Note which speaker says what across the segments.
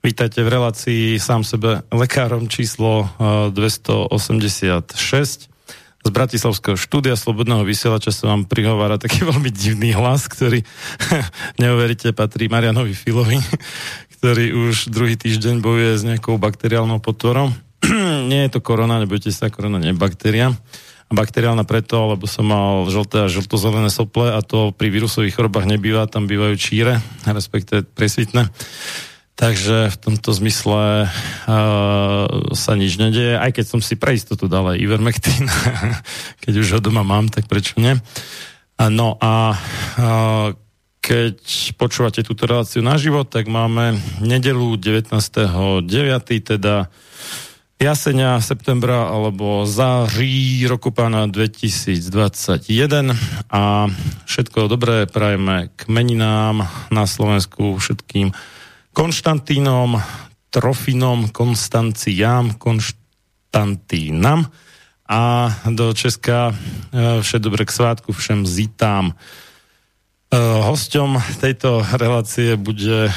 Speaker 1: Vítajte v relácii sám sebe lekárom číslo 286. Eh, Z Bratislavského štúdia Slobodného vysielača sa vám prihovára taký veľmi divný hlas, ktorý, neuveríte, patrí Marianovi Filovi, ktorý už druhý týždeň bojuje s nejakou bakteriálnou potvorou. nie je to korona, nebojte sa, korona nie je baktéria. Bakteriálna preto, lebo som mal žlté a žltozelené sople a to pri vírusových chorobách nebýva, tam bývajú číre, respektive presvitné. Takže v tomto zmysle uh, sa nič nedieje, aj keď som si pre istotu dal aj Ivermectin, keď už ho doma mám, tak prečo nie. No a uh, keď počúvate túto reláciu na život, tak máme nedelu 19.9., teda jasenia, septembra alebo září roku pána 2021 a všetko dobré prajeme k meninám na Slovensku všetkým Konštantínom, Trofinom, Konstanciám, Konštantínam a do Česka e, vše dobre k svátku, všem zítám. E, hosťom tejto relácie bude e,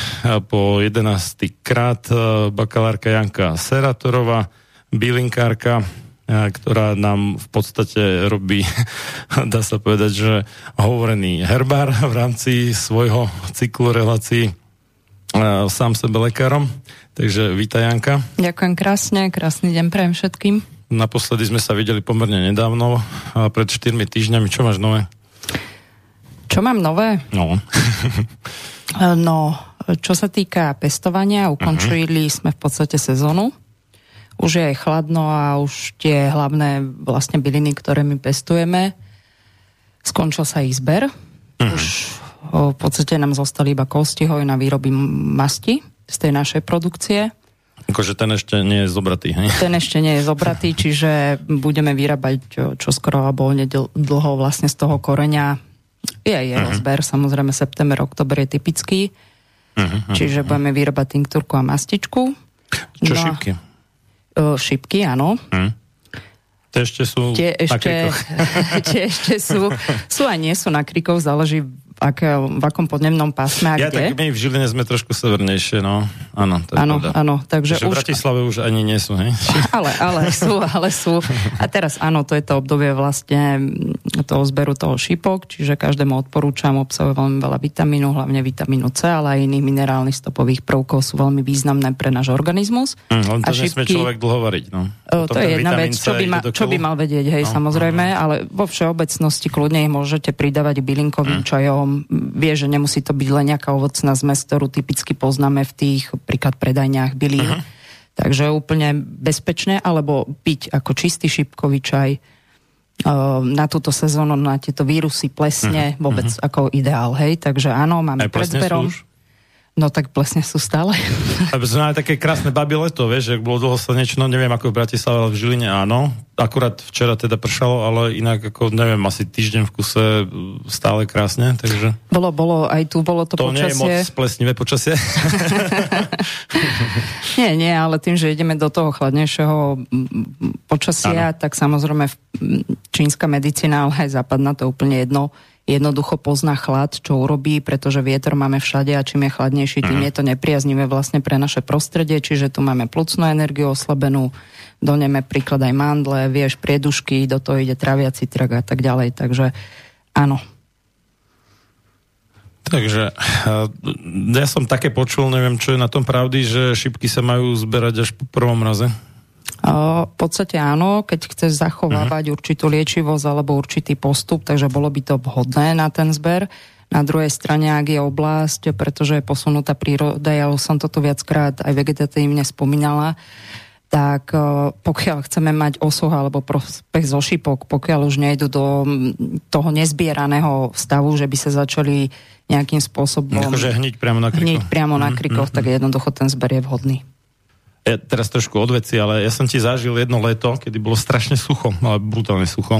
Speaker 1: po 11. krát bakalárka Janka Seratorová, bylinkárka, ktorá nám v podstate robí, dá sa povedať, že hovorený herbár v rámci svojho cyklu relácií sám sebe lekárom. Takže vítaj Janka.
Speaker 2: Ďakujem krásne, krásny deň pre všetkým.
Speaker 1: Naposledy sme sa videli pomerne nedávno, pred 4 týždňami. Čo máš nové?
Speaker 2: Čo mám nové?
Speaker 1: No.
Speaker 2: no, čo sa týka pestovania, ukončili uh-huh. sme v podstate sezónu. Už je chladno a už tie hlavné vlastne byliny, ktoré my pestujeme, skončil sa ich zber. Uh-huh. Už v podstate nám zostali iba hoj na výroby masti z tej našej produkcie.
Speaker 1: Akože ten ešte nie je zobratý, hej?
Speaker 2: Ten ešte nie je zobratý, čiže budeme vyrábať čo skoro alebo dlho vlastne z toho koreňa. Je jeho uh-huh. zber, samozrejme september, oktober je typický. Uh-huh, čiže uh-huh. budeme vyrábať tinktúrku a mastičku.
Speaker 1: Čo no, šipky?
Speaker 2: šipky, áno. Uh-huh.
Speaker 1: Tie ešte sú
Speaker 2: tie ešte, tie ešte sú, sú a nie sú na krikoch, záleží aké, v akom podnemnom pásme a
Speaker 1: ja,
Speaker 2: kde.
Speaker 1: tak my v Žiline sme trošku severnejšie, no. Áno, to
Speaker 2: áno,
Speaker 1: pravda.
Speaker 2: áno, takže
Speaker 1: už... v Bratislave už ani nie sú, hej?
Speaker 2: Ale, ale sú, ale sú. A teraz áno, to je to obdobie vlastne toho zberu toho šípok, čiže každému odporúčam, obsahuje veľmi veľa vitamínu, hlavne vitamínu C, ale aj iných minerálnych stopových prvkov sú veľmi významné pre náš organizmus.
Speaker 1: Mm, len to a šípky, človek dlho variť, no.
Speaker 2: O, to je jedna vec, čo by, ma, čo by mal vedieť, hej, no, samozrejme, no, no. ale vo všeobecnosti kľudne ich môžete pridávať bylinkovým mm. čajom, vie, že nemusí to byť len nejaká ovocná zmes, ktorú typicky poznáme v tých príklad predajniach bylín. Uh-huh. Takže úplne bezpečné, alebo piť ako čistý šipkový čaj uh, na túto sezónu, na tieto vírusy, plesne, uh-huh. vôbec uh-huh. ako ideál, hej. Takže áno, máme pred zberom. No tak plesne sú stále.
Speaker 1: Aby sme mali také krásne babi leto, vieš, že bolo dlho slnečno, neviem ako v Bratislave, ale v Žiline áno. Akurát včera teda pršalo, ale inak ako, neviem, asi týždeň v kuse stále krásne, takže...
Speaker 2: Bolo, bolo, aj tu bolo to,
Speaker 1: to
Speaker 2: počasie. To
Speaker 1: nie je moc splesnivé počasie.
Speaker 2: nie, nie, ale tým, že ideme do toho chladnejšieho počasia, ano. tak samozrejme čínska medicína, ale aj západná, to úplne jedno, jednoducho pozná chlad, čo urobí, pretože vietor máme všade a čím je chladnejší, tým mm. je to nepriaznivé vlastne pre naše prostredie, čiže tu máme plucnú energiu oslabenú, do neme príklad aj mandle, vieš, priedušky, do toho ide traviaci trak a tak ďalej, takže áno.
Speaker 1: Takže ja som také počul, neviem, čo je na tom pravdy, že šipky sa majú zberať až po prvom raze.
Speaker 2: V podstate áno, keď chceš zachovávať uh-huh. určitú liečivosť alebo určitý postup, takže bolo by to vhodné na ten zber. Na druhej strane, ak je oblasť, pretože je posunutá príroda, ja už som toto viackrát aj vegetatívne spomínala, tak pokiaľ chceme mať osoh alebo prospech zo šipok, pokiaľ už nejdu do toho nezbieraného stavu, že by sa začali nejakým spôsobom...
Speaker 1: Akože hniť priamo na krikoch.
Speaker 2: Hniť priamo na krikoch, mm-hmm. tak jednoducho ten zber je vhodný
Speaker 1: ja teraz trošku odveci, ale ja som ti zažil jedno leto, kedy bolo strašne sucho, ale brutálne sucho.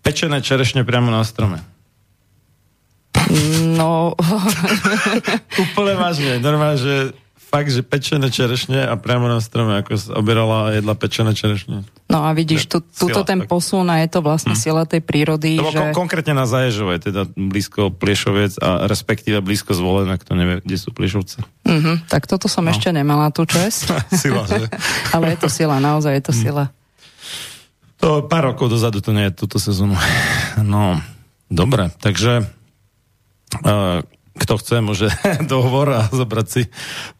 Speaker 1: Pečené čerešne priamo na strome.
Speaker 2: No...
Speaker 1: Úplne vážne. Normálne, že fakt, že pečené čerešne a priamo na strome, ako sa obierala a jedla pečené čerešne.
Speaker 2: No a vidíš, tu, tuto ten tak. posun a je to vlastne hm. sila tej prírody,
Speaker 1: to že... Kon- konkrétne na Zaježovej, teda blízko Pliešovec a respektíve blízko Zvolená, kto nevie, kde sú Pliešovce.
Speaker 2: Uh-huh, tak toto som no. ešte nemala tú čest.
Speaker 1: sila, že?
Speaker 2: Ale je to sila, naozaj je to hm. sila.
Speaker 1: To pár rokov dozadu to nie je túto sezónu. No, dobre, takže uh, kto chce, môže dohovor a zobrať si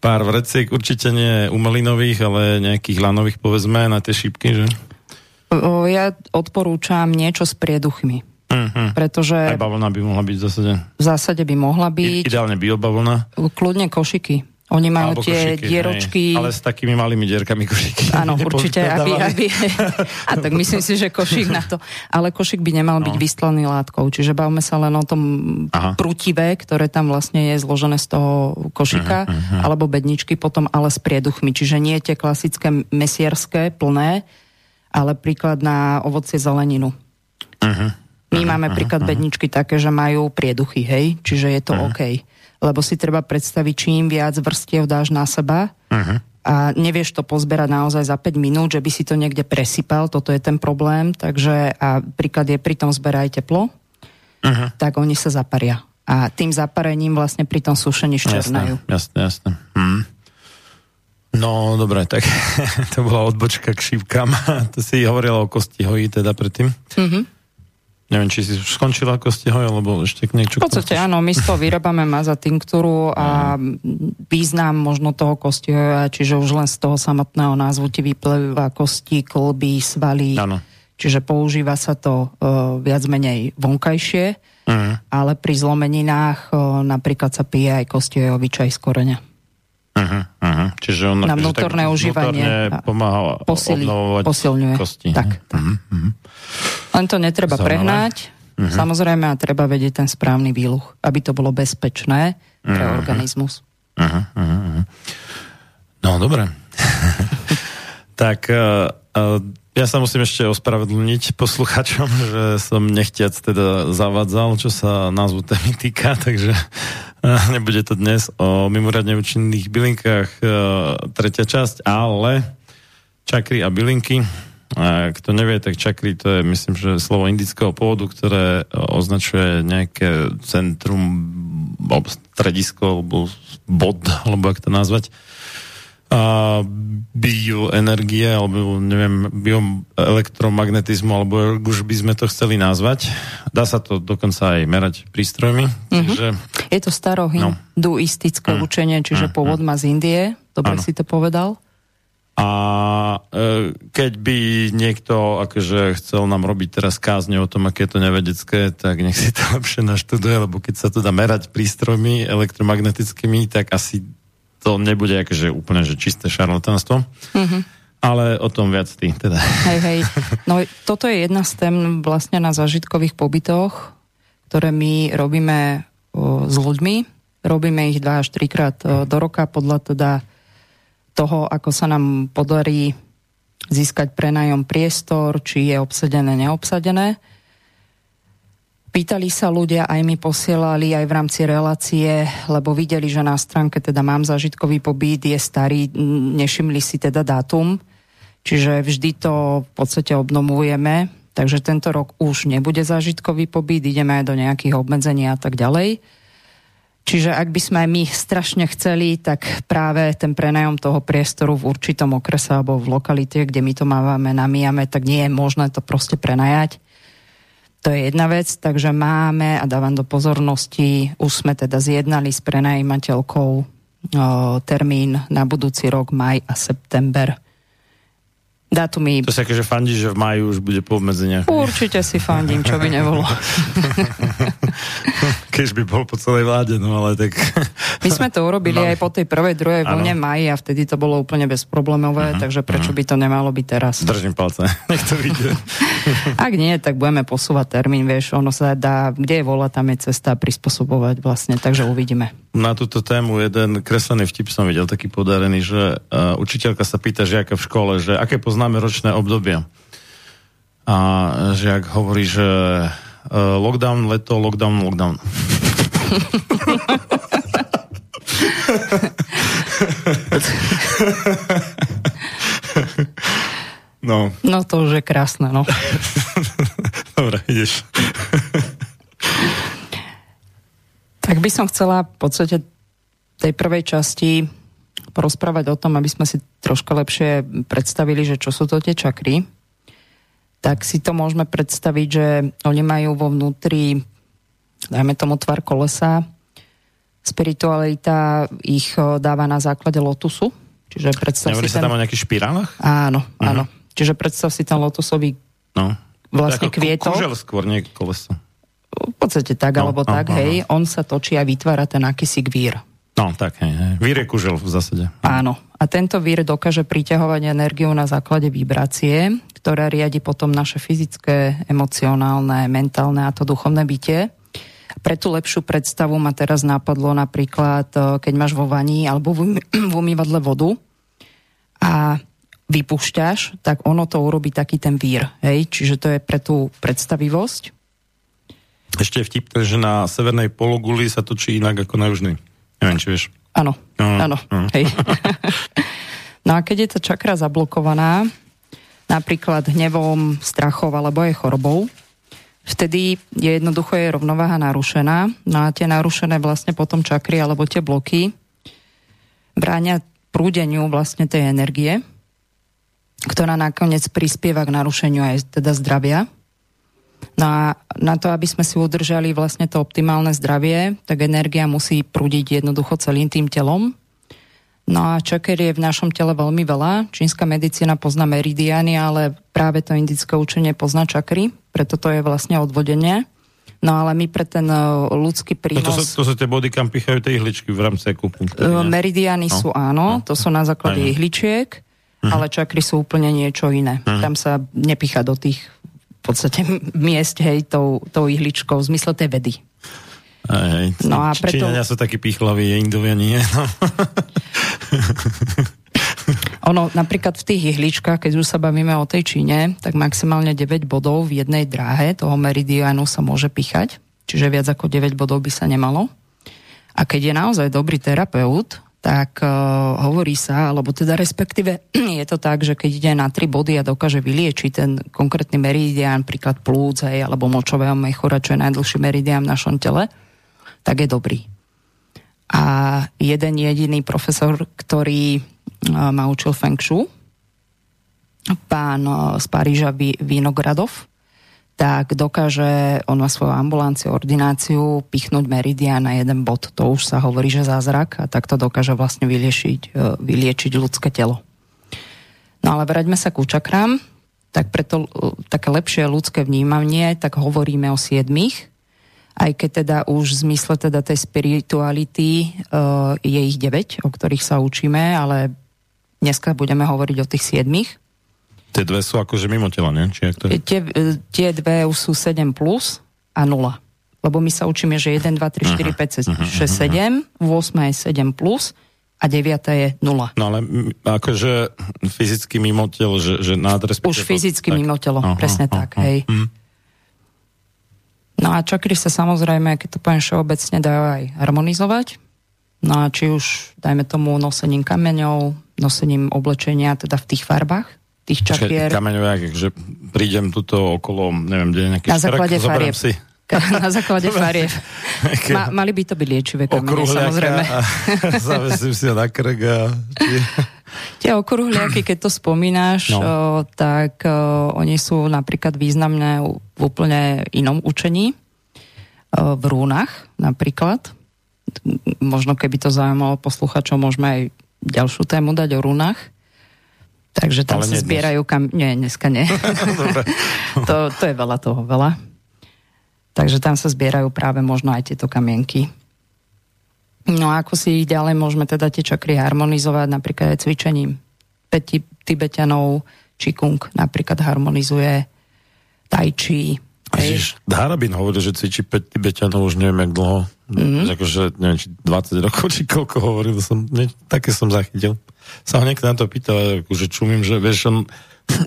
Speaker 1: pár vreciek. Určite nie umelinových, ale nejakých lanových, povedzme, na tie šípky, že?
Speaker 2: Ja odporúčam niečo s prieduchmi. Uh-huh. Pretože...
Speaker 1: Aj bavlna by mohla byť v zásade.
Speaker 2: V zásade by mohla byť.
Speaker 1: Ideálne biobavlna.
Speaker 2: Kľudne košiky. Oni majú Alebo tie košiky, dieročky.
Speaker 1: Hej, ale s takými malými dierkami košiky.
Speaker 2: Áno, určite, aby, aby... A tak myslím si, že košík na to. Ale košík by nemal no. byť vystlaný látkou. Čiže bavme sa len o tom Aha. prútive, ktoré tam vlastne je zložené z toho košika, uh-huh, uh-huh. alebo bedničky potom, ale s prieduchmi. Čiže nie tie klasické mesierské, plné, ale príklad na ovocie zeleninu. Uh-huh. My máme príklad bedničky také, že majú prieduchy, hej? Čiže je to uh-huh. OK lebo si treba predstaviť, čím viac vrstiev dáš na seba uh-huh. a nevieš to pozberať naozaj za 5 minút, že by si to niekde presypal, toto je ten problém, takže a príklad je pri tom zberaj teplo, uh-huh. tak oni sa zaparia. A tým zaparením vlastne pri tom sušení ščernajú.
Speaker 1: Jasné, jasné. Hm. No, dobre, tak to bola odbočka k šípkam. to si hovorila o kosti hojí teda predtým. Uh-huh. Neviem, či si už skončila hoj, alebo ešte niečo...
Speaker 2: V podstate áno, my z toho vyrábame maza tinktúru a význam možno toho kostihoja, čiže už len z toho samotného názvu ti vyplýva kosti, kolby, svaly. Áno. Čiže používa sa to uh, viac menej vonkajšie, uh-huh. ale pri zlomeninách uh, napríklad sa pije aj kostihojový čaj z koreňa.
Speaker 1: Uh-huh, uh-huh. Čiže on
Speaker 2: na vnútorné užívanie
Speaker 1: pomáha posili, posilňuje. kosti.
Speaker 2: Tak, tak. Uh-huh, uh-huh. Len to netreba Zaujímavé. prehnať. Uh-huh. Samozrejme, a treba vedieť ten správny výluch, aby to bolo bezpečné pre uh-huh. organizmus. Uh-huh, uh-huh.
Speaker 1: No, dobre. tak uh, uh, ja sa musím ešte ospravedlniť posluchačom, že som nechtiac teda zavadzal, čo sa názvu témy týka, takže Nebude to dnes o mimoriadne účinných bylinkách e, tretia časť, ale čakry a bylinky. A kto nevie, tak čakry to je, myslím, že slovo indického pôvodu, ktoré označuje nejaké centrum, stredisko, alebo bod, alebo ak to nazvať, a bioenergie, alebo neviem, bioelektromagnetizmu, alebo už by sme to chceli nazvať. Dá sa to dokonca aj merať prístrojmi. Mm-hmm. Čiže...
Speaker 2: Je to starohinduistické no. mm. učenie, čiže mm. pôvod má z Indie. Dobre ano. si to povedal.
Speaker 1: A e, keď by niekto akože chcel nám robiť teraz kázne o tom, aké je to nevedecké, tak nech si to lepšie naštuduje, lebo keď sa to dá merať prístrojmi elektromagnetickými, tak asi to nebude akože úplne že čisté šarlatánstvo. Mm-hmm. Ale o tom viac ty, teda.
Speaker 2: Hej, hej. No toto je jedna z tém vlastne na zažitkových pobytoch, ktoré my robíme o, s ľuďmi. Robíme ich dva až trikrát o, do roka podľa teda toho, ako sa nám podarí získať prenajom priestor, či je obsadené, neobsadené. Pýtali sa ľudia, aj mi posielali aj v rámci relácie, lebo videli, že na stránke teda mám zážitkový pobyt, je starý, nešimli si teda dátum, čiže vždy to v podstate obnovujeme, takže tento rok už nebude zážitkový pobyt, ideme aj do nejakých obmedzení a tak ďalej. Čiže ak by sme aj my strašne chceli, tak práve ten prenajom toho priestoru v určitom okrese alebo v lokalite, kde my to máme na Miame, tak nie je možné to proste prenajať to je jedna vec, takže máme a dávam do pozornosti, už sme teda zjednali s prenajímateľkou o, termín na budúci rok, maj a september dátumy...
Speaker 1: To sa akože fandí, že v maju už bude po obmedzeniach.
Speaker 2: Určite si fandím, čo by nebolo.
Speaker 1: Keď by bol po celej vláde, no ale tak...
Speaker 2: My sme to urobili no. aj po tej prvej, druhej vlne maji a vtedy to bolo úplne bezproblémové, uh-huh, takže prečo uh-huh. by to nemalo byť teraz?
Speaker 1: Držím palce, nech to vyjde.
Speaker 2: Ak nie, tak budeme posúvať termín, vieš, ono sa dá, kde je vola, tam je cesta prispôsobovať vlastne, takže uvidíme.
Speaker 1: Na túto tému jeden kreslený vtip som videl, taký podarený, že uh, učiteľka sa pýta žiaka v škole, že aké pozná poznáme ročné obdobia. A žiak hovorí, že uh, lockdown, leto, lockdown, lockdown.
Speaker 2: No. No to už je krásne, no.
Speaker 1: Dobre, ideš.
Speaker 2: tak by som chcela v podstate tej prvej časti porozprávať o tom, aby sme si troška lepšie predstavili, že čo sú to tie čakry, tak si to môžeme predstaviť, že oni majú vo vnútri, dajme tomu tvar kolesa, spiritualita ich dáva na základe lotusu. Čiže predstav
Speaker 1: Nehovorí
Speaker 2: si
Speaker 1: sa ten... tam o nejakých špirálach?
Speaker 2: Áno, uh-huh. áno. Čiže predstav si ten lotusový no. vlastne kvietok.
Speaker 1: Kúžel skôr, nie koleso.
Speaker 2: V podstate tak, no, alebo no, tak, no, hej. No. On sa točí a vytvára ten akýsi gvír.
Speaker 1: No, tak, hej, hej. Vír je kužel v zásade.
Speaker 2: Áno. A tento vír dokáže priťahovať energiu na základe vibrácie, ktorá riadi potom naše fyzické, emocionálne, mentálne a to duchovné bytie. Pre tú lepšiu predstavu ma teraz napadlo napríklad, e, keď máš vo vani alebo v umývadle vodu a vypúšťaš, tak ono to urobí taký ten vír. Hej? Čiže to je pre tú predstavivosť.
Speaker 1: Ešte je vtip, že na severnej pologuli sa točí inak ako na južnej. Neviem, či vieš.
Speaker 2: Áno, áno, uh, hej. no a keď je tá čakra zablokovaná, napríklad hnevom, strachov alebo aj chorobou, vtedy je jednoducho je rovnováha narušená. No a tie narušené vlastne potom čakry alebo tie bloky bráňa prúdeniu vlastne tej energie, ktorá nakoniec prispieva k narušeniu aj teda zdravia. No a na to, aby sme si udržali vlastne to optimálne zdravie, tak energia musí prúdiť jednoducho celým tým telom. No a čaker je v našom tele veľmi veľa. Čínska medicína pozná meridiany, ale práve to indické učenie pozná čakry, preto to je vlastne odvodenie. No ale my pre ten e, ľudský prínos... No
Speaker 1: to, sú, to sú tie body, kam pichajú tie ihličky v rámci akupunktúry.
Speaker 2: E, meridiany no. sú áno, no. to sú na základe Aj. ihličiek, uh-huh. ale čakry sú úplne niečo iné. Uh-huh. Tam sa nepicha do tých podstate miest, hej, tou, tou ihličkou v zmysle tej vedy.
Speaker 1: Hej. No a preto... Číňania sú takí pichlaví, Indovia nie. No.
Speaker 2: ono, napríklad v tých ihličkách, keď už sa bavíme o tej Číne, tak maximálne 9 bodov v jednej dráhe toho meridianu sa môže pichať, čiže viac ako 9 bodov by sa nemalo. A keď je naozaj dobrý terapeut, tak uh, hovorí sa, alebo teda respektíve je to tak, že keď ide na tri body a dokáže vyliečiť ten konkrétny meridián, príklad plúc, hej, alebo močového mechura, čo je najdlhší meridián v našom tele, tak je dobrý. A jeden jediný profesor, ktorý uh, ma učil Feng Shui, pán uh, z Paríža Vinogradov, tak dokáže, on má svoju ambulanciu, ordináciu, pichnúť meridian na jeden bod. To už sa hovorí, že zázrak a takto dokáže vlastne vyliečiť, e, vyliečiť ľudské telo. No ale vraťme sa k čakrám, tak preto e, také lepšie ľudské vnímanie, tak hovoríme o siedmých, aj keď teda už v zmysle teda tej spirituality uh, je ich 9, o ktorých sa učíme, ale dneska budeme hovoriť o tých siedmých.
Speaker 1: Tie dve sú akože mimo tela, nie? Či to...
Speaker 2: tie, tie dve sú 7 plus a 0. Lebo my sa učíme, že 1, 2, 3, 4, 5, 6, 7, 8 je 7 plus a 9 je 0.
Speaker 1: No ale akože fyzicky mimo telo, že, že nádres...
Speaker 2: Už fyzicky tak. mimo telo, aha, presne aha, tak, aha, hej. Aha. No a čakry sa samozrejme, keď to poviem všeobecne, dajú aj harmonizovať. No a či už, dajme tomu, nosením kameňov, nosením oblečenia, teda v tých farbách, tých čakier.
Speaker 1: Kameňové, že prídem tuto okolo, neviem, kde je nejaký
Speaker 2: Na základe farieb. Si. Na základe farieb. Ma, mali by to byť liečivé kamene, samozrejme.
Speaker 1: zavesím si na krk a...
Speaker 2: Tie okruhliaky, keď to spomínaš, no. o, tak o, oni sú napríklad významné v úplne inom učení. O, v rúnach napríklad. Možno keby to zaujímalo posluchačov, môžeme aj ďalšiu tému dať o rúnach. Takže tam Ale sa zbierajú kam... Nie, dneska nie. to, to je veľa toho, veľa. Takže tam sa zbierajú práve možno aj tieto kamienky. No a ako si ich ďalej môžeme teda tie čakry harmonizovať, napríklad aj cvičením. Peti Tibetanov Čikung napríklad harmonizuje Tai Chi.
Speaker 1: Ježiš, Harabin hovorí, že cvičí 5 Tibetanov už neviem, jak dlho. Mm-hmm. Akože, neviem, či 20 rokov, či koľko hovoril som, ne, také som zachytil sa ho niekto na to pýtal, akože čumím, že vieš, on,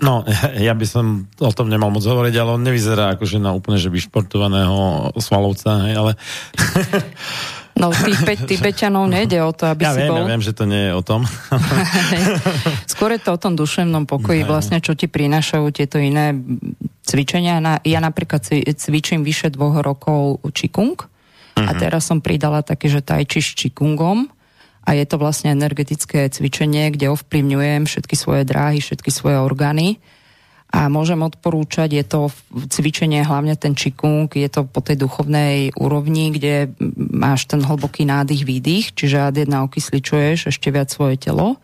Speaker 1: no, ja by som o tom nemal moc hovoriť, ale on nevyzerá akože na úplne, že vyšportovaného svalovca, hej, ale...
Speaker 2: No tých 5 Tibetanov nejde o to, aby
Speaker 1: ja
Speaker 2: si
Speaker 1: viem,
Speaker 2: bol...
Speaker 1: Ja viem, že to nie je o tom.
Speaker 2: Skôr je to o tom duševnom pokoji, ne. vlastne, čo ti prinášajú tieto iné cvičenia. Ja napríklad cvičím vyše dvoch rokov Qigong uh-huh. a mhm. teraz som pridala také, že chi s Qigongom a je to vlastne energetické cvičenie, kde ovplyvňujem všetky svoje dráhy, všetky svoje orgány. A môžem odporúčať, je to cvičenie, hlavne ten čikung, je to po tej duchovnej úrovni, kde máš ten hlboký nádych, výdych, čiže ad jedna okysličuješ ešte viac svoje telo,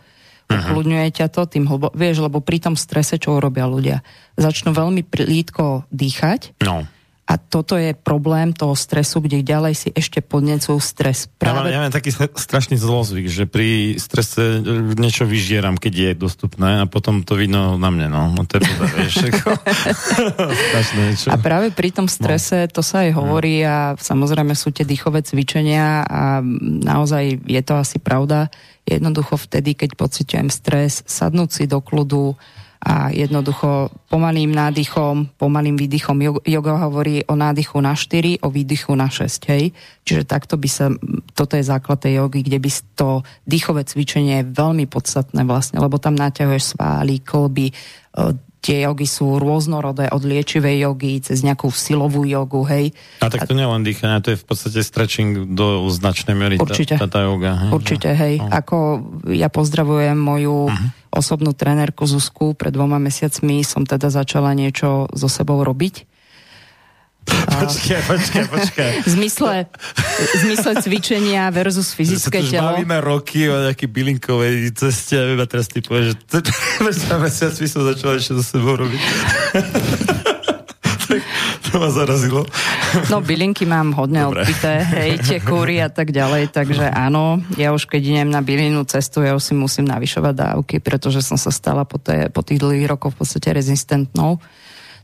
Speaker 2: ukludňuje ťa to, tým hlbo... vieš, lebo pri tom strese, čo urobia ľudia? Začnú veľmi plítko dýchať, no a toto je problém toho stresu, kde ďalej si ešte podnecujú stres.
Speaker 1: Práve... Ja, mám, ja mám taký strašný zlozvyk, že pri strese niečo vyžieram, keď je dostupné a potom to vidno na mne, no. no to je teda, vieš,
Speaker 2: A práve pri tom strese, no. to sa aj hovorí a samozrejme sú tie dýchové cvičenia a naozaj je to asi pravda. Jednoducho vtedy, keď pociťujem stres, sadnúť si do kľudu, a jednoducho pomalým nádychom, pomalým výdychom. Yoga hovorí o nádychu na 4, o výdychu na 6, hej. Čiže takto by sa, toto je základ tej jogy, kde by to dýchové cvičenie je veľmi podstatné vlastne, lebo tam naťahuješ svály, kolby, tie jogy sú rôznorodé od liečivej jogy cez nejakú silovú jogu, hej.
Speaker 1: A tak to nie len dýchanie, to je v podstate stretching do značnej miery
Speaker 2: Určite.
Speaker 1: tá, tá joga.
Speaker 2: Hej. Určite, hej. No. Ako ja pozdravujem moju uh-huh. osobnú trenérku Zuzku, pred dvoma mesiacmi som teda začala niečo so sebou robiť
Speaker 1: Počkaj, počkaj, počkaj.
Speaker 2: V zmysle, v zmysle cvičenia versus fyzické telo.
Speaker 1: bavíme roky o nejakej bylinkovej ceste a a teraz ty povieš, že mesiac by som začal ešte so sebou robiť. to ma zarazilo.
Speaker 2: No, bylinky mám hodne Dobre. odpité, hej, tie kúry a tak ďalej, takže áno, ja už keď idem na bylinu cestu, ja už si musím navyšovať dávky, pretože som sa stala po, té, po tých dlhých rokoch v podstate rezistentnou.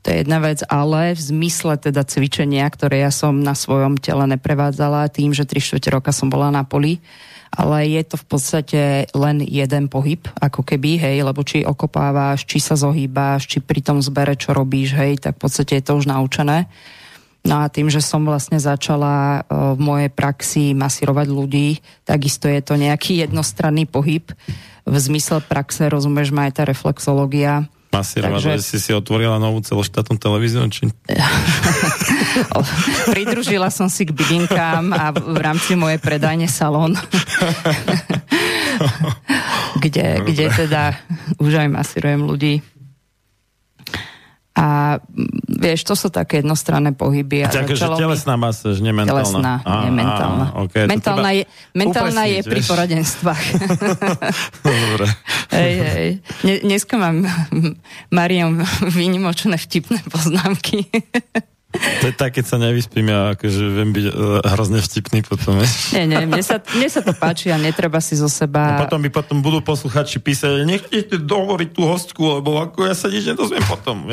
Speaker 2: To je jedna vec, ale v zmysle teda cvičenia, ktoré ja som na svojom tele neprevádzala tým, že 3 čtvrte roka som bola na poli, ale je to v podstate len jeden pohyb, ako keby, hej, lebo či okopávaš, či sa zohýbáš, či pri tom zbere, čo robíš, hej, tak v podstate je to už naučené. No a tým, že som vlastne začala v mojej praxi masírovať ľudí, takisto je to nejaký jednostranný pohyb. V zmysle praxe, rozumieš, ma aj tá reflexológia.
Speaker 1: Masírovať, Takže... si si otvorila novú celoštátnu televíziu? Či...
Speaker 2: Pridružila som si k bylinkám a v rámci mojej predajne salón. kde, kde teda už aj masírujem ľudí a vieš, to sú také jednostranné pohyby. A
Speaker 1: Takže telesná masáž, nementálna.
Speaker 2: Telesná, ah, nementálna. Ah, okay, mentálna je, mentálna je pri poradenstvách.
Speaker 1: Dobre.
Speaker 2: hej, hej. Dneska mám Mariam výnimočné vtipné poznámky.
Speaker 1: To je tak, keď sa nevyspím, ja akože viem byť uh, hrozne vtipný potom.
Speaker 2: Nie, nie, mne sa, mne sa to páči a netreba si zo seba...
Speaker 1: No potom by potom budú posluchači písať, nechcete dohovoriť tú hostku, lebo ako ja sa nič nedozviem potom.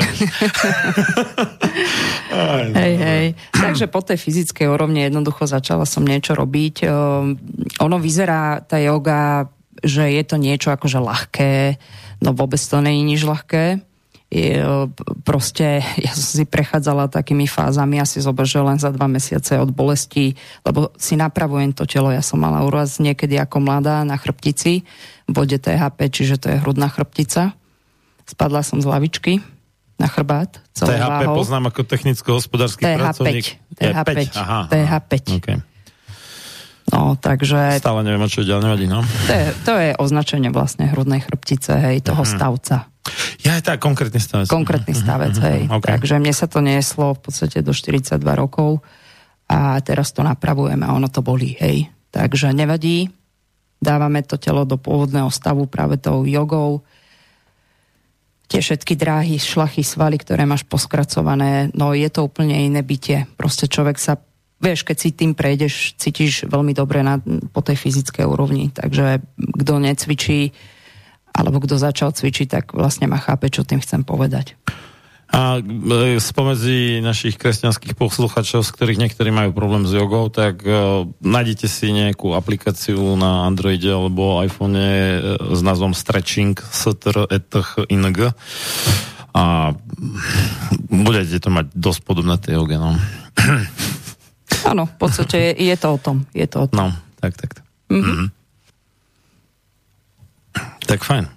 Speaker 2: Aj, no, hej, hej. Takže po tej fyzickej úrovni jednoducho začala som niečo robiť. Uh, ono vyzerá, tá yoga, že je to niečo akože ľahké, no vôbec to je nič ľahké proste ja som si prechádzala takými fázami, asi zober, že len za dva mesiace od bolesti, lebo si napravujem to telo. Ja som mala úraz niekedy ako mladá na chrbtici, bode THP, čiže to je hrudná chrbtica. Spadla som z lavičky na chrbát.
Speaker 1: THP váhou. poznám ako technicko-hospodársky TH5, pracovník.
Speaker 2: TH5. Aha, TH5. Aha, okay. No, takže...
Speaker 1: Stále neviem, čo ďalej nevadí, no.
Speaker 2: To je, to je označenie vlastne hrudnej chrbtice, hej, toho uh-huh. stavca.
Speaker 1: Ja je tak konkrétny stavec.
Speaker 2: Konkrétny mhm, stavec, uh-huh, hej. Okay. Takže mne sa to nieslo v podstate do 42 rokov a teraz to napravujeme a ono to bolí, hej. Takže nevadí, dávame to telo do pôvodného stavu práve tou jogou. Tie všetky dráhy, šlachy, svaly, ktoré máš poskracované, no je to úplne iné bytie. Proste človek sa vieš, keď si tým prejdeš, cítiš veľmi dobre na, po tej fyzickej úrovni. Takže kto necvičí, alebo kto začal cvičiť, tak vlastne ma chápe, čo tým chcem povedať.
Speaker 1: A e, spomedzi našich kresťanských posluchačov, z ktorých niektorí majú problém s jogou, tak uh, nájdete si nejakú aplikáciu na Androide alebo iPhone uh, s názvom Stretching STR-ETH-ING a budete to mať dosť podobné tej joge, no.
Speaker 2: Áno, v podstate je, je to o tom. Je to o tom.
Speaker 1: No, tak, tak. tak. Mm-hmm. Mm-hmm. Tak fajn.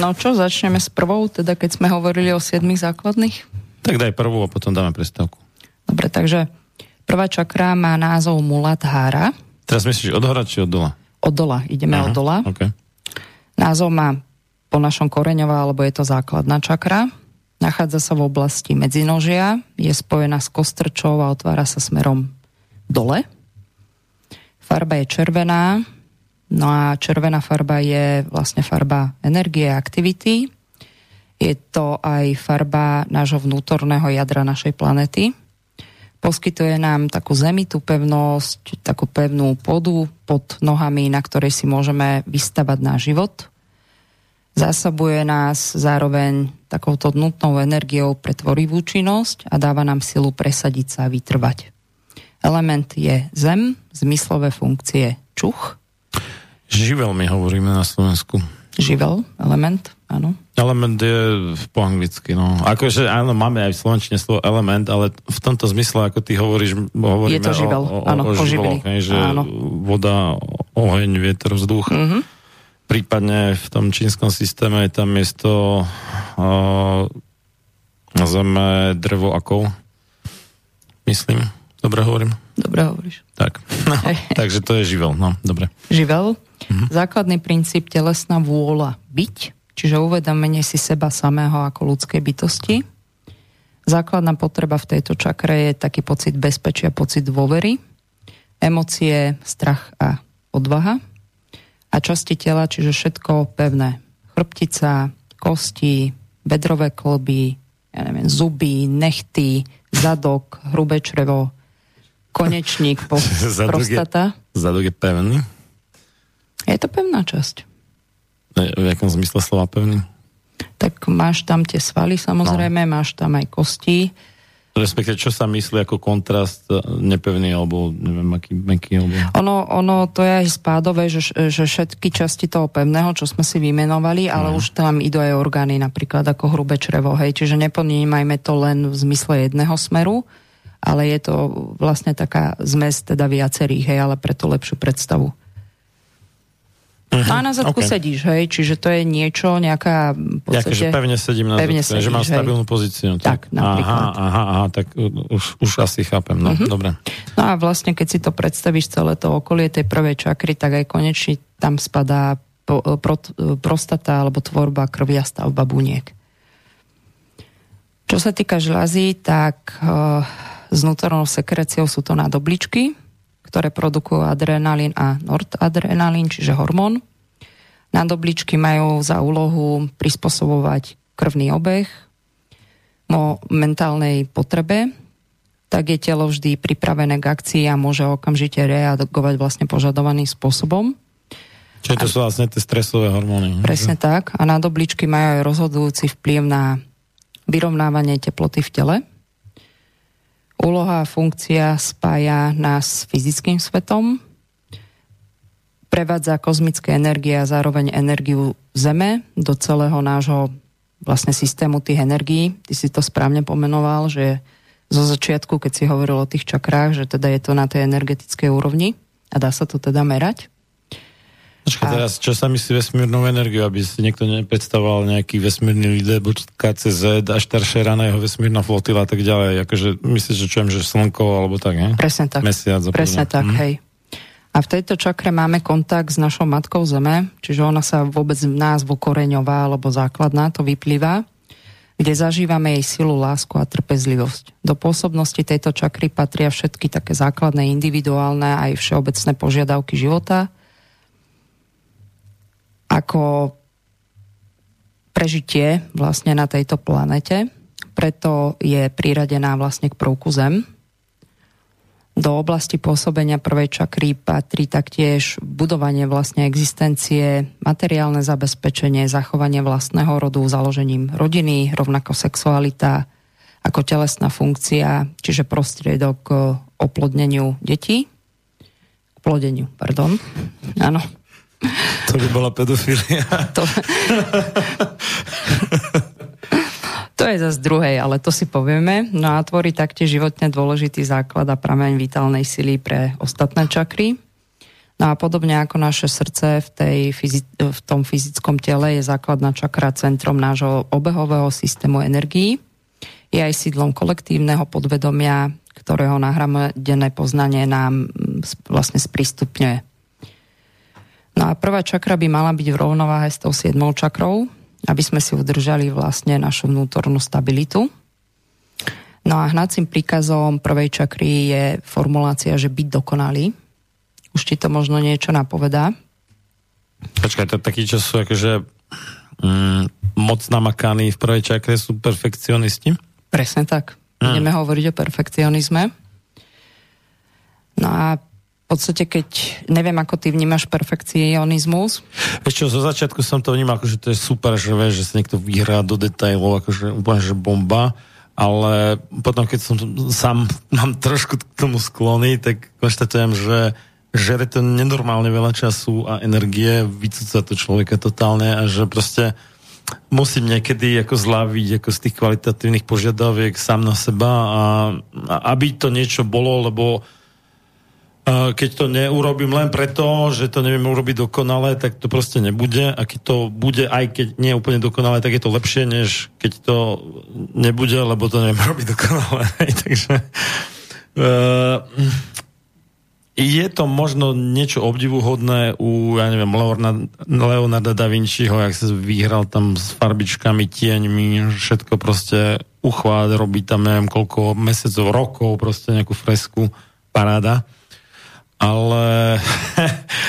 Speaker 2: No čo, začneme s prvou, teda keď sme hovorili o siedmých základných?
Speaker 1: Tak daj prvú a potom dáme prestávku.
Speaker 2: Dobre, takže prvá čakra má názov Muladhára.
Speaker 1: Teraz myslíš od hora či od dola?
Speaker 2: Od dola, ideme Aha, od dola.
Speaker 1: Okay.
Speaker 2: Názov má po našom koreňová, alebo je to základná čakra. Nachádza sa v oblasti medzinožia, je spojená s kostrčou a otvára sa smerom dole. Farba je červená, no a červená farba je vlastne farba energie a aktivity. Je to aj farba nášho vnútorného jadra našej planety. Poskytuje nám takú zemitú pevnosť, takú pevnú podu pod nohami, na ktorej si môžeme vystavať náš život. Zásobuje nás zároveň takouto nutnou energiou pre tvorivú činnosť a dáva nám silu presadiť sa a vytrvať. Element je zem, zmyslové funkcie čuch.
Speaker 1: Živel my hovoríme na Slovensku.
Speaker 2: Živel, element, áno.
Speaker 1: Element je po anglicky, no. Akože áno, máme aj v slovenčine slovo element, ale v tomto zmysle, ako ty hovoríš, hovoríme
Speaker 2: je to živel,
Speaker 1: o,
Speaker 2: o, áno, o, o živeloch,
Speaker 1: že áno. voda, oheň, vietor, vzduch. Mm-hmm. Prípadne v tom čínskom systéme je tam miesto uh, zeme, drevo, ako myslím. Dobre hovorím?
Speaker 2: Dobre hovoríš.
Speaker 1: Tak, no, takže to je živel, no, dobre.
Speaker 2: Živel. Mhm. Základný princíp telesná vôľa byť, čiže uvedomenie si seba samého ako ľudskej bytosti. Základná potreba v tejto čakre je taký pocit bezpečia, pocit dôvery, emócie, strach a odvaha. A časti tela, čiže všetko pevné. Chrbtica, kosti, bedrové kolby, ja neviem, zuby, nechty, zadok, hrubé črevo, konečník, po, prostata.
Speaker 1: zadok je pevný?
Speaker 2: Je to pevná časť.
Speaker 1: V jakom zmysle slova pevný?
Speaker 2: Tak máš tam tie svaly samozrejme, no. máš tam aj kosti.
Speaker 1: Respektive, čo sa myslí ako kontrast e, nepevný, alebo neviem, aký meký, alebo...
Speaker 2: Ono, ono to je aj spádové, že, že všetky časti toho pevného, čo sme si vymenovali, ale no. už tam idú aj orgány, napríklad ako hrubé črevo, hej, čiže neponímajme to len v zmysle jedného smeru, ale je to vlastne taká zmes teda viacerých, hej, ale preto lepšiu predstavu. Uh-huh. No a na zadku okay. sedíš, hej, čiže to je niečo, nejaká...
Speaker 1: Podstate, že pevne sedím na pevne zadku, sedíš, že mám stabilnú hej. pozíciu.
Speaker 2: Tak, tak napríklad.
Speaker 1: Aha, aha, aha, tak už, už asi chápem, no, uh-huh. dobre.
Speaker 2: No a vlastne, keď si to predstavíš celé to okolie tej prvej čakry, tak aj konečne tam spadá po, pro, prostata alebo tvorba krvi a stavba buniek. Čo sa týka žľazí, tak s vnútornou sekreciou sú to nádobličky, ktoré produkujú adrenalín a noradrenalín, čiže hormón. Nádobličky majú za úlohu prispôsobovať krvný obeh mentálnej potrebe, tak je telo vždy pripravené k akcii a môže okamžite reagovať vlastne požadovaným spôsobom.
Speaker 1: Čiže to sú vlastne tie stresové hormóny.
Speaker 2: Presne že? tak. A nádobličky majú aj rozhodujúci vplyv na vyrovnávanie teploty v tele. Úloha a funkcia spája nás s fyzickým svetom, prevádza kozmické energie a zároveň energiu Zeme do celého nášho vlastne systému tých energií. Ty si to správne pomenoval, že zo začiatku, keď si hovoril o tých čakrách, že teda je to na tej energetickej úrovni a dá sa to teda merať.
Speaker 1: Počkaj, teraz, čo sa myslí vesmírnou energiu, aby si niekto nepredstavoval nejaký vesmírny KCZ, až staršie rána jeho vesmírna flotila a tak ďalej. Akože myslíš, že čujem, že slnko alebo tak, ne?
Speaker 2: Presne tak.
Speaker 1: Mesiac.
Speaker 2: Presne tak, hm. hej. A v tejto čakre máme kontakt s našou matkou Zeme, čiže ona sa vôbec v názvu koreňová alebo základná, to vyplýva, kde zažívame jej silu, lásku a trpezlivosť. Do pôsobnosti tejto čakry patria všetky také základné individuálne aj všeobecné požiadavky života, ako prežitie vlastne na tejto planete. Preto je priradená vlastne k prvku Zem. Do oblasti pôsobenia prvej čakry patrí taktiež budovanie vlastne existencie, materiálne zabezpečenie, zachovanie vlastného rodu, založením rodiny, rovnako sexualita, ako telesná funkcia, čiže prostriedok k oplodneniu detí. K plodeniu, pardon. Áno.
Speaker 1: To by bola pedofilia.
Speaker 2: To, to je zase druhej, ale to si povieme. No a tvorí taktiež životne dôležitý základ a prameň vitálnej sily pre ostatné čakry. No a podobne ako naše srdce v, tej, v tom fyzickom tele je základná čakra centrom nášho obehového systému energií. Je aj sídlom kolektívneho podvedomia, ktorého nahromadené poznanie nám vlastne sprístupňuje. No a prvá čakra by mala byť v rovnováhe s tou siedmou čakrou, aby sme si udržali vlastne našu vnútornú stabilitu. No a hnacím príkazom prvej čakry je formulácia, že byť dokonalý. Už ti to možno niečo napovedá.
Speaker 1: Počkaj, to takí, čo sú akože mm, moc namakaní v prvej čakre sú perfekcionisti?
Speaker 2: Presne tak. Mm. Budeme hovoriť o perfekcionizme. No a podstate, keď neviem, ako ty vnímaš perfekcionizmus.
Speaker 1: Čo, zo začiatku som to vnímal, že to je super, že vieš, že sa niekto vyhrá do detailov, akože úplne, že bomba, ale potom, keď som sám mám trošku k tomu sklony, tak konštatujem, že žere to nenormálne veľa času a energie, vycúca to človeka totálne a že proste musím niekedy ako zlaviť ako z tých kvalitatívnych požiadaviek sám na seba a, a aby to niečo bolo, lebo keď to neurobím len preto, že to neviem urobiť dokonale, tak to proste nebude. A keď to bude, aj keď nie úplne dokonale, tak je to lepšie, než keď to nebude, lebo to neviem robiť dokonale. Takže uh, je to možno niečo obdivuhodné u, ja neviem, Leonarda da Vinciho, jak sa vyhral tam s farbičkami, tieňmi, všetko proste uchvát, robí tam neviem koľko mesiacov, rokov, proste nejakú fresku, paráda ale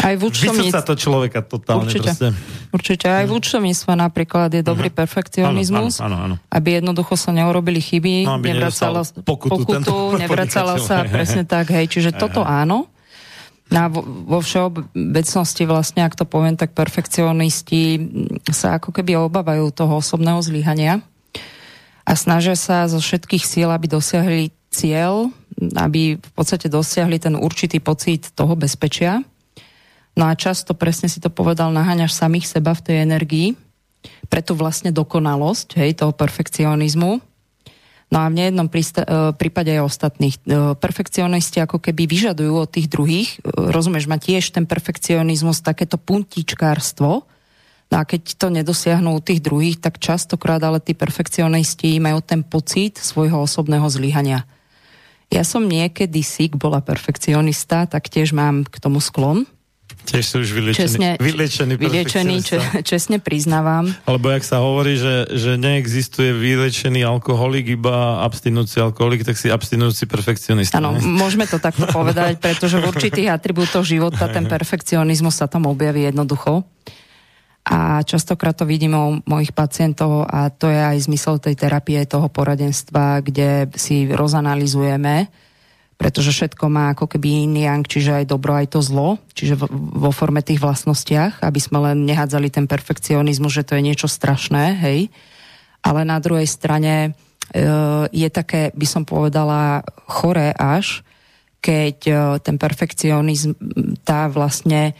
Speaker 2: aj v
Speaker 1: sa to človeka totálne
Speaker 2: určite,
Speaker 1: proste.
Speaker 2: Určite, aj v mhm. účtovníctve napríklad je dobrý uh-huh. perfekcionizmus,
Speaker 1: áno, áno, áno.
Speaker 2: aby jednoducho sa neurobili chyby,
Speaker 1: no, nevracala
Speaker 2: pokutu, pokutu nevracala sa, presne tak, hej, čiže toto áno. Na, vo, vo všeobecnosti vlastne, ak to poviem, tak perfekcionisti sa ako keby obávajú toho osobného zlyhania a snažia sa zo všetkých síl, aby dosiahli cieľ, aby v podstate dosiahli ten určitý pocit toho bezpečia. No a často, presne si to povedal, naháňaš samých seba v tej energii, preto vlastne dokonalosť, hej, toho perfekcionizmu. No a v nejednom prípade aj ostatných. Perfekcionisti ako keby vyžadujú od tých druhých, rozumieš, má tiež ten perfekcionizmus, takéto puntičkárstvo, No a keď to nedosiahnu u tých druhých, tak častokrát ale tí perfekcionisti majú ten pocit svojho osobného zlyhania. Ja som niekedy sík bola perfekcionista, tak tiež mám k tomu sklon.
Speaker 1: Tiež sú už vyliečený, česne,
Speaker 2: vyliečený če, česne priznávam.
Speaker 1: Alebo jak sa hovorí, že, že neexistuje vyliečený alkoholik, iba abstinujúci alkoholik, tak si abstinujúci perfekcionista.
Speaker 2: Áno, môžeme to takto povedať, pretože v určitých atribútoch života ten perfekcionizmus sa tam objaví jednoducho. A častokrát to vidíme u mojich pacientov a to je aj zmysel tej terapie, toho poradenstva, kde si rozanalizujeme, pretože všetko má ako keby iný yang, čiže aj dobro, aj to zlo, čiže vo forme tých vlastnostiach, aby sme len nehádzali ten perfekcionizmus, že to je niečo strašné, hej. Ale na druhej strane e, je také, by som povedala, choré až, keď e, ten perfekcionizm tá vlastne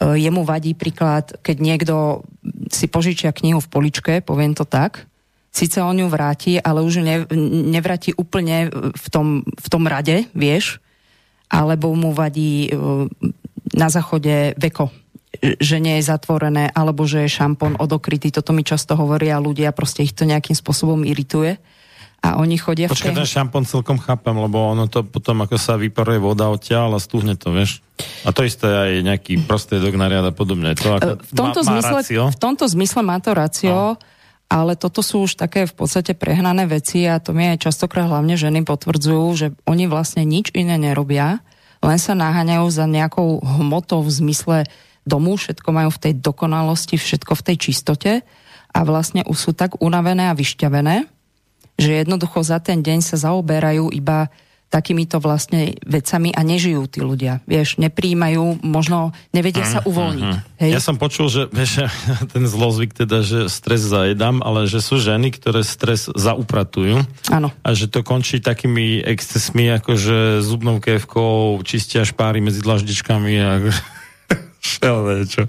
Speaker 2: jemu vadí príklad, keď niekto si požičia knihu v poličke, poviem to tak, síce on ju vráti, ale už ne, nevráti úplne v tom, v tom rade, vieš, alebo mu vadí e, na záchode veko, že nie je zatvorené, alebo že je šampón odokrytý. Toto mi často hovoria ľudia, proste ich to nejakým spôsobom irituje a oni chodia
Speaker 1: Počkaj, v tej... ten šampón celkom chápem, lebo ono to potom ako sa vyparuje voda odtiaľ a stúhne to, vieš. A to isté aj nejaký prostriedok na riad a podobne. To ako
Speaker 2: v, tomto má, zmysle, má v tomto zmysle má to racio, no. ale toto sú už také v podstate prehnané veci a to mi aj častokrát hlavne ženy potvrdzujú, že oni vlastne nič iné nerobia, len sa naháňajú za nejakou hmotou v zmysle domu, všetko majú v tej dokonalosti, všetko v tej čistote a vlastne už sú tak unavené a vyšťavené, že jednoducho za ten deň sa zaoberajú iba takýmito vlastne vecami a nežijú tí ľudia. Vieš, nepríjmajú, možno nevedia sa mhm, uvoľniť. Mm, mm.
Speaker 1: Hej? Ja som počul, že vieš, ten zlozvyk teda, že stres zajedám, ale že sú ženy, ktoré stres zaupratujú.
Speaker 2: Áno.
Speaker 1: A že to končí takými excesmi, ako že zubnou kevkou čistia špáry medzi dlaždičkami a všelné, čo.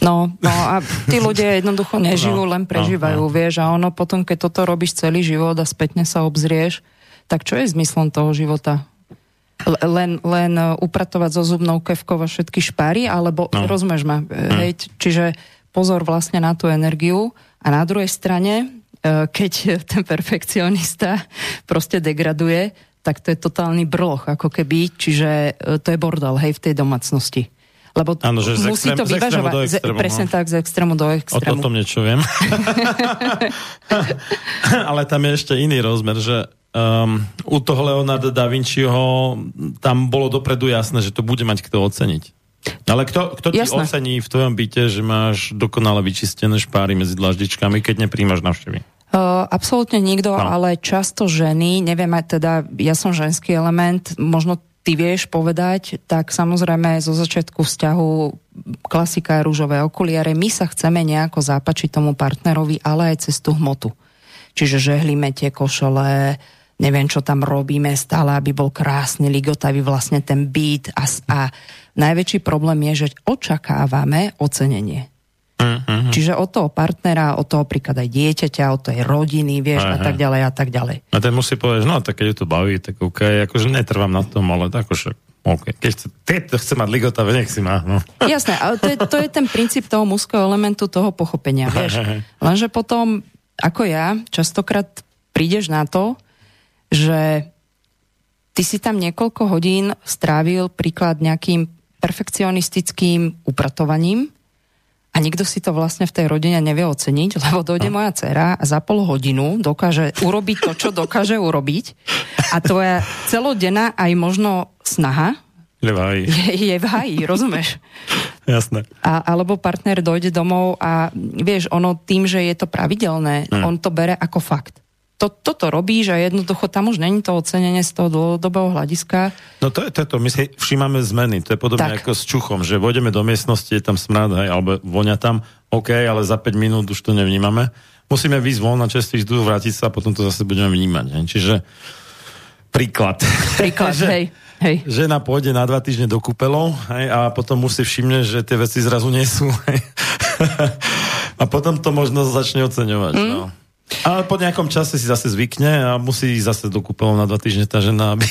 Speaker 2: No, no a tí ľudia jednoducho nežijú, no, len prežívajú, no, no. vieš, a ono potom, keď toto robíš celý život a spätne sa obzrieš, tak čo je zmyslom toho života? Len, len e, upratovať so zubnou kevkou a všetky špáry, alebo no. rozumieš ma, hm. hej, čiže pozor vlastne na tú energiu a na druhej strane, e, keď ten perfekcionista proste degraduje, tak to je totálny brloch, ako keby, čiže e, to je bordel, hej, v tej domácnosti. Lebo ano, že musí extrém, to vyvažovať. Z extrému, presne no. tak, z extrému do extrému.
Speaker 1: O tom niečo viem. Ale tam je ešte iný rozmer, že um, u toho Leonarda da Vinciho tam bolo dopredu jasné, že to bude mať kto oceniť. Ale kto, kto ti Jasné. ocení v tvojom byte, že máš dokonale vyčistené špáry medzi dlaždičkami, keď nepríjmaš navštevy?
Speaker 2: Uh, absolútne nikto, no. ale často ženy, neviem aj teda, ja som ženský element, možno ty vieš povedať, tak samozrejme zo začiatku vzťahu klasika rúžové okuliare, my sa chceme nejako zápačiť tomu partnerovi, ale aj cez tú hmotu. Čiže žehlíme tie košele, neviem, čo tam robíme stále, aby bol krásny, ligotavý vlastne ten byt a, a najväčší problém je, že očakávame ocenenie. Uh-huh. Čiže od toho partnera, od toho príklad aj dieťaťa, od tej rodiny, vieš, uh-huh. a tak ďalej a tak ďalej.
Speaker 1: A ten musí povedať, no tak keď ju to baví, tak OK, akože netrvám na tom, ale akože OK. Keď to chce mať ligotavé, nech si má. No.
Speaker 2: Jasné, ale to je, to je ten princíp toho mužského elementu, toho pochopenia, vieš. Lenže potom, ako ja, častokrát prídeš na to, že ty si tam niekoľko hodín strávil príklad nejakým perfekcionistickým upratovaním, a nikto si to vlastne v tej rodine nevie oceniť, lebo dojde moja dcera a za pol hodinu dokáže urobiť to, čo dokáže urobiť a tvoja celodenná aj možno snaha
Speaker 1: je v háji.
Speaker 2: Je, je v háji, rozumieš?
Speaker 1: Jasné.
Speaker 2: A, alebo partner dojde domov a vieš, ono tým, že je to pravidelné, mm. on to bere ako fakt to, toto robíš a jednoducho tam už není to ocenenie z toho dlhodobého hľadiska.
Speaker 1: No to je to, my si všímame zmeny, to je podobne tak. ako s čuchom, že vojdeme do miestnosti, je tam smrad, hej, alebo vonia tam, OK, ale za 5 minút už to nevnímame. Musíme výjsť von na čerstvý vzduch, vrátiť sa a potom to zase budeme vnímať. Hej. Čiže príklad.
Speaker 2: Príklad, že, hej. Hej.
Speaker 1: Žena pôjde na dva týždne do kúpelov hej, a potom už si všimne, že tie veci zrazu nie sú. Hej. a potom to možno začne oceňovať. Mm. No. Ale po nejakom čase si zase zvykne a musí ísť zase do kúpeľov na dva týždne tá žena, aby...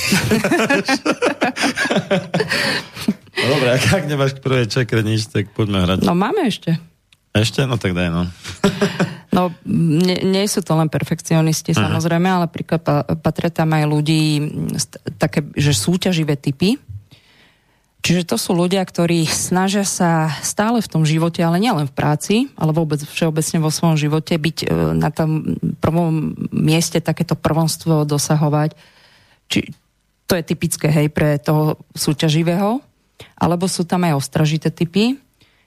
Speaker 1: no dobre, ak, ak nemáš k prvej čakre nič, tak poďme hrať.
Speaker 2: No máme ešte.
Speaker 1: Ešte? No tak daj, no.
Speaker 2: no, nie, nie sú to len perfekcionisti, uh-huh. samozrejme, ale príklad patria tam aj ľudí také, že súťaživé typy, Čiže to sú ľudia, ktorí snažia sa stále v tom živote, ale nielen v práci, ale vôbec všeobecne vo svojom živote byť e, na tom prvom mieste takéto prvonstvo dosahovať. Či, to je typické, hej, pre toho súťaživého. Alebo sú tam aj ostražité typy.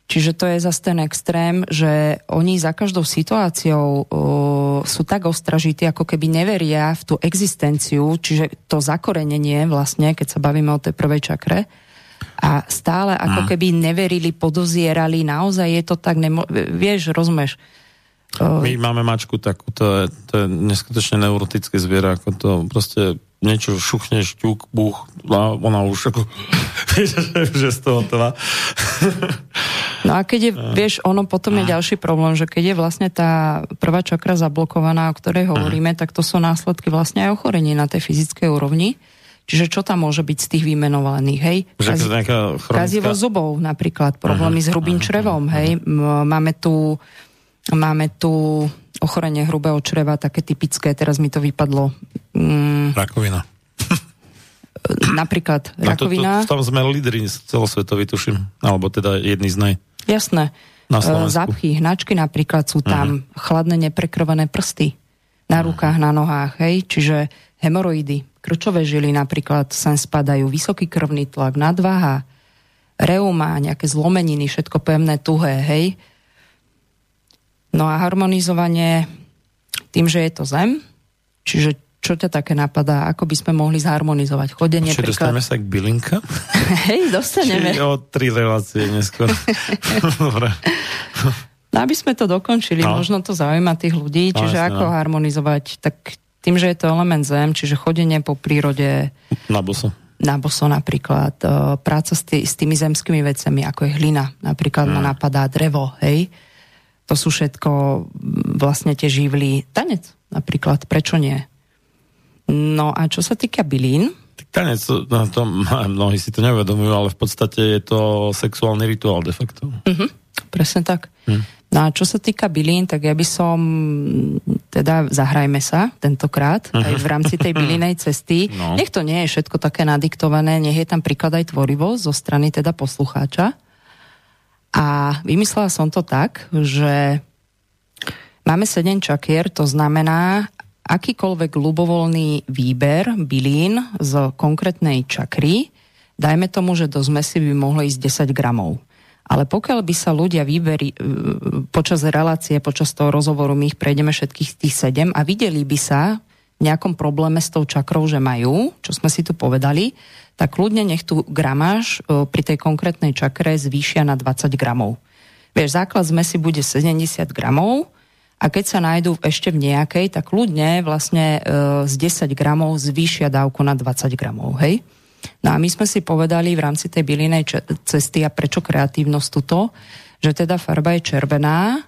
Speaker 2: Čiže to je zase ten extrém, že oni za každou situáciou o, sú tak ostražití, ako keby neveria v tú existenciu, čiže to zakorenenie vlastne, keď sa bavíme o tej prvej čakre, a stále ako keby neverili, podozierali, naozaj je to tak, nemo- vieš, rozumieš,
Speaker 1: my máme mačku takú, to je, to je neskutočne neurotické zviera, ako to proste niečo šuchne, šťuk, buch, a ona už ako, vieš, že z toho to
Speaker 2: No a keď je, vieš, ono potom je ďalší problém, že keď je vlastne tá prvá čakra zablokovaná, o ktorej hovoríme, tak to sú následky vlastne aj ochorení na tej fyzickej úrovni. Čiže čo tam môže byť z tých vymenovaných, hej?
Speaker 1: Kazi,
Speaker 2: kazivo zubov napríklad, problémy uh-huh, s hrubým uh-huh, črevom, uh-huh. hej? Máme tu, máme tu ochorenie hrubého čreva, také typické, teraz mi to vypadlo.
Speaker 1: Mm, rakovina.
Speaker 2: Napríklad no, rakovina.
Speaker 1: To, to, tam sme lídri celosvetovi, tuším. Alebo teda jedný z naj.
Speaker 2: Jasné. Na Zápchy, hnačky napríklad sú tam, uh-huh. chladné neprekrvené prsty na rukách, na nohách, hej? Čiže hemoroidy, krčové žily napríklad sem spadajú, vysoký krvný tlak, nadváha, reuma, nejaké zlomeniny, všetko pevné, tuhé, hej. No a harmonizovanie tým, že je to zem, čiže čo ťa také napadá, ako by sme mohli zharmonizovať chodenie?
Speaker 1: Či príklad... dostaneme sa k bylinka?
Speaker 2: Hej, dostaneme.
Speaker 1: Či o tri relácie neskôr. Dobre.
Speaker 2: No, aby sme to dokončili, no. možno to zaujíma tých ľudí, čiže no, ako no. harmonizovať, tak tým, že je to element zem, čiže chodenie po prírode...
Speaker 1: Na boso.
Speaker 2: Na boso napríklad. E, práca s, tý, s tými zemskými vecami, ako je hlina. Napríklad mm. ma napadá drevo, hej. To sú všetko vlastne tie živly. Tanec napríklad, prečo nie? No a čo sa týka bylín,
Speaker 1: Tanec, no to, mnohí si to neuvedomujú, ale v podstate je to sexuálny rituál de facto.
Speaker 2: Uh-huh, presne tak. Uh-huh. No a čo sa týka bylín, tak ja by som, teda zahrajme sa tentokrát, aj v rámci tej bylinej cesty. No. Nech to nie je všetko také nadiktované, nech je tam príklad aj tvorivosť zo strany teda poslucháča. A vymyslela som to tak, že máme sedem čakier, to znamená, akýkoľvek ľubovoľný výber bylín z konkrétnej čakry, dajme tomu, že do zmesi by mohlo ísť 10 gramov. Ale pokiaľ by sa ľudia vyberi e, počas relácie, počas toho rozhovoru, my ich prejdeme všetkých tých sedem a videli by sa v nejakom probléme s tou čakrou, že majú, čo sme si tu povedali, tak ľudne nech tu gramáž e, pri tej konkrétnej čakre zvýšia na 20 gramov. Vieš, základ zmesi bude 70 gramov a keď sa nájdú ešte v nejakej, tak ľudne vlastne e, z 10 gramov zvýšia dávku na 20 gramov, hej? No a my sme si povedali v rámci tej bylinej cesty a prečo kreatívnosť tuto, že teda farba je červená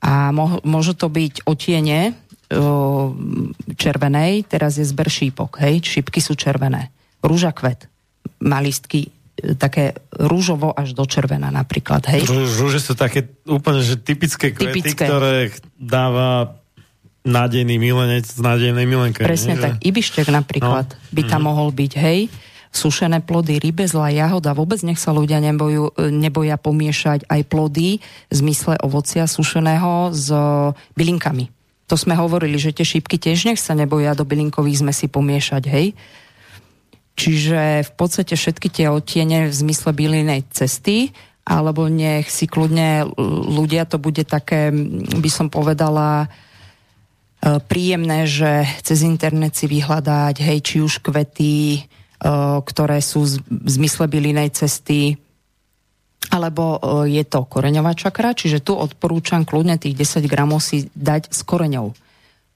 Speaker 2: a mo- môže to byť otiene červenej, teraz je zber šípok, hej, šípky sú červené. Rúža kvet, má listky e, také rúžovo až do červená napríklad, hej.
Speaker 1: Rúže sú také úplne že typické kvety, typické. ktoré dáva nádejný milenec z nádejnej milenke.
Speaker 2: Presne nie? tak, ibištek napríklad no. by tam mm. mohol byť, hej sušené plody, rybe, zlá jahoda. Vôbec nech sa ľudia nebojú, neboja pomiešať aj plody v zmysle ovocia sušeného s bylinkami. To sme hovorili, že tie šípky tiež nech sa neboja do bylinkových zmesí pomiešať, hej? Čiže v podstate všetky tie odtiene v zmysle bylinej cesty, alebo nech si kľudne ľudia, to bude také, by som povedala, e, príjemné, že cez internet si vyhľadať, hej, či už kvety, ktoré sú v zmysle bylinej cesty, alebo je to koreňová čakra, čiže tu odporúčam kľudne tých 10 gramov si dať s koreňou.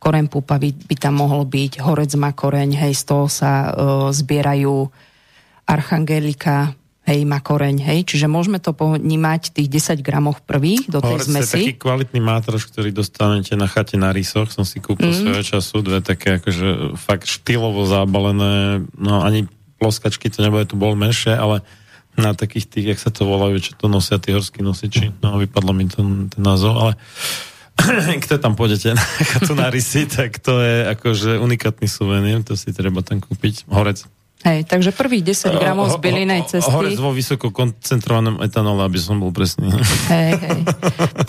Speaker 2: Koreň pupa by, by tam mohol byť, horec má koreň, hej, z toho sa uh, zbierajú archangelika, hej, má koreň, hej, čiže môžeme to ponímať tých 10 gramoch prvých do tej
Speaker 1: Hovorite,
Speaker 2: zmesi.
Speaker 1: taký kvalitný mátroš, ktorý dostanete na chate na rysoch, som si kúpil mm. svojho času, dve také akože fakt štýlovo zabalené, no ani ploskačky to nebude, to bolo menšie, ale na takých tých, jak sa to volajú, čo to nosia tí horskí nosiči, no vypadlo mi ten, ten názov, ale kto tam pôjdete na chatu na rysy, tak to je akože unikátny suvenír, to si treba tam kúpiť, horec.
Speaker 2: Hej, takže prvých 10 gramov z bylinej cesty.
Speaker 1: Horec vo vysoko koncentrovanom etanole, aby som bol presný.
Speaker 2: Hej, hej.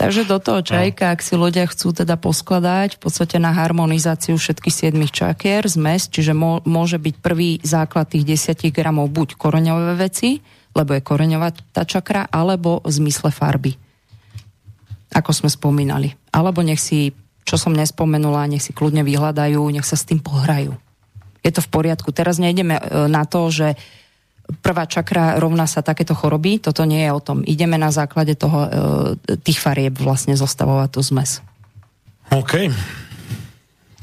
Speaker 2: Takže do toho čajka, ak si ľudia chcú teda poskladať v podstate na harmonizáciu všetkých 7 čakier, zmes, čiže môže byť prvý základ tých 10 gramov buď koreňové veci, lebo je koreňová tá čakra, alebo v zmysle farby. Ako sme spomínali. Alebo nech si, čo som nespomenula, nech si kľudne vyhľadajú, nech sa s tým pohrajú je to v poriadku. Teraz nejdeme e, na to, že prvá čakra rovná sa takéto choroby, toto nie je o tom. Ideme na základe toho, e, tých farieb vlastne zostavovať tú zmes.
Speaker 1: OK.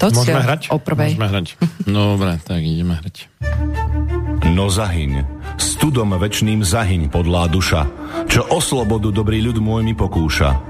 Speaker 2: To
Speaker 1: Môžeme hrať?
Speaker 2: O prvej.
Speaker 1: Môžeme hrať. Dobre, tak ideme hrať.
Speaker 3: No zahyň, studom večným zahyň podlá duša, čo o slobodu dobrý ľud môj mi pokúša.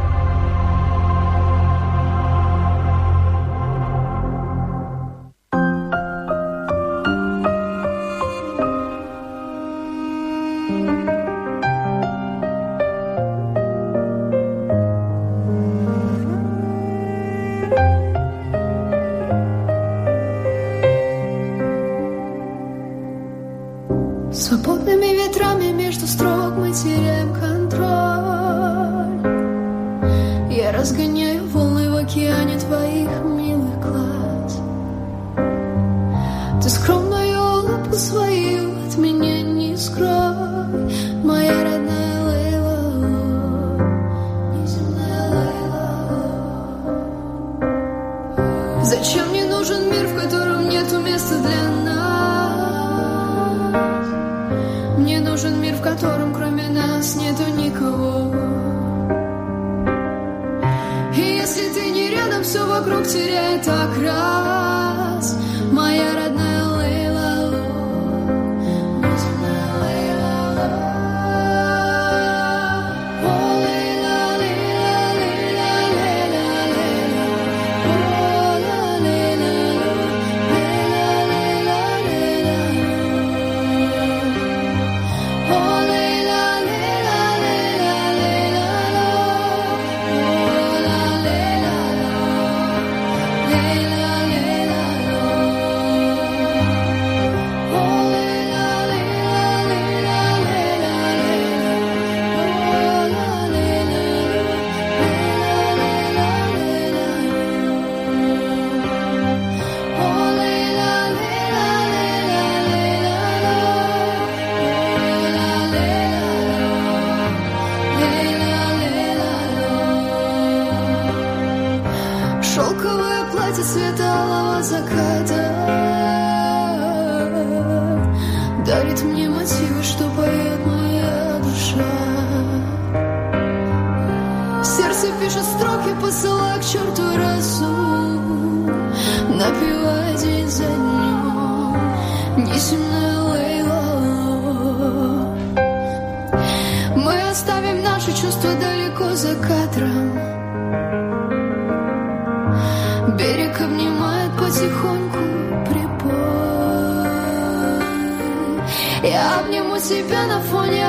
Speaker 4: Зачем мне нужен мир, в котором нету места для нас? Мне нужен мир, в котором кроме нас нету никого. И если ты не рядом, все вокруг теряет окрас. telefonie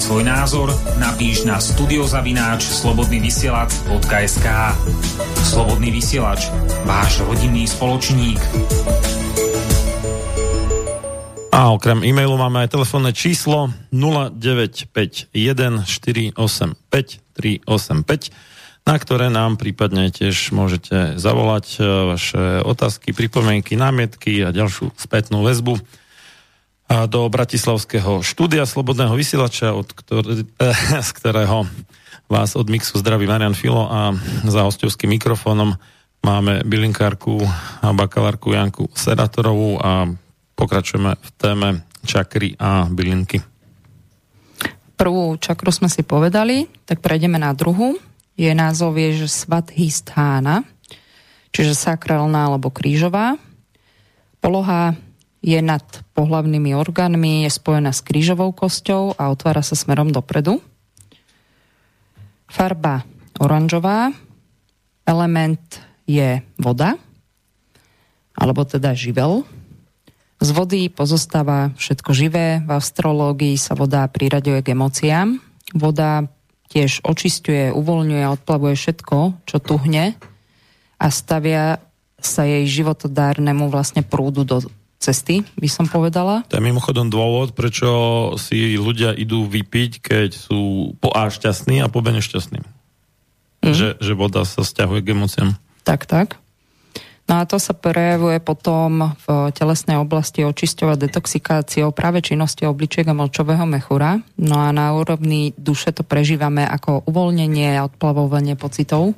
Speaker 5: svoj názor, napíš na studiozavináč slobodnyvysielac.sk Slobodný vysielač, váš rodinný spoločník.
Speaker 1: A okrem e-mailu máme aj telefónne číslo 0951 485 385 na ktoré nám prípadne tiež môžete zavolať e, vaše otázky, pripomienky, námietky a ďalšiu spätnú väzbu do Bratislavského štúdia Slobodného vysielača, od ktoré, z ktorého vás od Mixu zdraví Marian Filo a za hostovským mikrofónom máme bylinkárku a bakalárku Janku Sedatorovú a pokračujeme v téme čakry a bylinky.
Speaker 2: Prvú čakru sme si povedali, tak prejdeme na druhú. Je názov je, že Svathisthána, čiže sakrálna alebo krížová. Poloha je nad pohlavnými orgánmi, je spojená s krížovou kosťou a otvára sa smerom dopredu. Farba oranžová, element je voda, alebo teda živel. Z vody pozostáva všetko živé, v astrológii sa voda priraďuje k emóciám. Voda tiež očistuje, uvoľňuje a odplavuje všetko, čo tuhne a stavia sa jej životodárnemu vlastne prúdu do cesty, by som povedala.
Speaker 1: To je mimochodom dôvod, prečo si ľudia idú vypiť, keď sú po A šťastní a po B nešťastní. Mm. Že, že voda sa stiahuje k emóciám.
Speaker 2: Tak, tak. No a to sa prejavuje potom v telesnej oblasti očisťovať detoxikáciou práve činnosti obličiek a močového mechura. No a na úrovni duše to prežívame ako uvoľnenie a odplavovanie pocitov,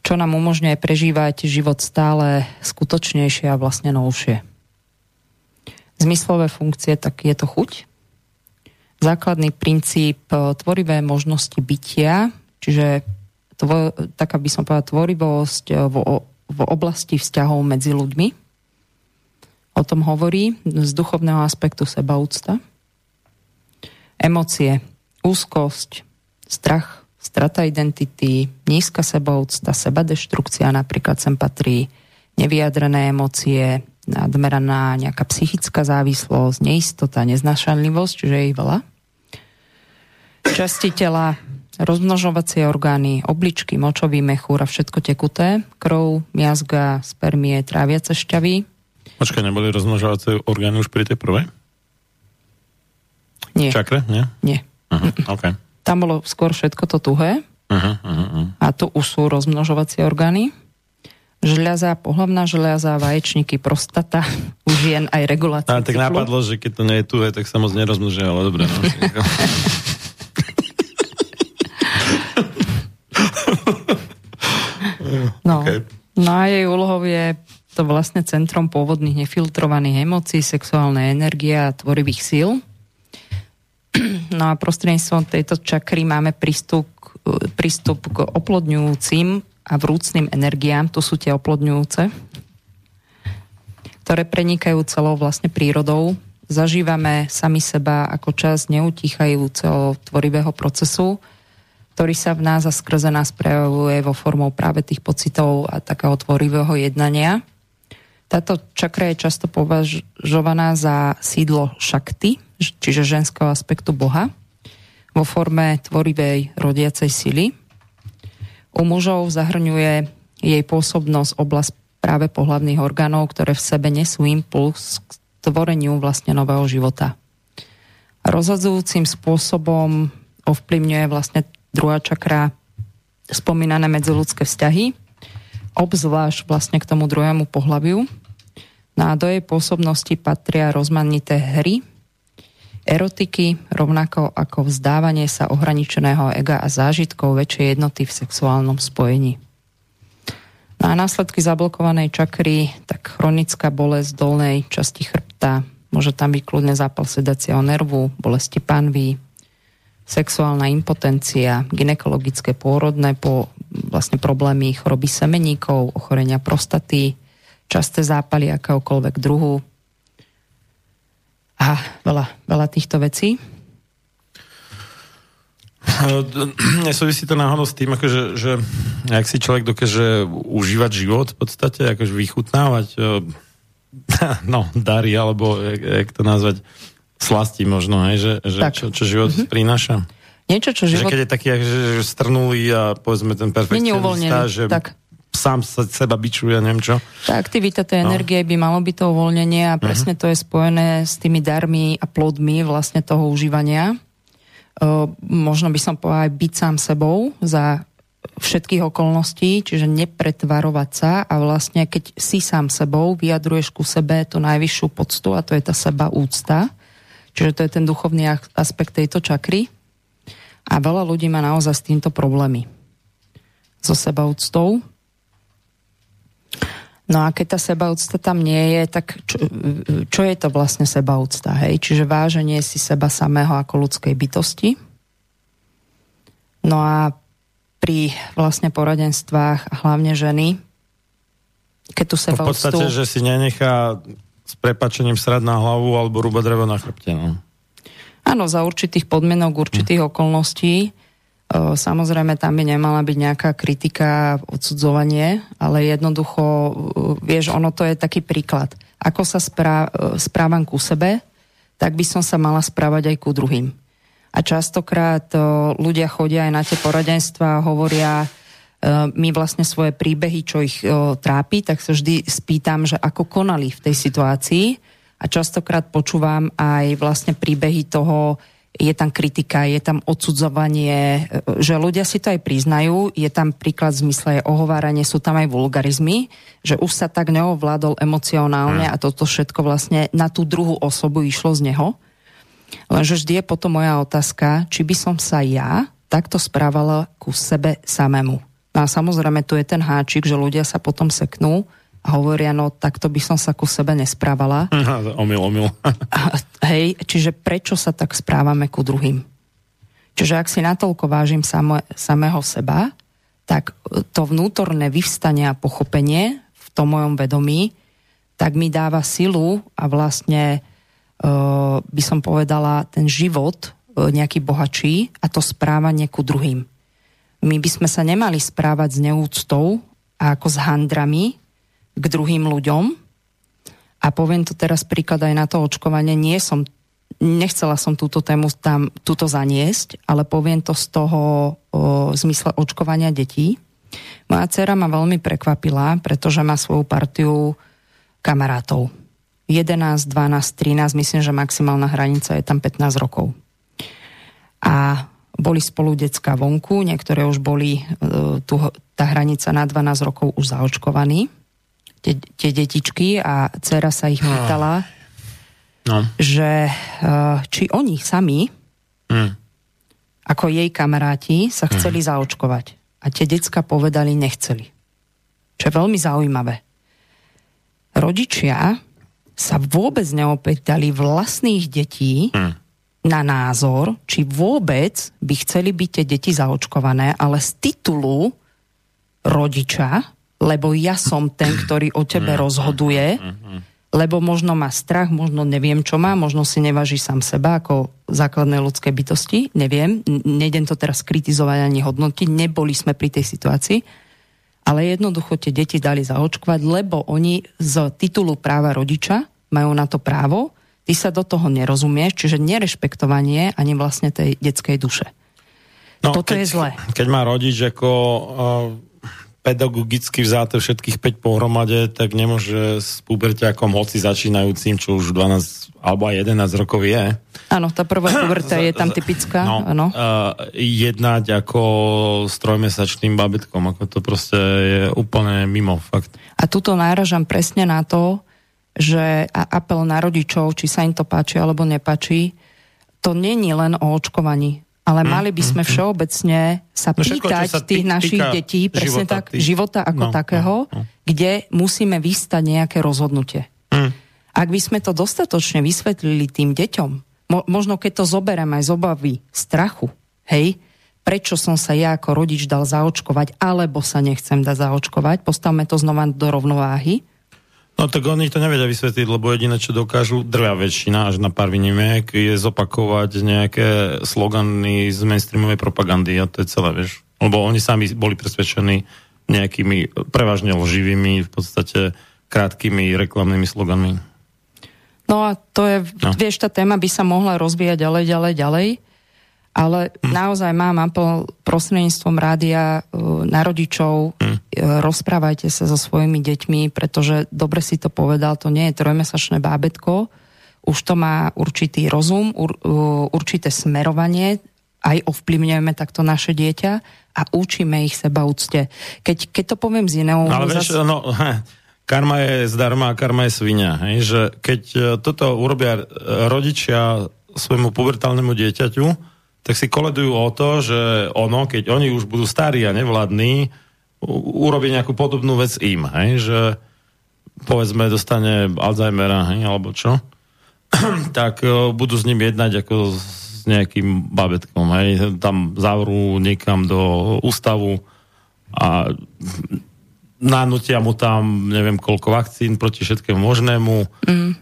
Speaker 2: čo nám umožňuje prežívať život stále skutočnejšie a vlastne novšie. Zmyslové funkcie, tak je to chuť. Základný princíp e, tvorivé možnosti bytia, čiže tvo, taká by som povedala tvorivosť e, vo v oblasti vzťahov medzi ľuďmi. O tom hovorí z duchovného aspektu sebaúcta. Emócie, úzkosť, strach, strata identity, nízka sebaúcta, sebadeštrukcia napríklad sem patrí, nevyjadrené emócie, nadmeraná nejaká psychická závislosť, neistota, neznášanlivosť, čiže je ich veľa. Časti tela, rozmnožovacie orgány, obličky, močový mechúr a všetko tekuté, krv, miazga, spermie, tráviace šťavy.
Speaker 1: Počkaj, neboli rozmnožovacie orgány už pri tej prvej?
Speaker 2: Nie.
Speaker 1: Čakre, nie?
Speaker 2: Nie.
Speaker 1: Uh-huh, okay.
Speaker 2: Tam bolo skôr všetko to tuhé. Uh-huh, uh-huh. A tu už sú rozmnožovacie orgány. Žľaza, pohlavná žľaza, vaječníky, prostata, už jen aj regulácia.
Speaker 1: A tak napadlo, že keď to nie je tuhé, tak sa moc nerozmnožuje, ale dobre. No.
Speaker 2: No. Okay. no a jej úlohou je to vlastne centrom pôvodných nefiltrovaných emócií, sexuálnej energie a tvorivých síl. No a prostredníctvom tejto čakry máme prístup, prístup k oplodňujúcim a vrúcným energiám, to sú tie oplodňujúce, ktoré prenikajú celou vlastne prírodou. Zažívame sami seba ako čas neutíchajúceho tvorivého procesu, ktorý sa v nás a skrze nás prejavuje vo formou práve tých pocitov a takého tvorivého jednania. Táto čakra je často považovaná za sídlo šakty, čiže ženského aspektu Boha, vo forme tvorivej rodiacej sily. U mužov zahrňuje jej pôsobnosť oblasť práve pohľadných orgánov, ktoré v sebe nesú impuls k tvoreniu vlastne nového života. Rozhodzujúcim spôsobom ovplyvňuje vlastne druhá čakra spomínané medziludské vzťahy, obzvlášť vlastne k tomu druhému pohľaviu. No a do jej pôsobnosti patria rozmanité hry, erotiky, rovnako ako vzdávanie sa ohraničeného ega a zážitkov väčšej jednoty v sexuálnom spojení. No a následky zablokovanej čakry, tak chronická bolesť dolnej časti chrbta, môže tam byť kľudne zápal sedacieho nervu, bolesti panvy, sexuálna impotencia, ginekologické pôrodné po vlastne problémy choroby semeníkov, ochorenia prostaty, časté zápaly akéhokoľvek druhu a veľa, veľa týchto vecí.
Speaker 1: Nesúvisí to náhodou s tým, akože, že ak si človek dokáže užívať život v podstate, akože vychutnávať no, dary, alebo jak, to nazvať, slasti možno, hej, že, že čo, čo život mm-hmm. prináša.
Speaker 2: Niečo, čo život...
Speaker 1: Že keď je taký, že, že strnulý a povedzme ten perfekcionista, že tak. Sám sa seba bičuje, neviem čo.
Speaker 2: Tá aktivita tej no. energie by malo byť to uvoľnenie a presne uh-huh. to je spojené s tými darmi a plodmi vlastne toho užívania. Uh, možno by som povedal aj byť sám sebou za všetkých okolností, čiže nepretvarovať sa a vlastne keď si sám sebou, vyjadruješ ku sebe tú najvyššiu poctu a to je tá seba úcta Čiže to je ten duchovný aspekt tejto čakry. A veľa ľudí má naozaj s týmto problémy. So sebaúctou. No a keď tá sebaúcta tam nie je, tak čo, čo je to vlastne sebaúcta? Hej? Čiže váženie si seba samého ako ľudskej bytosti. No a pri vlastne poradenstvách hlavne ženy, keď tu sebaúctu...
Speaker 1: V podstate, že si nenechá s prepačením srad na hlavu alebo rúba drevo na chrbte. No.
Speaker 2: Áno, za určitých podmienok, určitých hm. okolností. Samozrejme, tam by nemala byť nejaká kritika, odsudzovanie, ale jednoducho, vieš, ono to je taký príklad. Ako sa správ, správam ku sebe, tak by som sa mala správať aj ku druhým. A častokrát ľudia chodia aj na tie poradenstva a hovoria, my vlastne svoje príbehy, čo ich trápi, tak sa vždy spýtam, že ako konali v tej situácii a častokrát počúvam aj vlastne príbehy toho, je tam kritika, je tam odsudzovanie, že ľudia si to aj priznajú, je tam príklad v zmysle je ohováranie, sú tam aj vulgarizmy, že už sa tak neovládol emocionálne hmm. a toto všetko vlastne na tú druhú osobu išlo z neho. Lenže vždy je potom moja otázka, či by som sa ja takto správala ku sebe samému. No a samozrejme tu je ten háčik, že ľudia sa potom seknú, a hovoria, no takto by som sa ku sebe nesprávala.
Speaker 1: omyl, omyl.
Speaker 2: Hej, čiže prečo sa tak správame ku druhým? Čiže ak si natoľko vážim samo, samého seba, tak to vnútorné vyvstanie a pochopenie v tom mojom vedomí, tak mi dáva silu a vlastne uh, by som povedala ten život uh, nejaký bohačí a to správanie ku druhým. My by sme sa nemali správať s neúctou a ako s handrami, k druhým ľuďom. A poviem to teraz príklad aj na to očkovanie. Nie som, nechcela som túto tému tam, túto zaniesť, ale poviem to z toho o, zmysle očkovania detí. Moja dcera ma veľmi prekvapila, pretože má svoju partiu kamarátov. 11, 12, 13, myslím, že maximálna hranica je tam 15 rokov. A boli spolu decka vonku, niektoré už boli, e, tu, tá hranica na 12 rokov už zaočkovaní tie, tie detičky a dcera sa ich pýtala, no. že uh, či oni sami, mm. ako jej kamaráti, sa chceli mm. zaočkovať. A tie decka povedali, nechceli. Čo je veľmi zaujímavé. Rodičia sa vôbec neopýtali vlastných detí mm. na názor, či vôbec by chceli byť tie deti zaočkované, ale z titulu rodiča lebo ja som ten, ktorý o tebe rozhoduje, lebo možno má strach, možno neviem, čo má, možno si neváži sám seba ako základné ľudské bytosti, neviem, nejdem to teraz kritizovať ani hodnotiť, neboli sme pri tej situácii, ale jednoducho tie deti dali zaočkovať, lebo oni z titulu práva rodiča majú na to právo, ty sa do toho nerozumieš, čiže nerešpektovanie ani vlastne tej detskej duše. No, Toto keď, je zlé.
Speaker 1: Keď má rodič ako uh pedagogicky vzáte všetkých 5 pohromade, tak nemôže s puberťakom, hoci začínajúcim, čo už 12 alebo aj 11 rokov je.
Speaker 2: Áno, tá prvá puberta je tam typická. No, áno.
Speaker 1: Uh, jednať ako s trojmesačným babetkom, ako to proste je úplne mimo, fakt.
Speaker 2: A tuto náražam presne na to, že apel na rodičov, či sa im to páči alebo nepáči, to není len o očkovaní ale mm, mali by sme mm, mm. všeobecne sa no pýtať sa tých tý, našich detí, presne života, tak, života ako no, takého, no, no. kde musíme vystať nejaké rozhodnutie. Mm. Ak by sme to dostatočne vysvetlili tým deťom, mo- možno keď to zoberiem aj z obavy strachu, hej, prečo som sa ja ako rodič dal zaočkovať, alebo sa nechcem dať zaočkovať, postavme to znova do rovnováhy,
Speaker 1: No tak oni to nevedia vysvetliť, lebo jediné, čo dokážu, drvia väčšina, až na pár výnimiek, je zopakovať nejaké slogany z mainstreamovej propagandy a to je celé, vieš. Lebo oni sami boli presvedčení nejakými prevažne loživými, v podstate krátkými reklamnými sloganmi.
Speaker 2: No a to je, no. vieš, tá téma by sa mohla rozvíjať ďalej, ďalej, ďalej ale hm. naozaj mám apel prostredníctvom rádia e, na rodičov, hm. rozprávajte sa so svojimi deťmi, pretože dobre si to povedal, to nie je trojmesačné bábetko, už to má určitý rozum, ur, e, určité smerovanie, aj ovplyvňujeme takto naše dieťa a učíme ich seba úcte. Keď, keď to poviem z iného...
Speaker 1: No, ale vieš, zas... no, he, karma je zdarma a karma je svinia. Hej, že keď toto urobia rodičia svojmu pubertálnemu dieťaťu, tak si koledujú o to, že ono, keď oni už budú starí a nevládni, urobí nejakú podobnú vec im, hej, že povedzme dostane Alzheimera, hej, alebo čo, tak uh, budú s ním jednať ako s nejakým babetkom, hej, tam zavrú niekam do ústavu a nanutia mu tam neviem koľko vakcín proti všetkému možnému. Mm.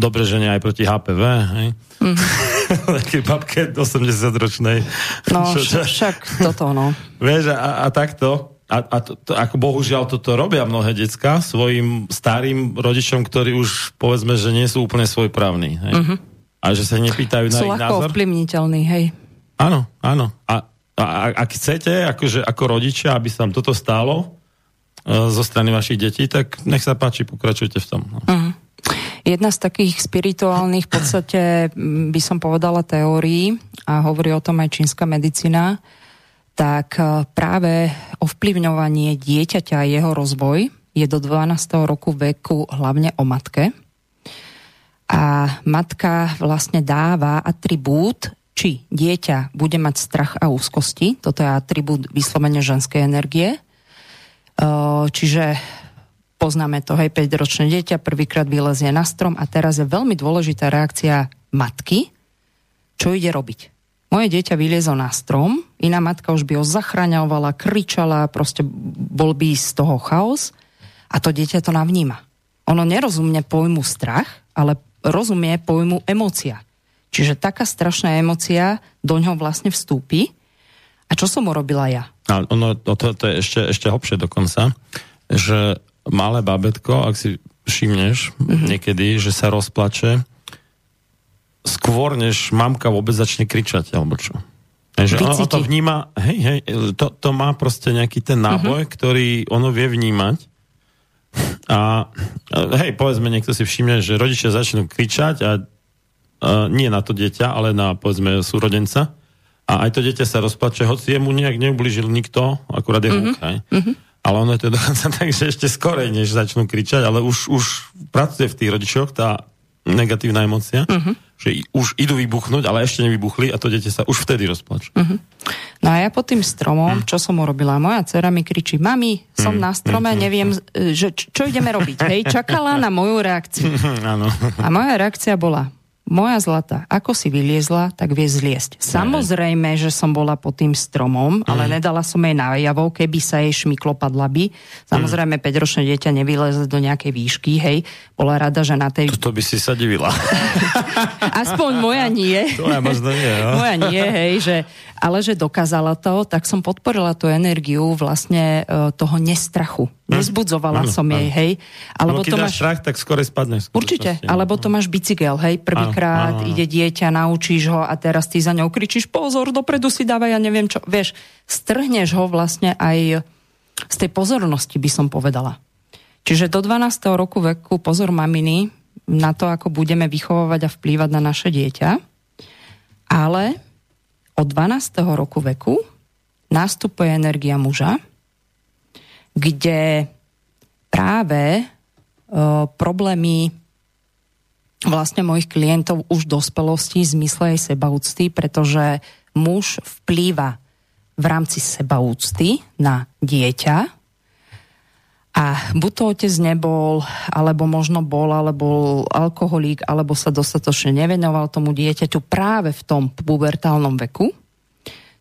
Speaker 1: Dobre, že nie aj proti HPV, hej. Mm. Takej babke 80-ročnej.
Speaker 2: No, čo, však toto, no.
Speaker 1: Vieš, a, a takto, a, a to, to, ako bohužiaľ toto robia mnohé decka svojim starým rodičom, ktorí už povedzme, že nie sú úplne svojprávni. Hej? Uh-huh. A že sa nepýtajú na
Speaker 2: sú
Speaker 1: ich názor.
Speaker 2: Sú ovplyvniteľní, hej.
Speaker 1: Áno, áno. A a, ak chcete, akože, ako rodičia, aby sa vám toto stálo uh, zo strany vašich detí, tak nech sa páči, pokračujte v tom. No. Uh-huh.
Speaker 2: Jedna z takých spirituálnych v podstate by som povedala teórií a hovorí o tom aj čínska medicína, tak práve ovplyvňovanie dieťaťa a jeho rozvoj je do 12. roku veku hlavne o matke. A matka vlastne dáva atribút, či dieťa bude mať strach a úzkosti, toto je atribút vyslovene ženskej energie, čiže poznáme to, hej, 5-ročné dieťa prvýkrát vylezie na strom a teraz je veľmi dôležitá reakcia matky, čo ide robiť. Moje dieťa vyliezlo na strom, iná matka už by ho zachraňovala, kričala, proste bol by z toho chaos a to dieťa to navníma. Ono nerozumne pojmu strach, ale rozumie pojmu emócia. Čiže taká strašná emócia do ňoho vlastne vstúpi. A čo som urobila ja?
Speaker 1: A ono, to, to je ešte, ešte hlbšie dokonca, že malé babetko, ak si všimneš mm-hmm. niekedy, že sa rozplače skôr, než mamka vôbec začne kričať, alebo čo. Že ono, to vníma, hej, hej, to, to má proste nejaký ten náboj, mm-hmm. ktorý ono vie vnímať a hej, povedzme, niekto si všimne, že rodičia začnú kričať a, a nie na to dieťa, ale na, povedzme, súrodenca. A aj to dieťa sa rozplače, hoci jemu nejak neublížil nikto, akurát je mm-hmm. húka. Mm-hmm. Ale ono je to dokonca tak, že ešte skorej, než začnú kričať, ale už, už pracuje v tých rodičoch tá negatívna emocia, uh-huh. že už idú vybuchnúť, ale ešte nevybuchli a to dieťa sa už vtedy rozplačí. Uh-huh.
Speaker 2: No a ja pod tým stromom, uh-huh. čo som urobila? Moja dcera mi kričí, mami, som uh-huh. na strome, uh-huh. neviem, že, čo ideme robiť. Hej, čakala na moju reakciu. Uh-huh. A moja reakcia bola, moja zlata, ako si vyliezla, tak vie zliesť. Samozrejme, že som bola pod tým stromom, ale mm. nedala som jej najavo, keby sa jej šmyklo padla by. Samozrejme, mm. 5-ročné dieťa nevyleze do nejakej výšky, hej. Bola rada, že na tej...
Speaker 1: To by si sa divila.
Speaker 2: Aspoň moja nie.
Speaker 1: Tvoja možno nie, no?
Speaker 2: Moja nie, hej, že ale že dokázala to, tak som podporila tú energiu vlastne uh, toho nestrachu. Hm. Nezbudzovala hm. som jej, hej.
Speaker 1: Alebo to máš strach, tak skore spadneš.
Speaker 2: Určite, alebo to máš bicykel, hej. Prvýkrát ide dieťa, naučíš ho a teraz ty za ňou kričíš, pozor, dopredu si dávaj, ja neviem čo. Vieš, strhneš ho vlastne aj z tej pozornosti, by som povedala. Čiže do 12. roku veku pozor maminy na to, ako budeme vychovávať a vplývať na naše dieťa. Ale od 12. roku veku nástupuje energia muža, kde práve e, problémy vlastne mojich klientov už dospelosti v zmysle aj sebaúcty, pretože muž vplýva v rámci sebaúcty na dieťa, a buď to otec nebol, alebo možno bol, alebo alkoholík, alebo sa dostatočne nevenoval tomu dieťaťu práve v tom pubertálnom veku,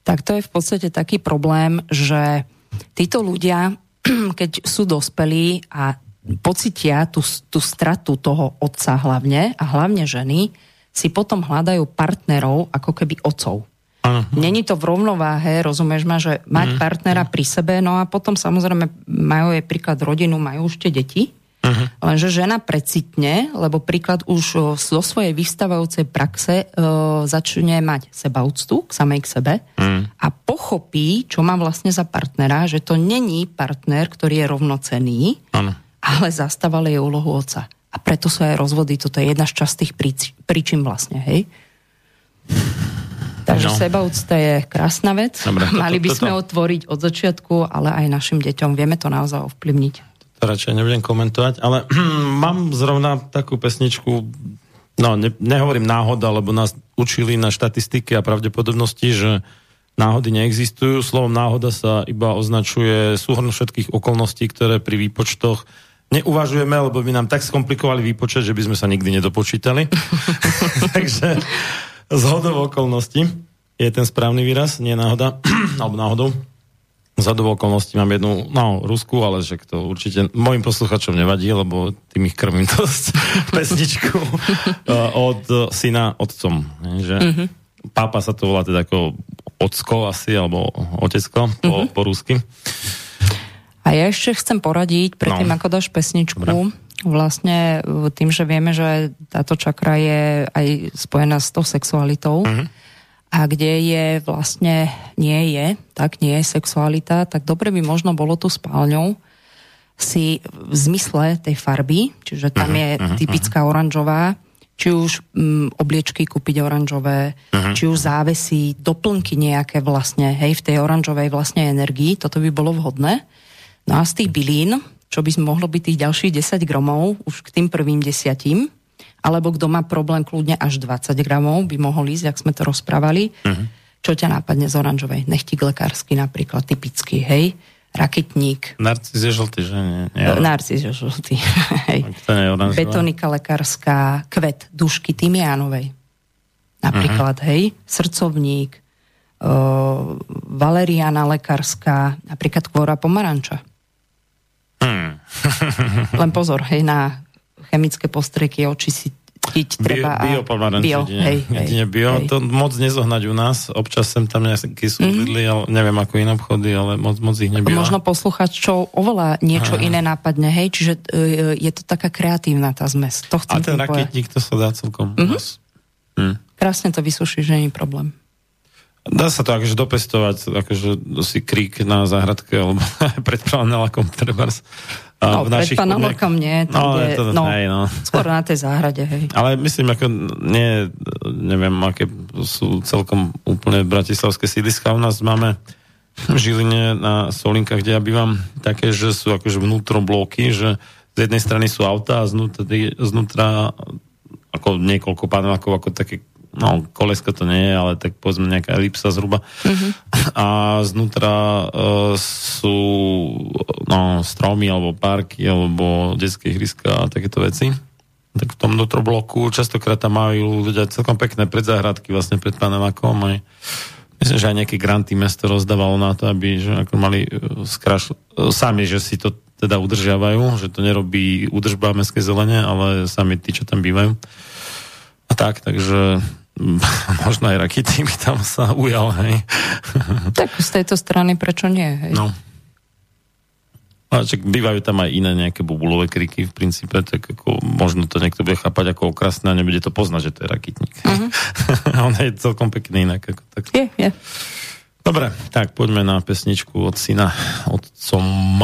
Speaker 2: tak to je v podstate taký problém, že títo ľudia, keď sú dospelí a pocitia tú, tú stratu toho otca hlavne, a hlavne ženy, si potom hľadajú partnerov ako keby otcov. Není to v rovnováhe, rozumieš ma, že mať uh-huh. partnera pri sebe, no a potom samozrejme majú aj príklad rodinu, majú už tie deti, uh-huh. lenže žena precitne, lebo príklad už zo svojej vystavajúcej praxe e, začne mať sebaúctu k samej k sebe uh-huh. a pochopí, čo má vlastne za partnera, že to není partner, ktorý je rovnocený, uh-huh. Ale zastával jej úlohu oca. A preto sú aj rozvody, toto je jedna z častých príčin vlastne, hej? Takže no. sebaúcta je krásna vec. Dobre, toto, Mali by sme otvoriť od začiatku, ale aj našim deťom. Vieme to naozaj ovplyvniť.
Speaker 1: To radšej nebudem komentovať, ale mám zrovna takú pesničku, no ne, nehovorím náhoda, lebo nás učili na štatistiky a pravdepodobnosti, že náhody neexistujú. Slovom náhoda sa iba označuje súhrn všetkých okolností, ktoré pri výpočtoch neuvažujeme, lebo by nám tak skomplikovali výpočet, že by sme sa nikdy nedopočítali. Takže z hodov okolností je ten správny výraz, nie náhoda, alebo náhodou. Z hodov okolností mám jednu, no, Rusku, ale že to určite mojim posluchačom nevadí, lebo tým ich krmím dosť pesničku eh, od syna otcom. Že mm-hmm. Pápa sa to volá teda ako ocko asi, alebo otecko po, mm-hmm. po rusky.
Speaker 2: A ja ešte chcem poradiť, predtým no. ako dáš pesničku, Dobre vlastne tým, že vieme, že táto čakra je aj spojená s tou sexualitou. Uh-huh. a kde je vlastne, nie je, tak nie je sexualita, tak dobre by možno bolo tu spálňou si v zmysle tej farby, čiže tam uh-huh, je uh-huh, typická oranžová, či už um, obliečky kúpiť oranžové, uh-huh. či už závesy, doplnky nejaké vlastne, hej, v tej oranžovej vlastne energii, toto by bolo vhodné. No a z tých bylín, čo by mohlo byť tých ďalších 10 gramov, už k tým prvým desiatím, alebo kto má problém kľudne až 20 gramov, by mohol ísť, ak sme to rozprávali. Uh-huh. Čo ťa nápadne z oranžovej? Nechtík lekársky napríklad, typický, hej? raketník.
Speaker 1: Narcis je žltý, že nie? nie
Speaker 2: Narcis je žltý. Betonika lekárska, kvet dušky tymiánovej. Napríklad, uh-huh. hej, srdcovník, uh, valeriana lekárska, napríklad kvora pomaranča. Hmm. Len pozor, hej, na chemické postreky oči si chytiť treba.
Speaker 1: Bio, bio bio, hej, hej, bio. Hej. To moc nezohnať u nás, občas sem tam nejaké sú mm-hmm. ale neviem ako iné obchody, ale moc, moc ich nebylo.
Speaker 2: Možno poslúchať, čo oveľa niečo Aha. iné nápadne, hej, čiže uh, je to taká kreatívna tá zmes. To chcem
Speaker 1: A ten raketník, to sa dá celkom. Mm-hmm.
Speaker 2: Hm. Krásne to vysúši, že nie je problém.
Speaker 1: Dá sa to akože dopestovať, akože si krík na záhradke, alebo pred lakom trebárs.
Speaker 2: No, v našich pred panelokom nie,
Speaker 1: no, je, to,
Speaker 2: no,
Speaker 1: hej, no.
Speaker 2: skoro na tej záhrade, hej.
Speaker 1: Ale myslím, ako nie, neviem, aké sú celkom úplne bratislavské sídliska. U nás máme v Žiline na Solinkách, kde ja bývam, také, že sú akože vnútrobloky, že z jednej strany sú auta a znútra, znútra ako niekoľko panelákov, ako také no kolesko to nie je, ale tak povedzme nejaká elipsa zhruba. Uh-huh. A znútra uh, sú no, stromy alebo parky alebo detské ihriska a takéto veci. Tak v tom bloku častokrát tam majú ľudia celkom pekné predzáhradky vlastne pred panelákom aj Myslím, že aj nejaké granty mesto rozdávalo na to, aby že ako mali e, skraš, e, sami, že si to teda udržiavajú, že to nerobí údržba mestskej zelene, ale sami tí, čo tam bývajú. A tak, takže možno aj rakety by tam sa ujal, hej.
Speaker 2: Tak z tejto strany prečo nie, hej?
Speaker 1: No. A čak bývajú tam aj iné nejaké bubulové kriky v princípe, tak ako možno to niekto bude chápať ako okrasné a nebude to poznať, že to je rakitník. Uh-huh. On je celkom pekný inak. Ako, tak.
Speaker 2: Je, je.
Speaker 1: Dobre, tak poďme na pesničku od syna, otcom.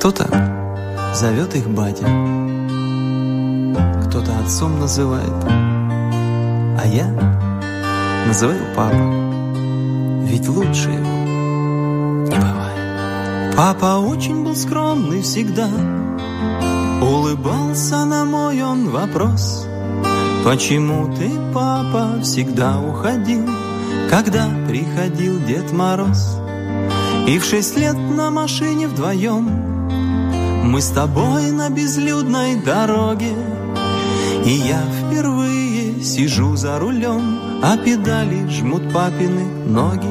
Speaker 6: Кто-то зовет их батя, кто-то отцом называет, а я называю папа, ведь лучше его не бывает. Папа очень был скромный всегда, улыбался на мой он вопрос. Почему ты, папа, всегда уходил, когда приходил Дед Мороз? И в шесть лет на машине вдвоем мы с тобой на безлюдной дороге И я впервые сижу за рулем А педали жмут папины ноги.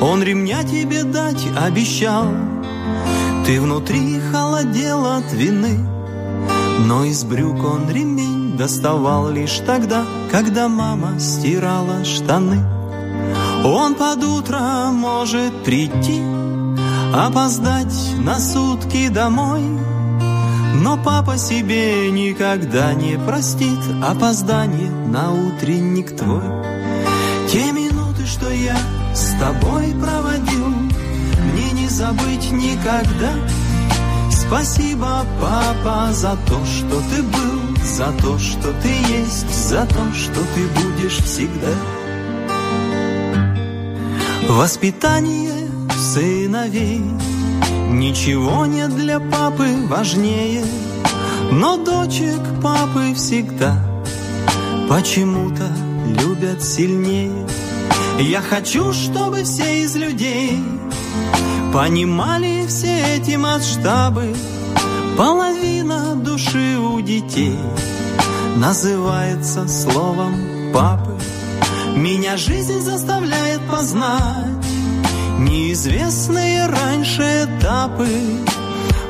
Speaker 6: Он ремня тебе дать обещал Ты внутри холодел от вины Но из брюк он ремень доставал лишь тогда Когда мама стирала штаны. Он под утро может прийти Опоздать на сутки домой. Но папа себе никогда не простит. Опоздание на утренник твой. Те минуты, что я с тобой проводил Мне не забыть никогда. Спасибо, папа, за то, что ты был, за то, что ты есть, за то, что ты будешь всегда. Воспитание сыновей. Ничего нет для папы важнее Но дочек папы всегда Почему-то любят сильнее. Я хочу, чтобы все из людей Понимали все эти масштабы. Половина души у детей Называется словом папы Меня жизнь заставляет познать Неизвестные раньше этапы.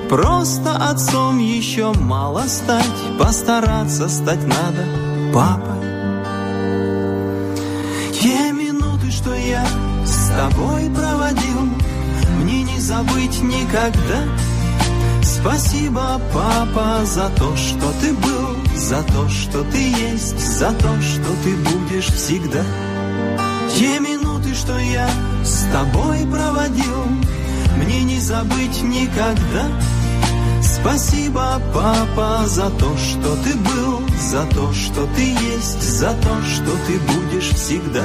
Speaker 6: Просто отцом еще мало стать. Постараться стать надо папой Те минуты, что я с тобой проводил Мне не забыть никогда. Спасибо, папа, за то, что ты был За то, что ты есть За то, что ты будешь всегда. Те минуты, что я тобой проводил, мне не забыть никогда. Спасибо, папа, за то, что ты был, за то, что ты есть, за то, что ты будешь всегда.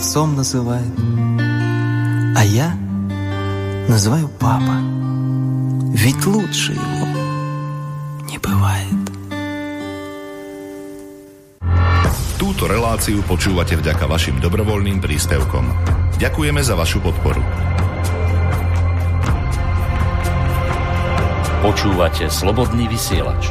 Speaker 6: отцом называет, а я называю папа, ведь лучше его не bывает.
Speaker 3: Túto reláciu počúvate vďaka vašim dobrovoľným príspevkom. Ďakujeme za vašu podporu.
Speaker 4: Počúvate slobodný vysielač.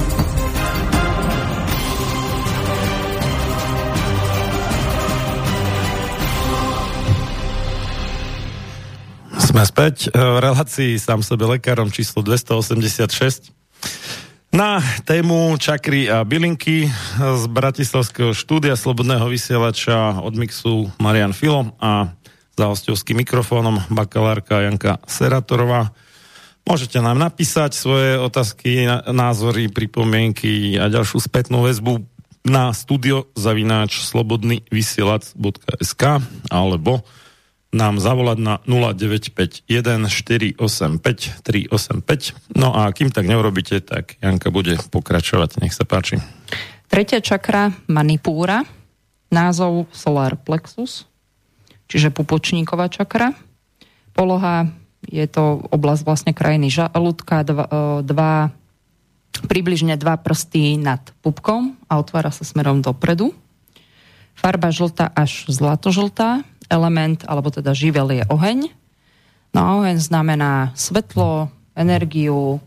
Speaker 1: Sme späť v relácii sám sebe lekárom číslo 286 na tému čakry a bylinky z Bratislavského štúdia Slobodného vysielača od Mixu Marian Filo a za hostovským mikrofónom bakalárka Janka Seratorová. Môžete nám napísať svoje otázky, názory, pripomienky a ďalšiu spätnú väzbu na studio zavináč slobodný vysielač.sk alebo nám zavolať na 0951 485 385. No a kým tak neurobíte, tak Janka bude pokračovať. Nech sa páči.
Speaker 2: Tretia čakra Manipúra, názov Solar Plexus, čiže pupočníková čakra. Poloha je to oblasť vlastne krajiny žalúdka, e, dva, približne dva prsty nad pupkom a otvára sa smerom dopredu. Farba žltá až zlatožltá, element, alebo teda živel je oheň. No a oheň znamená svetlo, energiu,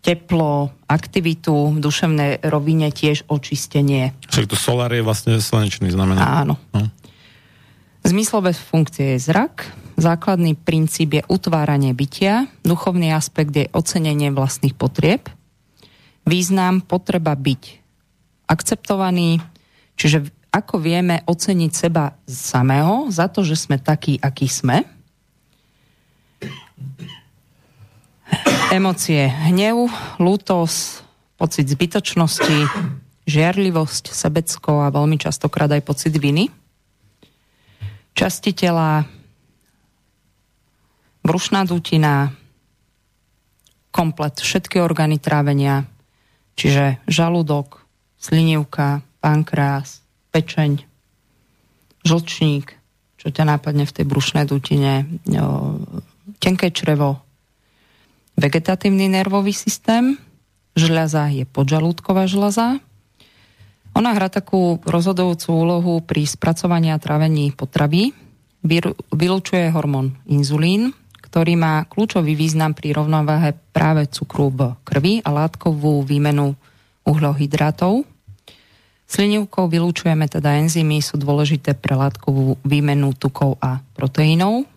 Speaker 2: teplo, aktivitu, v duševnej rovine tiež očistenie.
Speaker 1: Však to solár je vlastne slnečný znamená.
Speaker 2: Áno. No. Zmyslové funkcie je zrak, Základný princíp je utváranie bytia, duchovný aspekt je ocenenie vlastných potrieb, význam potreba byť akceptovaný, čiže ako vieme oceniť seba samého za to, že sme takí, akí sme. Emócie hnev, lútos, pocit zbytočnosti, žiarlivosť, sebecko a veľmi častokrát aj pocit viny. Časti tela brušná dutina, komplet všetky orgány trávenia, čiže žalúdok, slinivka, pankrás, pečeň, žlčník, čo ťa nápadne v tej brušnej dutine, tenké črevo, vegetatívny nervový systém, žľaza je podžalúdková žľaza. Ona hrá takú rozhodujúcu úlohu pri spracovaní a trávení potravy. Vylúčuje hormón inzulín, ktorý má kľúčový význam pri rovnováhe práve cukru v krvi a látkovú výmenu uhlohydrátov. Slinivkou vylúčujeme teda enzymy, sú dôležité pre látkovú výmenu tukov a proteínov.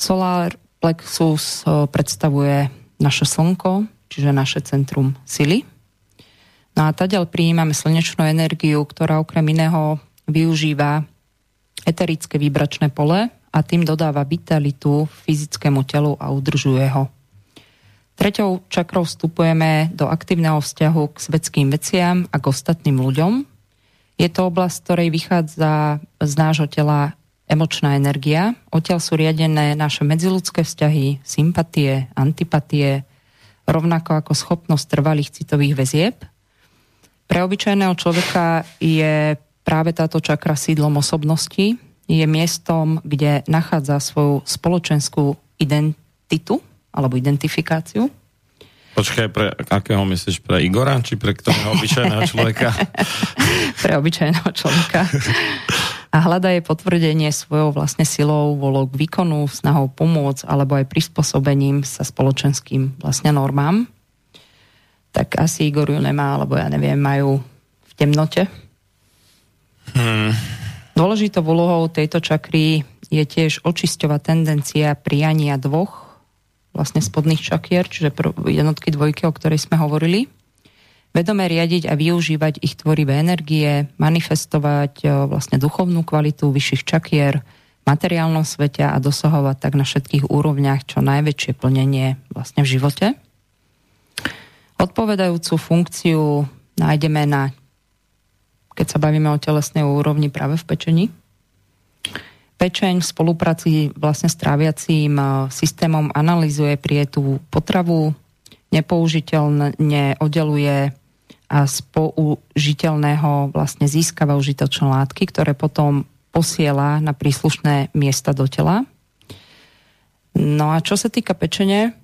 Speaker 2: Solar plexus eh, predstavuje naše slnko, čiže naše centrum sily. No a tadiaľ prijímame slnečnú energiu, ktorá okrem iného využíva eterické vibračné pole, a tým dodáva vitalitu fyzickému telu a udržuje ho. Treťou čakrou vstupujeme do aktívneho vzťahu k svetským veciam a k ostatným ľuďom. Je to oblasť, ktorej vychádza z nášho tela emočná energia. Odtiaľ sú riadené naše medziludské vzťahy, sympatie, antipatie, rovnako ako schopnosť trvalých citových väzieb. Pre obyčajného človeka je práve táto čakra sídlom osobnosti, je miestom, kde nachádza svoju spoločenskú identitu alebo identifikáciu.
Speaker 1: Počkaj, pre akého myslíš? Pre Igora, či pre ktorého obyčajného človeka?
Speaker 2: pre obyčajného človeka. A hľada je potvrdenie svojou vlastne silou, volou k výkonu, snahou pomôcť, alebo aj prispôsobením sa spoločenským vlastne normám. Tak asi Igor ju nemá, alebo ja neviem, majú v temnote. Hmm. Dôležitou úlohou tejto čakry je tiež očisťovať tendencia prijania dvoch vlastne spodných čakier, čiže jednotky dvojky, o ktorej sme hovorili. Vedome riadiť a využívať ich tvorivé energie, manifestovať e, vlastne duchovnú kvalitu vyšších čakier v materiálnom svete a dosahovať tak na všetkých úrovniach čo najväčšie plnenie vlastne v živote. Odpovedajúcu funkciu nájdeme na keď sa bavíme o telesnej úrovni práve v pečení. Pečeň v spolupráci vlastne s tráviacím e, systémom analizuje prietu potravu, nepoužiteľne oddeluje a z použiteľného vlastne získava užitočné látky, ktoré potom posiela na príslušné miesta do tela. No a čo sa týka pečenie,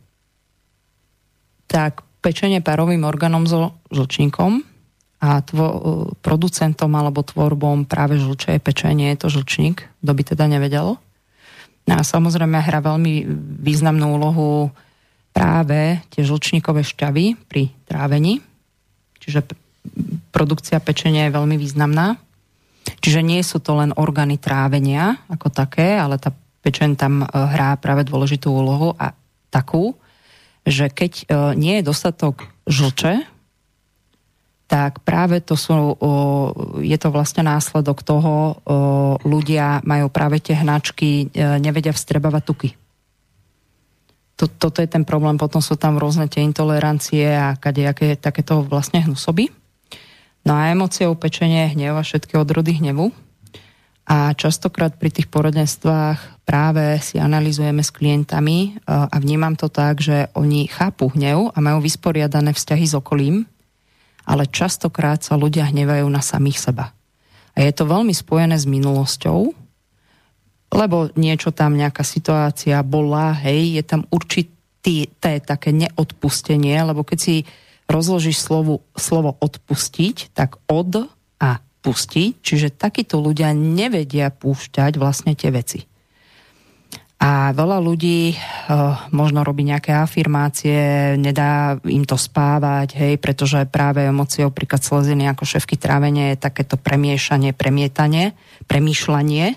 Speaker 2: tak pečenie parovým orgánom so žlčníkom a tvo, producentom alebo tvorbom práve žlče je pečenie, je to žlčník, kto by teda nevedelo. No a samozrejme hrá veľmi významnú úlohu práve tie žlčníkové šťavy pri trávení, čiže produkcia pečenia je veľmi významná. Čiže nie sú to len orgány trávenia ako také, ale tá pečen tam e, hrá práve dôležitú úlohu a takú, že keď e, nie je dostatok žlče, tak práve to sú, je to vlastne následok toho, ľudia majú práve tie hnačky, e, nevedia vstrebávať tuky. Toto je ten problém, potom sú tam rôzne tie intolerancie a kadejaké takéto vlastne hnusoby. No a emóciou pečenie hnev a všetky odrody hnevu. A častokrát pri tých porodenstvách práve si analizujeme s klientami e, a vnímam to tak, že oni chápu hnev a majú vysporiadané vzťahy s okolím, ale častokrát sa ľudia hnevajú na samých seba. A je to veľmi spojené s minulosťou, lebo niečo tam, nejaká situácia bola, hej, je tam určité také neodpustenie, lebo keď si rozložíš slovo, slovo odpustiť, tak od a pustiť, čiže takíto ľudia nevedia púšťať vlastne tie veci. A veľa ľudí uh, možno robí nejaké afirmácie, nedá im to spávať, hej, pretože práve emóciou príklad sleziny ako ševky trávenie je takéto premiešanie, premietanie, premýšľanie.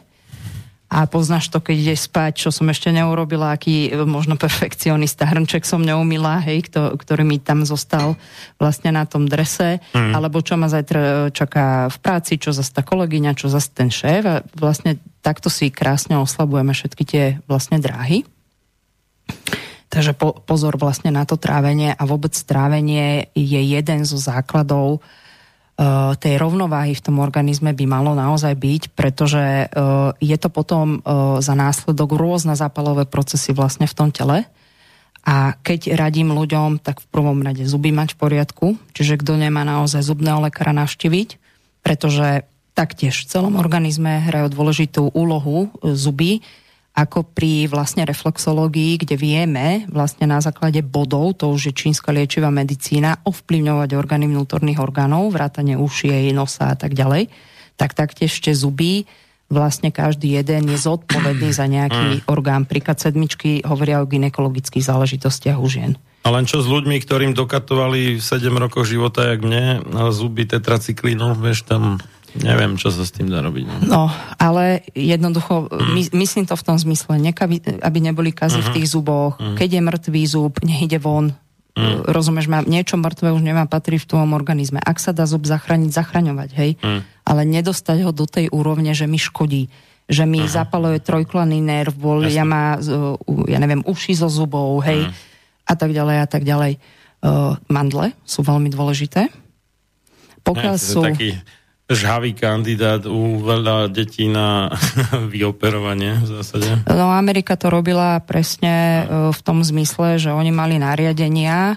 Speaker 2: A poznáš to, keď ideš spať, čo som ešte neurobila, aký e, možno perfekcionista hrnček som neumila, hej, kto, ktorý mi tam zostal vlastne na tom drese, mm. alebo čo ma zajtra e, čaká v práci, čo zase tá kolegyňa, čo zase ten šéf. A vlastne takto si krásne oslabujeme všetky tie vlastne dráhy. Takže po, pozor vlastne na to trávenie a vôbec trávenie je jeden zo základov Eh, tej rovnováhy v tom organizme by malo naozaj byť, pretože eh, je to potom eh, za následok rôzne zápalové procesy vlastne v tom tele. A keď radím ľuďom, tak v prvom rade zuby mať v poriadku, čiže kto nemá naozaj zubného lekára navštíviť, pretože taktiež v celom organizme hrajú dôležitú úlohu zuby, ako pri vlastne reflexológii, kde vieme vlastne na základe bodov, to už je čínska liečivá medicína, ovplyvňovať orgány vnútorných orgánov, vrátane ušie, nosa a tak ďalej, tak taktiež ešte zuby, vlastne každý jeden je zodpovedný za nejaký mm. orgán. Príklad sedmičky hovoria o ginekologických záležitostiach u žien.
Speaker 1: A len čo s ľuďmi, ktorým dokatovali 7 rokov života, jak mne, zuby tetracyklínov, vieš, tam Neviem, čo sa s tým dá robiť. No,
Speaker 2: no ale jednoducho, mm. my, myslím to v tom zmysle, nekaby, aby neboli kazy mm-hmm. v tých zuboch. Mm. Keď je mŕtvý zub, nech ide von. Mm. Rozumieš ma, niečo mŕtve už nemá patrí v tvojom organizme. Ak sa dá zub zachrániť, zachraňovať, hej. Mm. Ale nedostať ho do tej úrovne, že mi škodí že mi uh-huh. zapaluje trojklaný nerv, ja má, ja neviem, uši zo zubov, hej, uh-huh. a tak ďalej, a tak ďalej. Uh, mandle sú veľmi dôležité.
Speaker 1: Pokiaľ ja, sú... Taký žhavý kandidát u veľa detí na vyoperovanie v zásade?
Speaker 2: No Amerika to robila presne e, v tom zmysle, že oni mali nariadenia e,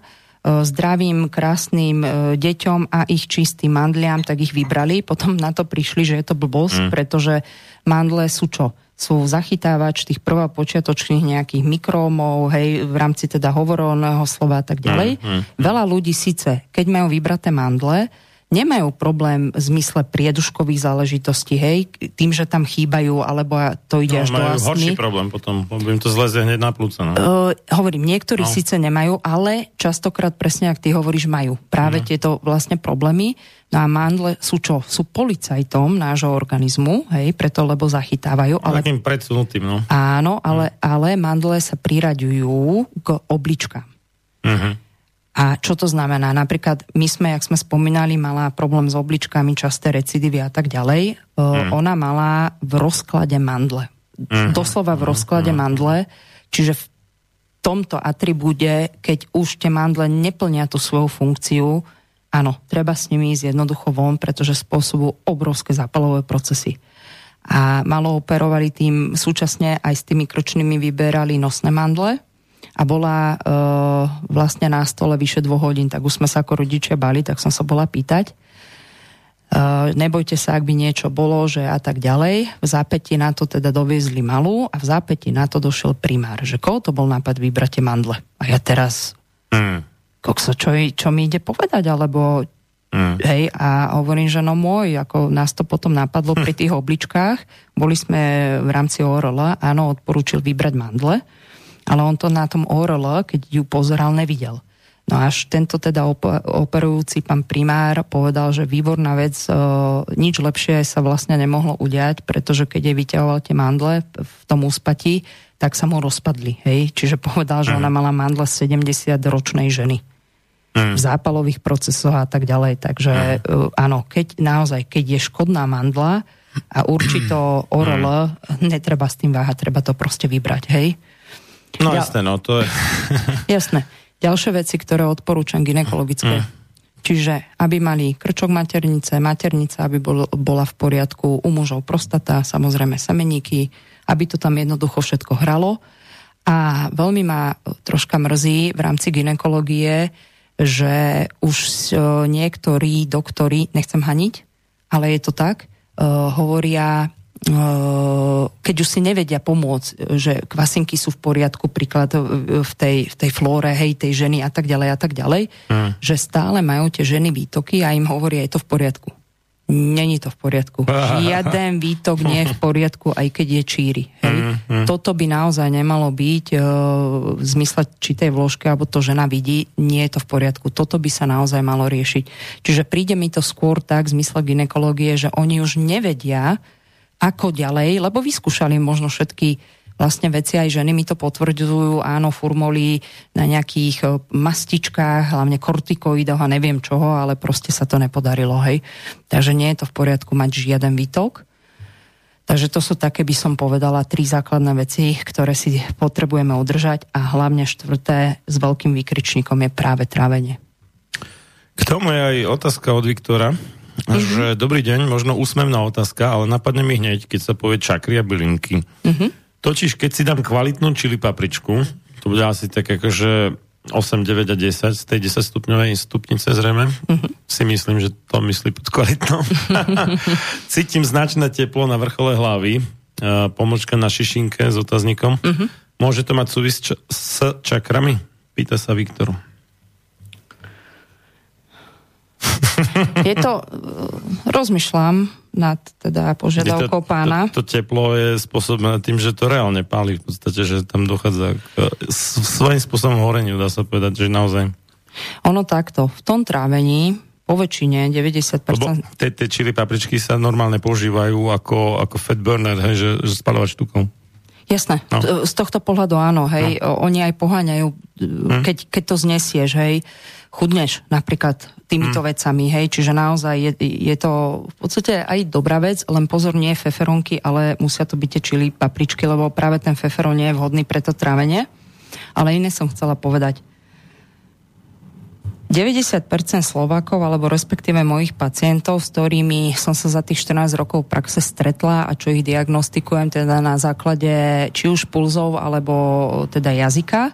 Speaker 2: zdravým, krásnym e, deťom a ich čistým mandliam, tak ich vybrali. Potom na to prišli, že je to blbosť, mm. pretože mandle sú čo? Sú zachytávač tých prvopočiatočných nejakých mikrómov, hej, v rámci teda hovorovného slova a tak ďalej. Mm, mm, Veľa ľudí síce, keď majú vybraté mandle, nemajú problém v zmysle prieduškových záležitostí, hej, tým, že tam chýbajú, alebo to ide no, až do astmy.
Speaker 1: horší problém potom, lebo im to zlezie hneď na plúca. No.
Speaker 2: Uh, hovorím, niektorí no. síce nemajú, ale častokrát presne, ak ty hovoríš, majú práve no. tieto vlastne problémy. No a mandle sú čo? Sú policajtom nášho organizmu, hej, preto lebo zachytávajú. Ale...
Speaker 1: Takým predsunutým, no.
Speaker 2: Áno, ale, no. ale mandle sa priraďujú k obličkám. Uh-huh. A čo to znamená? Napríklad my sme, jak sme spomínali, mala problém s obličkami, časté recidivy a tak ďalej. Mm. Ona mala v rozklade mandle. Mm. Doslova v rozklade mm. mandle. Čiže v tomto atribúde, keď už tie mandle neplnia tú svoju funkciu, áno, treba s nimi ísť jednoducho von, pretože spôsobujú obrovské zápalové procesy. A malo operovali tým, súčasne aj s tými kročnými vyberali nosné mandle, a bola uh, vlastne na stole vyše dvoch hodín, tak už sme sa ako rodičia bali, tak som sa bola pýtať. Uh, nebojte sa, ak by niečo bolo, že a tak ďalej. V zápäti na to teda doviezli malú a v zápäti na to došiel primár, že koho to bol nápad vybrať tie mandle. A ja teraz, mm. kokso, čo, čo mi ide povedať, alebo Mm. Hej, a hovorím, že no môj, ako nás to potom napadlo pri tých obličkách, boli sme v rámci ORL, áno, odporúčil vybrať mandle, ale on to na tom ORL, keď ju pozeral, nevidel. No až tento teda operujúci pán primár povedal, že výborná vec, e, nič lepšie sa vlastne nemohlo udiať, pretože keď jej vyťahoval tie mandle v tom úspatí, tak sa mu rozpadli. Hej? Čiže povedal, že ona mala mandle 70 ročnej ženy mm. v zápalových procesoch a tak ďalej. Takže mm. áno, keď naozaj, keď je škodná mandla a určito ORL, netreba s tým váhať, treba to proste vybrať, hej?
Speaker 1: No ja, jasné, no to je...
Speaker 2: jasné. Ďalšie veci, ktoré odporúčam ginekologické. Mm. Čiže aby mali krčok maternice, maternica, aby bol, bola v poriadku, u mužov prostata, samozrejme semeníky, aby to tam jednoducho všetko hralo. A veľmi ma troška mrzí v rámci ginekológie, že už e, niektorí doktori, nechcem haniť, ale je to tak, e, hovoria, keď už si nevedia pomôcť, že kvasinky sú v poriadku, príklad v tej, v tej flóre, hej, tej ženy a tak ďalej a tak ďalej, hmm. že stále majú tie ženy výtoky a im hovoria, je to v poriadku. Není to v poriadku. Žiaden výtok nie je v poriadku, aj keď je číry. Hej? Mm, mm. Toto by naozaj nemalo byť e, v zmysle či tej vložky, alebo to žena vidí, nie je to v poriadku. Toto by sa naozaj malo riešiť. Čiže príde mi to skôr tak v zmysle ginekológie, že oni už nevedia, ako ďalej, lebo vyskúšali možno všetky vlastne veci aj ženy mi to potvrdzujú, áno, furmolí na nejakých e, mastičkách, hlavne kortikoidoch a neviem čoho, ale proste sa to nepodarilo, hej. Takže nie je to v poriadku mať žiaden výtok. Takže to sú také, by som povedala, tri základné veci, ktoré si potrebujeme udržať a hlavne štvrté s veľkým výkričníkom je práve trávenie.
Speaker 1: K tomu je aj otázka od Viktora, mm-hmm. že dobrý deň, možno úsmevná otázka, ale napadne mi hneď, keď sa povie čakry a bylinky. Mm-hmm. Totiž, keď si dám kvalitnú čili papričku, to bude asi tak akože 8, 9 a 10 z tej 10 stupňovej stupnice zrejme. Uh-huh. Si myslím, že to myslí pod kvalitnou. Cítim značné teplo na vrchole hlavy, uh, pomočka na šišinke s otazníkom. Uh-huh. Môže to mať súvisť č- s čakrami? Pýta sa Viktor.
Speaker 2: Je to, rozmýšľam nad teda požiadavkou
Speaker 1: to,
Speaker 2: pána.
Speaker 1: To, to teplo je spôsobené tým, že to reálne páli v podstate, že tam dochádza k svojím spôsobom horeniu, dá sa povedať, že naozaj.
Speaker 2: Ono takto, v tom trávení po väčšine 90%... Lebo
Speaker 1: tie, tie čili papričky sa normálne používajú ako, ako fat burner, hej, že, že spalovač tukov.
Speaker 2: Jasné, no. z tohto pohľadu áno, hej, no. oni aj poháňajú, hm. keď, keď to znesieš, hej, chudneš napríklad týmito hmm. vecami, hej, čiže naozaj je, je to v podstate aj dobrá vec, len pozor, nie feferonky, ale musia to byť tie čili papričky, lebo práve ten feferon nie je vhodný pre to trávenie. Ale iné som chcela povedať. 90% Slovákov, alebo respektíve mojich pacientov, s ktorými som sa za tých 14 rokov praxe stretla a čo ich diagnostikujem teda na základe či už pulzov, alebo teda jazyka,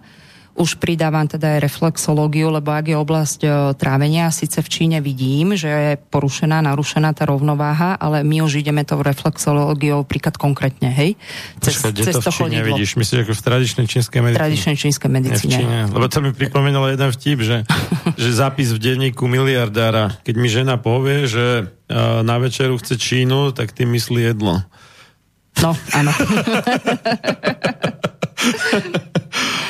Speaker 2: už pridávam teda aj reflexológiu, lebo ak je oblasť e, trávenia, síce v Číne vidím, že je porušená, narušená tá rovnováha, ale my už ideme tou reflexológiou príklad konkrétne, hej?
Speaker 1: Cez, Počkaj, cez to v Číne chodidlo. vidíš? Myslíš ako v tradičnej čínskej medicíne?
Speaker 2: Tradičnej čínskej medicíne.
Speaker 1: v Číne. Lebo to mi pripomenulo jeden vtip, že, že zápis v denníku miliardára, keď mi žena povie, že uh, na večeru chce Čínu, tak tým myslí jedlo.
Speaker 2: No, áno.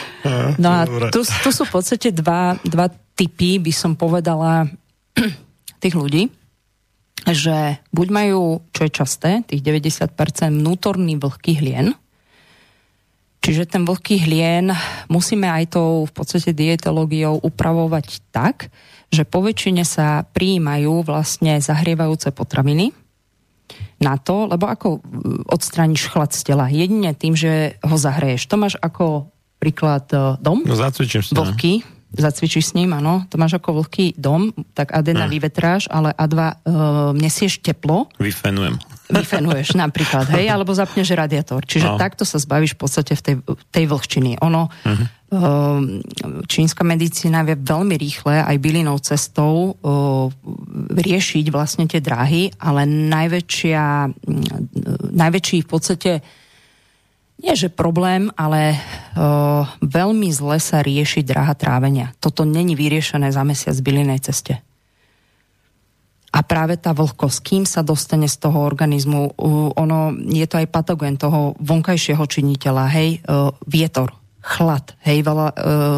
Speaker 2: No a tu, tu sú v podstate dva, dva typy, by som povedala, tých ľudí, že buď majú, čo je časté, tých 90% vnútorný vlhký hlien, čiže ten vlhký hlien musíme aj tou v podstate dietológiou upravovať tak, že po väčšine sa prijímajú vlastne zahrievajúce potraviny, na to, lebo ako odstrániš chlad z tela? Jedine tým, že ho zahreješ. To máš ako príklad e, dom.
Speaker 1: No zacvičím
Speaker 2: s Vlhký, zacvičíš s ním, áno. To máš ako vlhký dom, tak A1 hmm. vyvetráš, ale A2 uh, e, nesieš teplo.
Speaker 1: Vyfenujem.
Speaker 2: Vyfenuješ napríklad, hej, alebo zapneš radiátor. Čiže no. takto sa zbavíš v podstate v tej, tej vlhčiny. Ono, uh-huh. uh, čínska medicína vie veľmi rýchle aj bylinou cestou riešiť vlastne tie dráhy, ale najväčšia, najväčší v podstate nie že problém, ale o, veľmi zle sa rieši dráha trávenia. Toto není vyriešené za mesiac v bylinej ceste. A práve tá vlhkosť, kým sa dostane z toho organizmu, ono, je to aj patogen toho vonkajšieho činiteľa, hej, vietor, chlad. Hej, veľa e,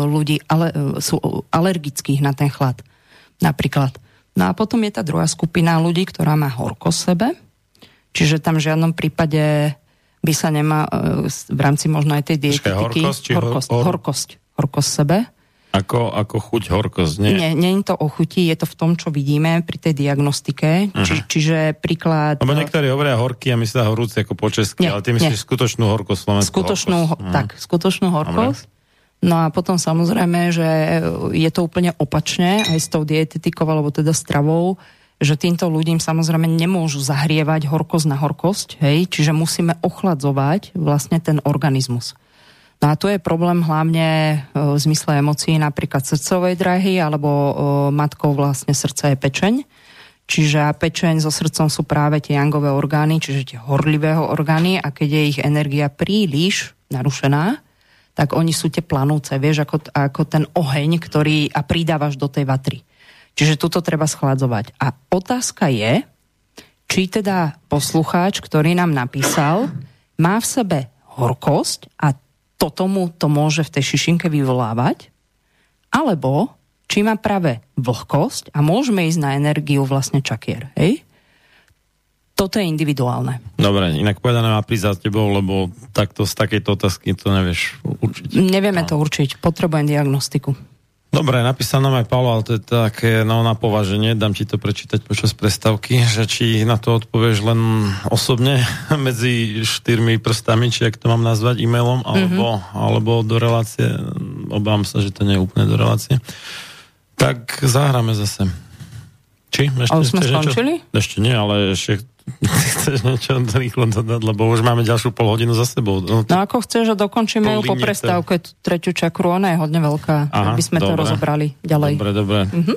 Speaker 2: ľudí ale, e, sú alergických na ten chlad. Napríklad. No a potom je tá druhá skupina ľudí, ktorá má horko sebe. Čiže tam v žiadnom prípade by sa nemá e, v rámci možno aj tej dietetiky...
Speaker 1: horkosť,
Speaker 2: horkosť, hor... horkosť, horkosť sebe
Speaker 1: ako, ako chuť, horkosť, nie?
Speaker 2: Nie, nie je to o chuti, je to v tom, čo vidíme pri tej diagnostike. Uh-huh. Či, čiže príklad...
Speaker 1: Lebo niektorí hovoria horký a my sa horúci ako po česky, nie, ale ty myslíš nie. skutočnú horkosť, slovenskú
Speaker 2: skutočnú,
Speaker 1: horkosť.
Speaker 2: Uh-huh. Tak, skutočnú horkosť. Dobre. No a potom samozrejme, že je to úplne opačne aj s tou dietetikou, alebo teda stravou, že týmto ľuďom samozrejme nemôžu zahrievať horkosť na horkosť, hej, čiže musíme ochladzovať vlastne ten organizmus. No a tu je problém hlavne e, v zmysle emócií napríklad srdcovej drahy alebo e, matkou vlastne srdca je pečeň. Čiže a pečeň so srdcom sú práve tie jangové orgány, čiže tie horlivého orgány a keď je ich energia príliš narušená, tak oni sú tie planúce, vieš, ako, ako ten oheň, ktorý a pridávaš do tej vatry. Čiže tuto treba schladzovať. A otázka je, či teda poslucháč, ktorý nám napísal, má v sebe horkosť a toto mu to môže v tej šišinke vyvolávať, alebo či má práve vlhkosť a môžeme ísť na energiu vlastne čakier. Hej? Toto je individuálne.
Speaker 1: Dobre, inak povedané má prísť za tebou, lebo takto z takejto otázky to nevieš určiť.
Speaker 2: Nevieme no. to určiť, potrebujem diagnostiku.
Speaker 1: Dobre, napísal nám aj Paolo, ale to je také no, na považenie, dám ti to prečítať počas prestávky, že či na to odpovieš len osobne medzi štyrmi prstami, či ak to mám nazvať e-mailom, alebo, mm-hmm. alebo do relácie, obávam sa, že to nie je úplne do relácie. Tak zahráme zase. Či?
Speaker 2: Ešte, ale sme skončili?
Speaker 1: Ešte nie, ale ešte chceš niečo rýchlo dodať, lebo už máme ďalšiu pol hodinu za sebou.
Speaker 2: No, no ako chceš, že dokončíme ju po prestávke, tretiu čakru, ona je hodne veľká, Aha, aby sme dobre. to rozobrali ďalej.
Speaker 1: Dobre, dobre. Uh-huh.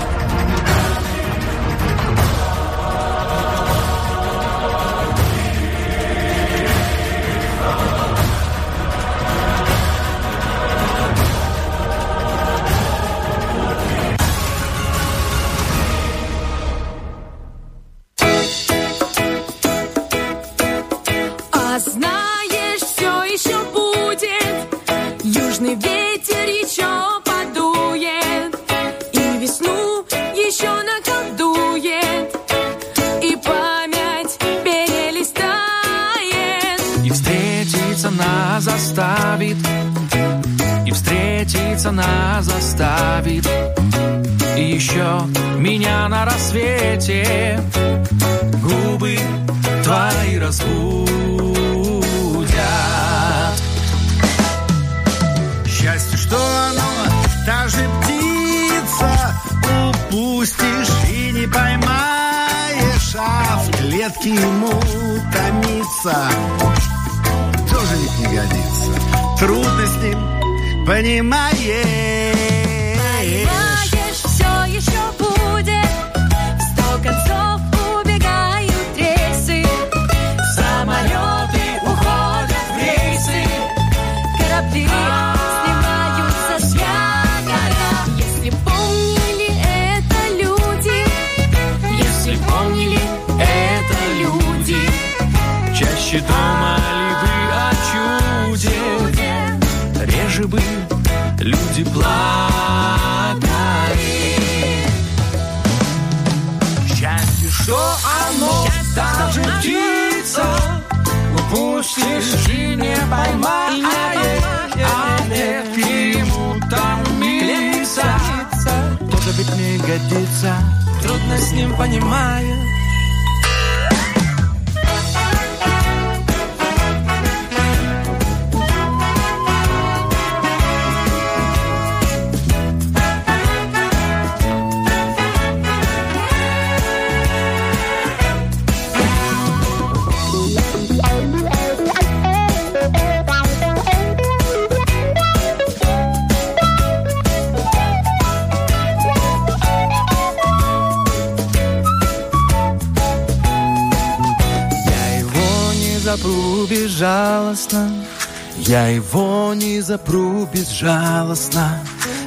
Speaker 7: Нас заставит. Еще меня на рассвете Губы твои разбудят. Счастье, что оно, та же птица. Упустишь и не поймаешь А в клетке ему томиться Тоже ведь не годится. Трудно с ним. Понимаешь, Сижи, не поймай, а ответ ему а там милится. Тоже ведь не годится, трудно с ним понимая. Безжалостно, я его не запру безжалостно,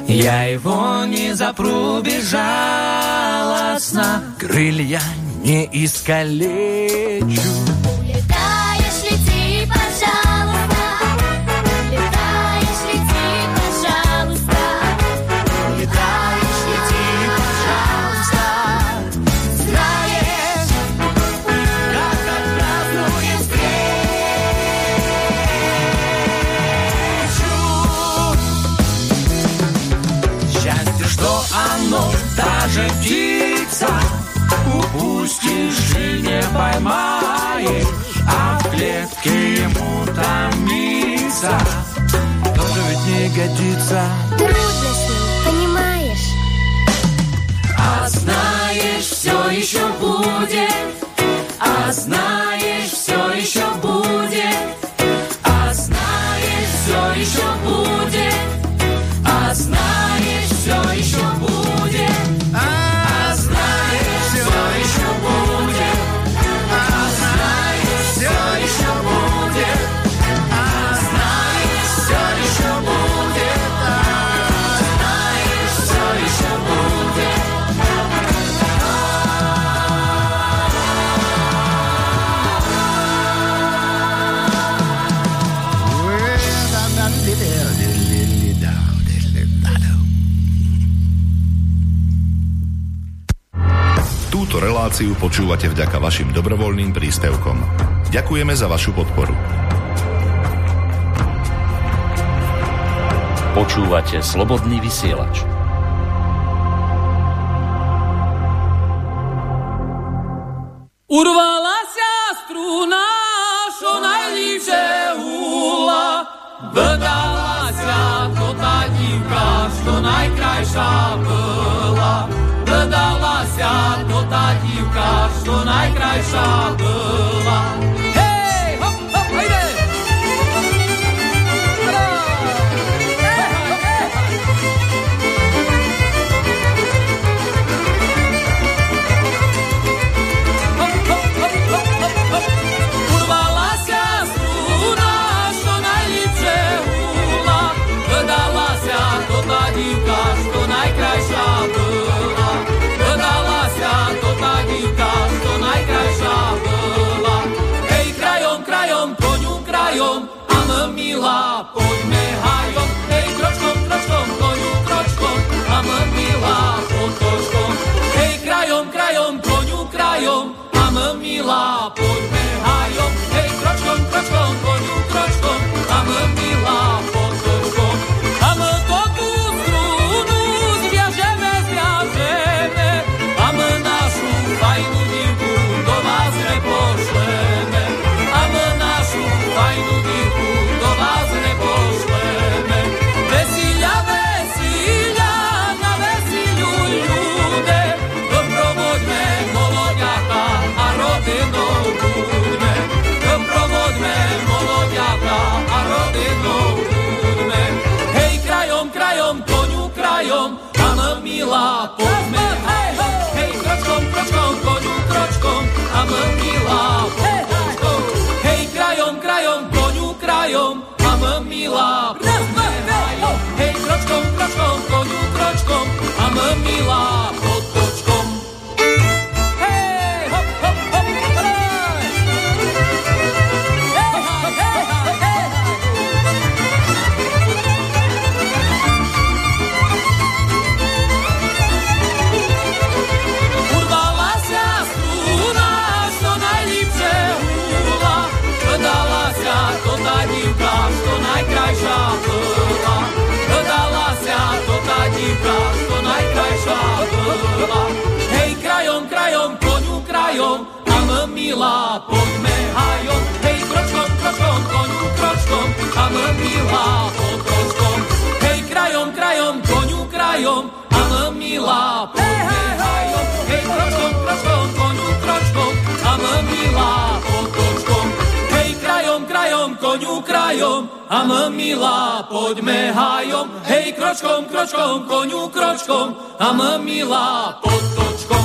Speaker 7: я его не запру безжалостно, крылья не искалечу. Даже птица, упустишь и не поймаешь, а в клетке ему томится. Тоже ведь не годится.
Speaker 8: Трудно с ним, понимаешь?
Speaker 7: А знаешь, все еще будет, а знаешь, все еще
Speaker 3: reláciu počúvate vďaka vašim dobrovoľným príspevkom. Ďakujeme za vašu podporu.
Speaker 4: Počúvate slobodný vysielač.
Speaker 7: Urvala sa struna, čo najlíže hula. Vydala sa to tá dívka, čo najkrajšia bola. Vydala sa to tá dívka, čo najkrajšia bola. Milá, poďme hajom. Hej, kročkom, kročkom, konju kročkom, a me milá, milá, poďme hajom, hej, kročkom, kročkom, koniu, kročkom, a m milá, potočkom, hej, krajom, krajom, koniu, krajom, a m milá, poďme hajom, hej, kročkom, kročkom, koniu, kročkom, a m milá, potočkom, hej, krajom, krajom, koniu, krajom, a m milá, poďme hajom, hej, kročkom, kročkom, koniu, kročkom, a m milá, potočkom.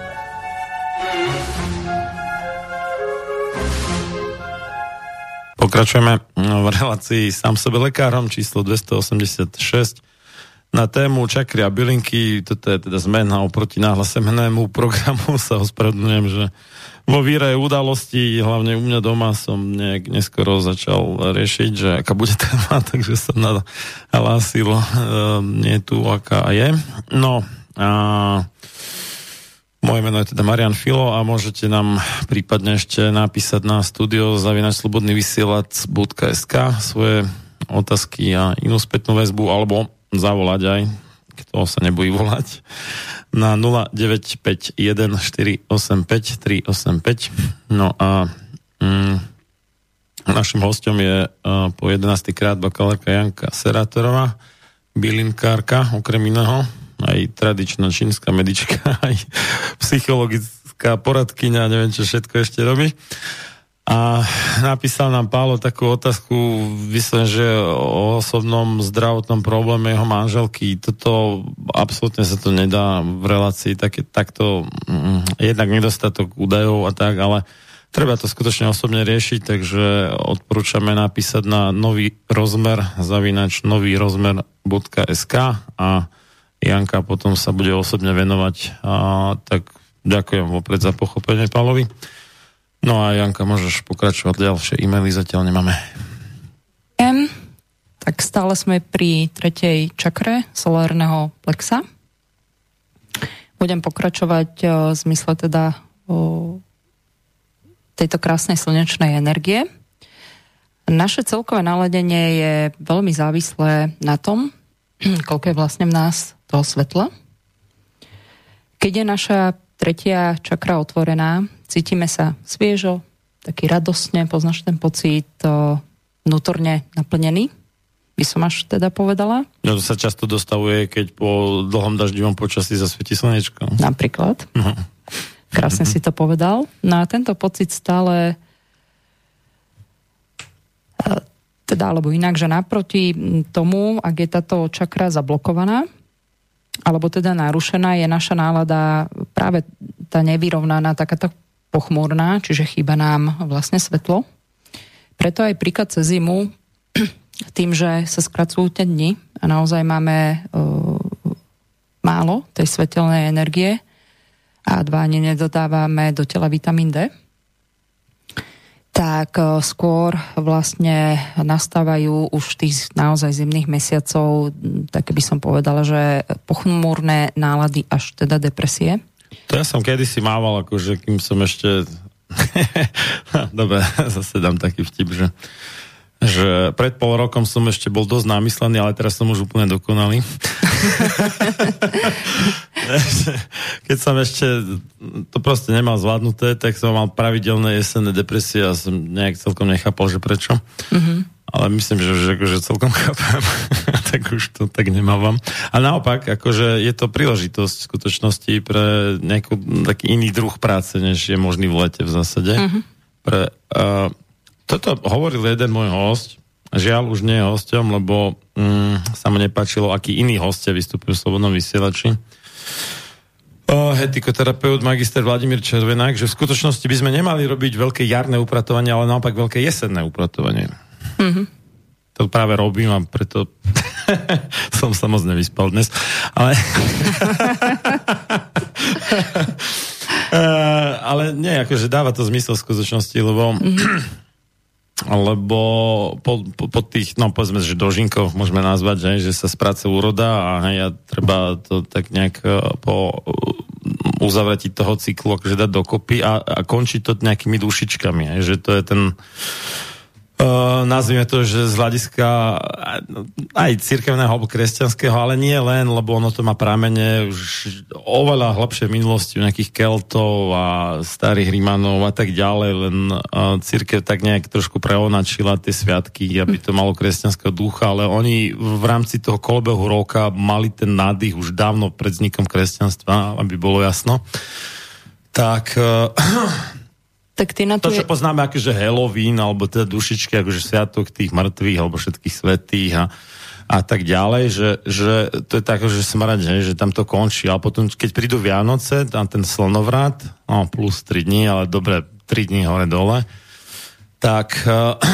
Speaker 1: Pokračujeme v relácii sám sebe lekárom číslo 286 na tému čakry a bylinky. Toto je teda zmena oproti náhlasemenému programu. Sa ospravedlňujem, že vo víre udalosti, hlavne u mňa doma som nejak neskoro začal riešiť, že aká bude téma, takže som nahlásil, e, nie tu, aká je. No, a moje meno je teda Marian Filo a môžete nám prípadne ešte napísať na studio zavinačslobodnyvysielac.sk svoje otázky a inú spätnú väzbu alebo zavolať aj, kto sa nebojí volať, na 0951485385. No a mm, našim hostom je uh, po 11. krát bakalárka Janka Serátorová, bylinkárka, okrem iného, aj tradičná čínska medička, aj psychologická poradkyňa, neviem, čo všetko ešte robí. A napísal nám Pálo takú otázku, myslím, že o osobnom zdravotnom probléme jeho manželky. Toto absolútne sa to nedá v relácii také, takto mm, jednak nedostatok údajov a tak, ale treba to skutočne osobne riešiť, takže odporúčame napísať na nový rozmer zavinač nový rozmer.sk a Janka potom sa bude osobne venovať. A, tak ďakujem vopred za pochopenie Pálovi. No a Janka, môžeš pokračovať ďalšie e-maily, zatiaľ nemáme.
Speaker 2: M, tak stále sme pri tretej čakre solárneho plexa. Budem pokračovať o, v zmysle teda tejto krásnej slnečnej energie. Naše celkové naladenie je veľmi závislé na tom, koľko je vlastne v nás toho svetla. Keď je naša tretia čakra otvorená, cítime sa sviežo, taký radostne, poznáš ten pocit vnútorne naplnený, by som až teda povedala.
Speaker 1: No to sa často dostavuje, keď po dlhom daždivom počasí zasvieti slnečko.
Speaker 2: Napríklad.
Speaker 1: No.
Speaker 2: Krásne si to povedal. No a tento pocit stále e, teda, alebo inak, že naproti tomu, ak je táto čakra zablokovaná, alebo teda narušená, je naša nálada práve tá nevyrovnaná, takáto pochmúrna, čiže chýba nám vlastne svetlo. Preto aj príklad cez zimu, tým, že sa skracujú tie dni a naozaj máme uh, málo tej svetelnej energie a dva ani nedodávame do tela vitamín D, tak e, skôr vlastne nastávajú už tých naozaj zimných mesiacov, tak by som povedala, že pochmúrne nálady až teda depresie.
Speaker 1: To ja som kedysi mával, akože kým som ešte... Dobre, zase dám taký vtip, že že pred pol rokom som ešte bol dosť námyslený, ale teraz som už úplne dokonalý. Keď som ešte to proste nemal zvládnuté, tak som mal pravidelné jesenné depresie a som nejak celkom nechápal, že prečo. Mm-hmm. Ale myslím, že, že akože celkom chápem. tak už to tak nemávam. A naopak, akože je to príležitosť v skutočnosti pre nejaký taký iný druh práce, než je možný v lete v zásade. Mm-hmm. Pre, uh, toto hovoril jeden môj host, Žiaľ, už nie je hostom, lebo mm, sa mu nepáčilo, akí iní hostia vystupujú v Slobodnom vysielači. Uh, etikoterapeut magister Vladimír Červenák, že v skutočnosti by sme nemali robiť veľké jarné upratovanie, ale naopak veľké jesenné upratovanie. Mm-hmm. To práve robím a preto som sa moc nevyspal dnes. Ale... uh, ale nie, akože dáva to zmysel v skutočnosti, lebo mm-hmm lebo po, po, po tých, no povedzme, že dožinkoch môžeme nazvať, že, že sa spráce úroda a hej, a treba to tak nejak e, po uzavretí toho cyklu akože dať dokopy a, a končí to nejakými dušičkami, hej, že to je ten nazvime to, že z hľadiska aj cirkevného alebo kresťanského, ale nie len, lebo ono to má pramene už oveľa hlbšie minulosti u nejakých Keltov a starých Rímanov a tak ďalej, len uh, církev tak nejak trošku preonačila tie sviatky, aby to malo kresťanského ducha, ale oni v rámci toho kolbehu roka mali ten nádych už dávno pred vznikom kresťanstva, aby bolo jasno. Tak uh,
Speaker 2: Tak ty na
Speaker 1: to,
Speaker 2: to
Speaker 1: čo
Speaker 2: je...
Speaker 1: poznáme akože Halloween, alebo teda dušičky, akože sviatok tých mŕtvych, alebo všetkých svetých a, a tak ďalej, že, že to je tak, že smrať, že, že tam to končí. A potom, keď prídu Vianoce, tam ten slnovrat, no plus 3 dní, ale dobre, 3 dní hore dole, tak,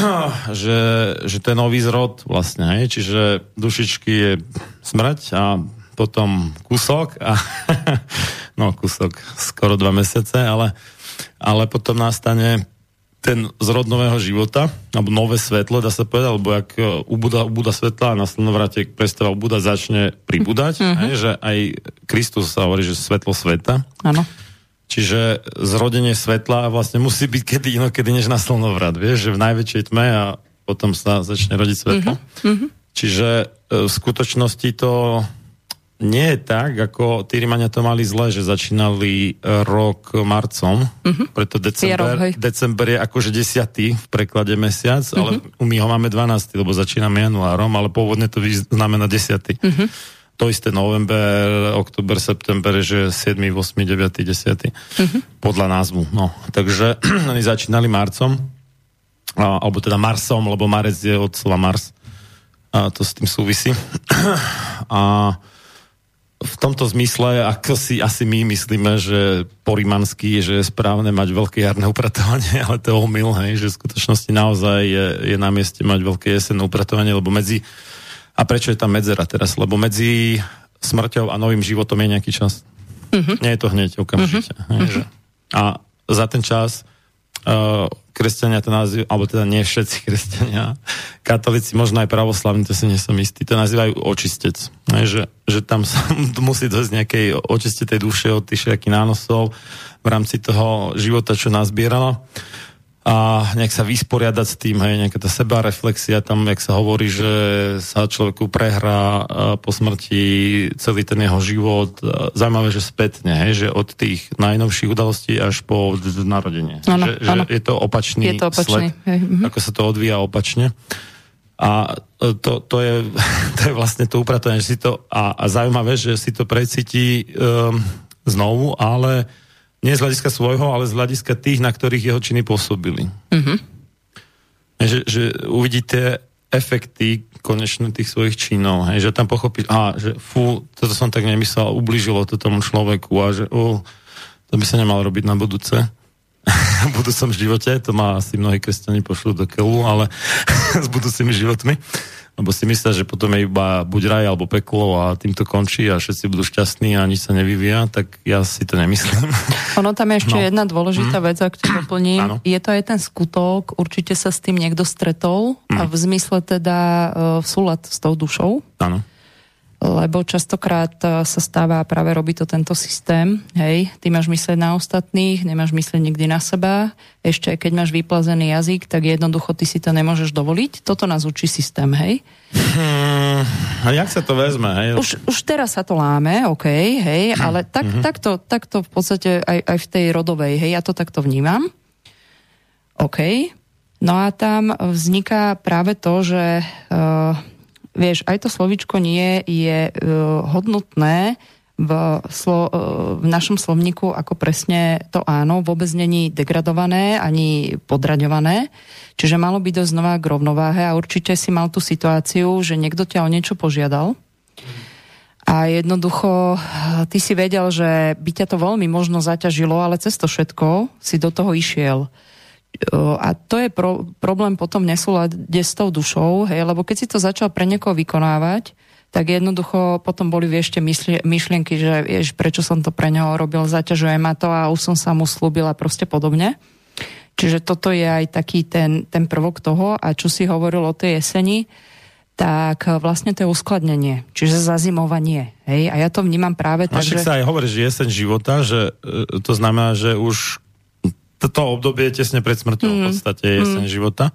Speaker 1: že, že to je nový zrod vlastne, hej? čiže dušičky je smrť a potom kúsok a no kúsok skoro dva mesiace, ale ale potom nastane ten zrod nového života, alebo nové svetlo, dá sa povedať, alebo ak ubúda, ubúda svetla a na slnovrate prestáva ubúdať, začne pribúdať, mm-hmm. hej, že aj Kristus sa hovorí, že svetlo sveta.
Speaker 2: Áno.
Speaker 1: Čiže zrodenie svetla vlastne musí byť kedy inokedy než na slnovrat, vieš, že v najväčšej tme a potom sa začne rodiť svetlo. Mm-hmm. Čiže e, v skutočnosti to nie je tak, ako tí Rímania to mali zle, že začínali e, rok marcom, uh-huh. preto december, december je akože 10. v preklade mesiac, uh-huh. ale my ho máme 12. lebo začíname januárom, ale pôvodne to znamená 10. Uh-huh. To isté november, oktober, september, že 7, 8, 9, 10. Uh-huh. Podľa názvu. No. Takže oni začínali marcom, alebo teda marsom, lebo marec je od slova Mars. A to s tým súvisí. a v tomto zmysle, ako si asi my myslíme, že po rímansky, že je správne mať veľké jarné upratovanie, ale to je omyl, hej, že v skutočnosti naozaj je, je na mieste mať veľké jesenné upratovanie, lebo medzi, a prečo je tam medzera teraz, lebo medzi smrťou a novým životom je nejaký čas. Uh-huh. Nie je to hneď okamžite. Uh-huh. Hej, že? A za ten čas kresťania to nazývajú, alebo teda nie všetci kresťania, katolíci, možno aj pravoslavní, to si nie som istý, to nazývajú očistec. Ne, že, že tam sa musí dosť nejakej očistitej duše od tých všetkých nánosov v rámci toho života, čo nazbierala a nejak sa vysporiadať s tým, hej, nejaká tá sebareflexia, tam, jak sa hovorí, že sa človeku prehrá po smrti celý ten jeho život. Zaujímavé, že spätne, hej, že od tých najnovších udalostí až po narodenie.
Speaker 2: Ano,
Speaker 1: že, že je to opačný,
Speaker 2: je to opačný.
Speaker 1: sled, hej. Mhm. ako sa to odvíja opačne. A to, to, je, to je vlastne to upratovanie, že si to, a, a zaujímavé, že si to precíti um, znovu, ale nie z hľadiska svojho, ale z hľadiska tých, na ktorých jeho činy pôsobili. Mm-hmm. Že, že uvidíte efekty konečne tých svojich činov, hej, že tam pochopí, a že fú, toto som tak nemyslel, ubližilo to tomu človeku a že oh, to by sa nemalo robiť na budúce v budúcom živote, to má asi mnohí kresťani pošlú do keľu, ale s budúcimi životmi lebo si myslia, že potom je iba buď raj alebo peklo a tým to končí a všetci budú šťastní a nič sa nevyvíja, tak ja si to nemyslím.
Speaker 2: Ono tam je ešte no. jedna dôležitá mm. vec, ak to doplním.
Speaker 1: Áno.
Speaker 2: Je to aj ten skutok, určite sa s tým niekto stretol
Speaker 1: Mm.
Speaker 2: a v zmysle teda uh, v súlad s tou dušou.
Speaker 1: Áno.
Speaker 2: Lebo častokrát e, sa stáva práve robí to tento systém, hej, ty máš myslieť na ostatných, nemáš myslieť nikdy na seba, ešte keď máš vyplazený jazyk, tak jednoducho ty si to nemôžeš dovoliť, toto nás učí systém, hej.
Speaker 1: Hmm, a jak sa to vezme, hej?
Speaker 2: Už, už teraz sa to láme, OK, hej, ale tak,
Speaker 1: Mhm.
Speaker 2: takto, takto v podstate aj, aj v tej rodovej, hej, ja to takto vnímam. OK. No a tam vzniká práve to, že uh, vieš, aj to slovičko nie je uh, hodnotné v, slo, uh, v našom slovníku ako presne to áno, vôbec není degradované ani podraďované, čiže malo by dosť znova k rovnováhe a určite si mal tú situáciu, že niekto ťa o niečo požiadal a jednoducho ty si vedel, že by ťa to veľmi možno zaťažilo, ale cez to všetko si do toho išiel. A to je pro, problém potom nesúlade s tou dušou, hej, lebo keď si to začal pre niekoho vykonávať, tak jednoducho potom boli ešte myšlienky, že vieš, prečo som to pre neho robil, zaťažuje ma to a už som sa mu slúbila proste podobne. Čiže toto je aj taký ten, ten prvok toho a čo si hovoril o tej jeseni, tak vlastne to je uskladnenie, čiže zazimovanie. Hej? A ja to vnímam práve
Speaker 1: A
Speaker 2: tak, že...
Speaker 1: sa aj hovorí, že jeseň života, že e, to znamená, že už toto obdobie tesne pred smrťou
Speaker 2: Mhm.
Speaker 1: v podstate je jeseň života.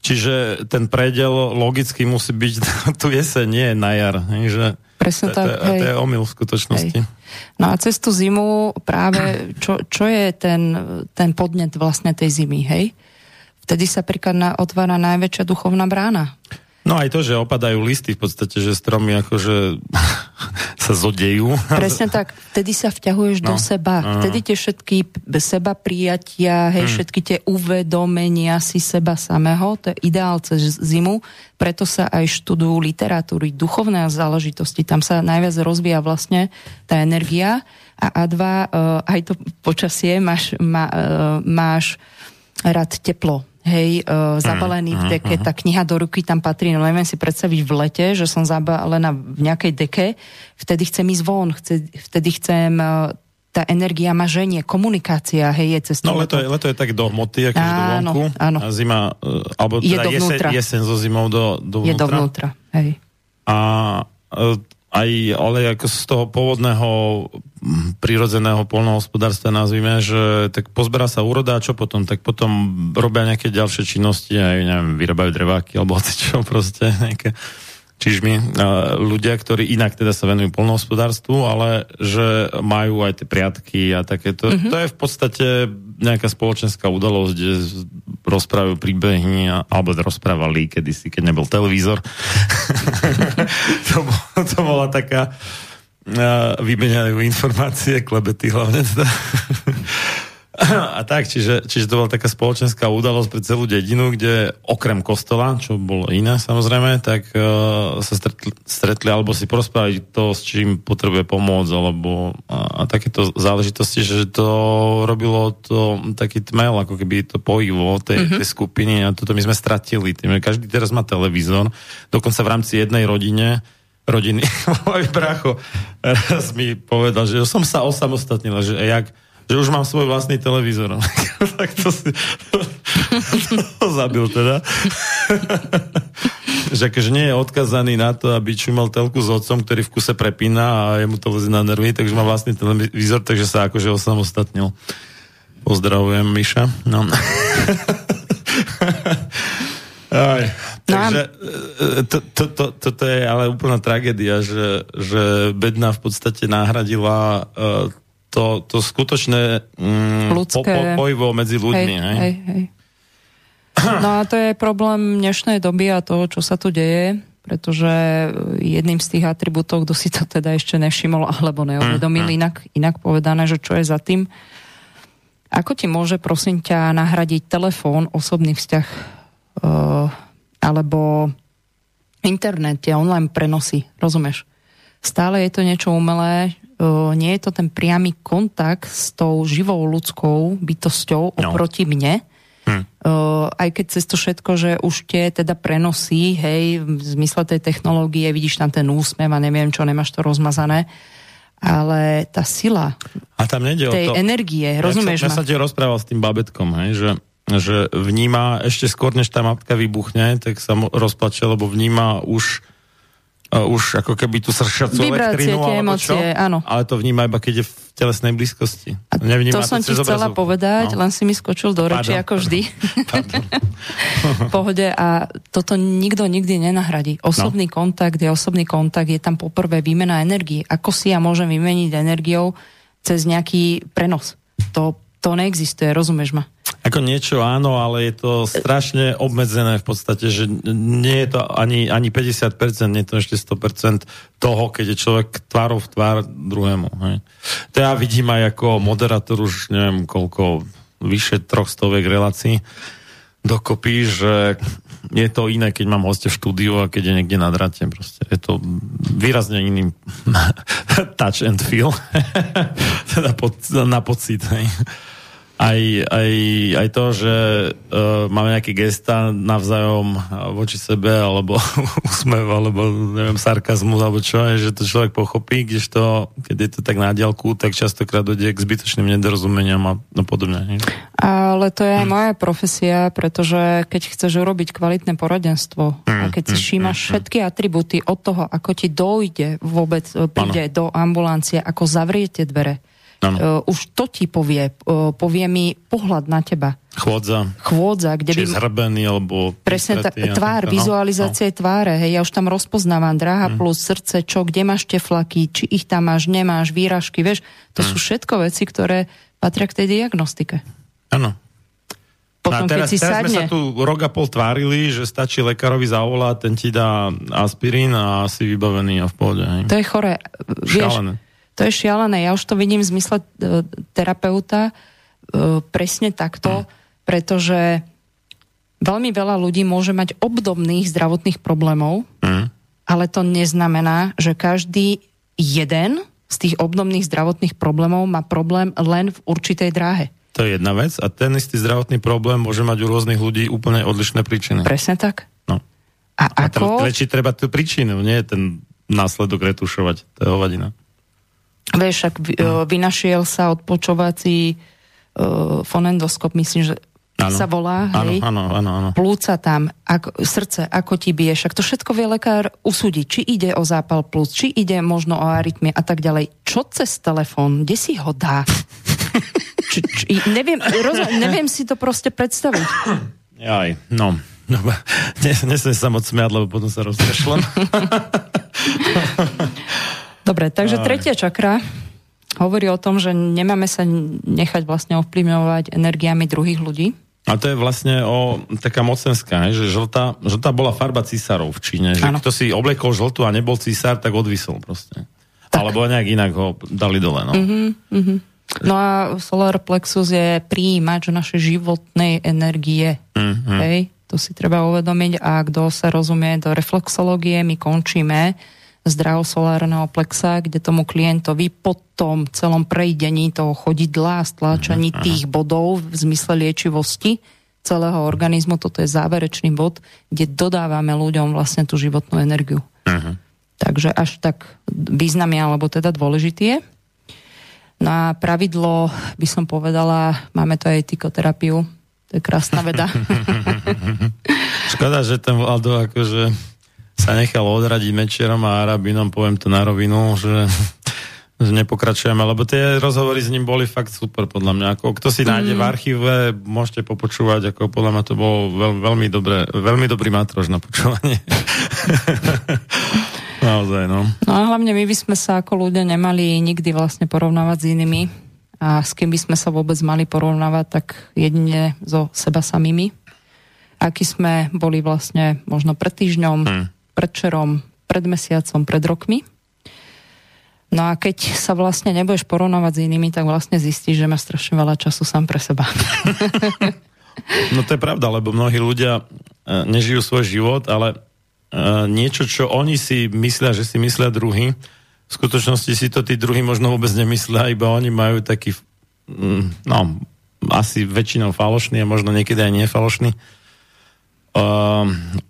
Speaker 1: Čiže ten predel logicky musí byť tu jeseň, nie na jar. Že
Speaker 2: Presne
Speaker 1: to, to,
Speaker 2: tak,
Speaker 1: to, to je omyl v skutočnosti.
Speaker 2: No a cez tú zimu práve, čo, čo je ten, ten podnet vlastne tej zimy, hej? Vtedy sa príklad otvára najväčšia duchovná brána.
Speaker 1: No aj to, že opadajú listy v podstate, že stromy akože sa zodejú.
Speaker 2: Presne tak, vtedy sa vťahuješ
Speaker 1: No,
Speaker 2: do seba.
Speaker 1: áno.
Speaker 2: Vtedy tie všetky seba prijatia, hej,
Speaker 1: Hmm.
Speaker 2: všetky tie uvedomenia si seba samého, to je ideál cez zimu, preto sa aj študujú literatúry, duchovné záležitosti, tam sa najviac rozvíja vlastne tá energia a A2, uh, aj to počasie, máš, má, uh, máš rád teplo, hej, uh, zabalený v deke, tá kniha do ruky tam patrí, no neviem si predstaviť v lete, že som zabalená v nejakej deke, vtedy chcem ísť von, chce, vtedy chcem, uh, tá energia ma ženie, komunikácia, hej, je cez to
Speaker 1: No leto je, leto je tak do hmoty, akože do vonku.
Speaker 2: áno.
Speaker 1: A zima, e, alebo
Speaker 2: Je
Speaker 1: teda jeseň,
Speaker 2: dovnútra.
Speaker 1: jeseň so zimou do, do
Speaker 2: je dovnútra, hej.
Speaker 1: A e, aj, ale ako z toho pôvodného mm, prírodzeného polnohospodárstva nazvime, že tak pozberá sa úroda a čo potom? Tak potom robia nejaké ďalšie činnosti, aj neviem, vyrábajú dreváky alebo čo proste, nejaké čižmy. Ľudia, ktorí inak teda sa venujú polnohospodárstvu, ale že majú aj tie priatky a takéto. Mm-hmm. To je v podstate nejaká spoločenská udalosť, kde rozprávajú príbehy, alebo rozprávali kedysi, keď nebol televízor. to, bol, to bola taká uh, vymeniajú informácie, klebety hlavne teda. A tak, čiže, čiže to bola taká spoločenská udalosť pre celú dedinu, kde okrem kostola, čo bolo iné samozrejme, tak uh, sa stretli, stretli alebo si porozprávali to, s čím potrebuje pomôcť, alebo a, a takéto záležitosti, že to robilo to taký tmel, ako keby to pojivo tej, mm-hmm. tej skupiny a toto my sme stratili. Tým, každý teraz má televízor, dokonca v rámci jednej rodine rodiny. Môj bracho raz mi povedal, že som sa osamostatnil, že jak že už mám svoj vlastný televízor. tak to si to zabil teda. že akože nie je odkazaný na to, aby čumal telku s otcom, ktorý v kuse prepína a jemu to lezí na nervy, takže má vlastný televízor, takže sa akože osamostatnil. Pozdravujem, Miša. No. Aj, takže e, to, to, to, toto je ale úplná tragédia, že, že bedna v podstate nahradila uh, to, to skutočné mm, po, po,
Speaker 2: Ľudské.
Speaker 1: pojivo medzi ľuďmi.
Speaker 2: hej,
Speaker 1: hej?
Speaker 2: hej, hej. No a to je problém dnešnej doby a toho, čo sa tu deje, pretože jedným z tých atribútov, kto si to teda ešte nevšimol alebo neuvedomil,
Speaker 1: Mm,
Speaker 2: inak, inak povedané, že čo je za tým, ako ti môže, prosím ťa, nahradiť telefón, osobný vzťah uh, alebo internet, tie online prenosy, rozumieš? Stále je to niečo umelé, nie je to ten priamy kontakt s tou živou ľudskou bytosťou
Speaker 1: No.
Speaker 2: oproti mne,
Speaker 1: Hm.
Speaker 2: Aj keď cez to všetko, že už tie teda prenosy, hej, v zmysle tej technológie, vidíš tam ten úsmev a neviem čo, nemáš to rozmazané, ale tá sila
Speaker 1: A tam
Speaker 2: tej
Speaker 1: to...
Speaker 2: energie,
Speaker 1: Ja
Speaker 2: rozumieš
Speaker 1: ja
Speaker 2: ma?
Speaker 1: som ti rozprával s tým babetkom, hej, že, že vníma, ešte skôr než tá matka vybuchne, tak sa rozplače, lebo vníma už uh, už ako keby tú sršacú
Speaker 2: Vibrácie,
Speaker 1: elektrínu,
Speaker 2: tie emócie, áno.
Speaker 1: ale to vníma iba keď je v telesnej blízkosti.
Speaker 2: A
Speaker 1: Nevníma
Speaker 2: to som ti chcela
Speaker 1: obrazovku.
Speaker 2: povedať,
Speaker 1: No.
Speaker 2: len si mi skočil do reči,
Speaker 1: Pardon.
Speaker 2: ako vždy.
Speaker 1: Pardon.
Speaker 2: pohode a toto nikto nikdy nenahradí. Osobný no. kontakt je osobný kontakt, je tam poprvé výmena energii. Ako si ja môžem vymeniť energiou cez nejaký prenos? To, to neexistuje, rozumieš ma?
Speaker 1: Ako niečo áno, ale je to strašne obmedzené v podstate, že nie je to ani, ani 50%, nie je to ešte 100% toho, keď je človek tvárou v tvár druhému. Hej. To ja vidím aj ako moderátor už neviem koľko, vyše troch stovek relácií dokopy, že je to iné, keď mám hostia v štúdiu a keď je niekde na drate. Proste je to výrazne iný touch and feel. teda pod, na pocit. Hej. Aj, aj, aj to, že uh, máme nejaké gesta navzájom uh, voči sebe, alebo úsmev, alebo neviem, sarkazmus, alebo čo, je, že to človek pochopí, kdežto, keď je to tak na diálku, tak častokrát dojde k zbytočným nedorozumeniam a no podobne. Nie?
Speaker 2: Ale to je aj moja profesia, pretože keď chceš urobiť kvalitné poradenstvo a keď si všímaš všetky atributy od toho, ako ti dojde vôbec, e, príde do ambulancie, ako zavriete dvere, Uh, už to ti povie, uh, povie mi pohľad na teba.
Speaker 1: Chôdza,
Speaker 2: Chôdza, kde
Speaker 1: či
Speaker 2: by...
Speaker 1: zhrbený, alebo...
Speaker 2: Presne tá, tvár,
Speaker 1: no,
Speaker 2: vizualizácie tváre, hej, ja už tam rozpoznávam dráha plus srdce, čo, kde máš teflaky, či ich tam máš, nemáš, výražky, vieš, to sú všetko veci, ktoré patria k tej diagnostike.
Speaker 1: Áno.
Speaker 2: Potom,
Speaker 1: no a teraz,
Speaker 2: keď si
Speaker 1: teraz sme
Speaker 2: sadne,
Speaker 1: sa tu rok a pol tvárili, že stačí lekárovi zavolať, ten ti dá aspirín a si vybavený a v pohode. Hej.
Speaker 2: to je chore. Vieš. To je šialené. Ja už to vidím v zmysle e, terapeuta e, presne takto, pretože veľmi veľa ľudí môže mať obdobných zdravotných problémov,
Speaker 1: Mm.
Speaker 2: ale to neznamená, že každý jeden z tých obdobných zdravotných problémov má problém len v určitej dráhe.
Speaker 1: To je jedna vec a ten istý zdravotný problém môže mať u rôznych ľudí úplne odlišné príčiny.
Speaker 2: Presne tak.
Speaker 1: No.
Speaker 2: A
Speaker 1: A treba,
Speaker 2: ako,
Speaker 1: reči, treba tú príčinu, nie ten následok retušovať. To je hovadina.
Speaker 2: Vieš, ak vy,
Speaker 1: Hm.
Speaker 2: e, vynašiel sa odpočovací uh, fonendoskop, myslím, že
Speaker 1: Áno.
Speaker 2: sa volá, hej?
Speaker 1: áno, áno, áno.
Speaker 2: plúca tam, ako, srdce, ako ti bije, však to všetko vie lekár usúdiť, či ide o zápal plúc, či ide možno o arytmie a tak ďalej. Čo cez telefón, kde si ho dá? či, či, neviem, rozum, neviem si to proste predstaviť.
Speaker 1: Aj, no. no nes, nesmiem sa moc smiať, lebo potom sa rozprešlem.
Speaker 2: Dobre, takže tretia čakra hovorí o tom, že nemáme sa nechať vlastne ovplyvňovať energiami druhých ľudí.
Speaker 1: A to je vlastne o, taká mocenská, hej, že žltá, žltá bola farba císarov v Číne. Že kto si obliekol žltú a nebol císar, tak odvisol proste. Tak. Alebo nejak inak ho dali dole. No. Mm-hmm.
Speaker 2: No a solar plexus je príjimač našej životnej energie.
Speaker 1: Mhm.
Speaker 2: Hej, to si treba uvedomiť a kto sa rozumie do reflexológie, my končíme zdravo solárneho plexa, kde tomu klientovi po tom celom prejdení toho chodidla a stláčaní
Speaker 1: Mhm,
Speaker 2: tých bodov v zmysle liečivosti celého organizmu, toto je záverečný bod, kde dodávame ľuďom vlastne tú životnú energiu.
Speaker 1: Mhm.
Speaker 2: Takže až tak významný, alebo teda dôležitý je. No a pravidlo, by som povedala, máme to aj tykoterapiu, to je krásna veda.
Speaker 1: Škoda, že ten Vlado akože sa nechal odradiť mečerom a arabinom, poviem to na rovinu, že, že nepokračujeme, lebo tie rozhovory s ním boli fakt super podľa mňa. Ako, kto si nájde v archíve, môžete popočúvať, ako podľa mňa to bolo veľ, veľmi, dobré, veľmi dobrý mátrož na počúvanie. Naozaj, no.
Speaker 2: No a hlavne my by sme sa ako ľudia nemali nikdy vlastne porovnávať s inými a s kým by sme sa vôbec mali porovnávať, tak jedine so seba samými. Aký sme boli vlastne možno pred týždňom,
Speaker 1: Hmm.
Speaker 2: Predčerom, pred mesiacom, pred rokmi. No a keď sa vlastne nebudeš porovnávať s inými, tak vlastne zistíš, že máš strašne veľa času sám pre seba.
Speaker 1: No to je pravda, lebo mnohí ľudia e, nežijú svoj život, ale e, niečo, čo oni si myslia, že si myslia druhý, v skutočnosti si to tí druhí možno vôbec nemyslia, iba oni majú taký, mm, no, asi väčšinou falošný a možno niekedy aj nefalošný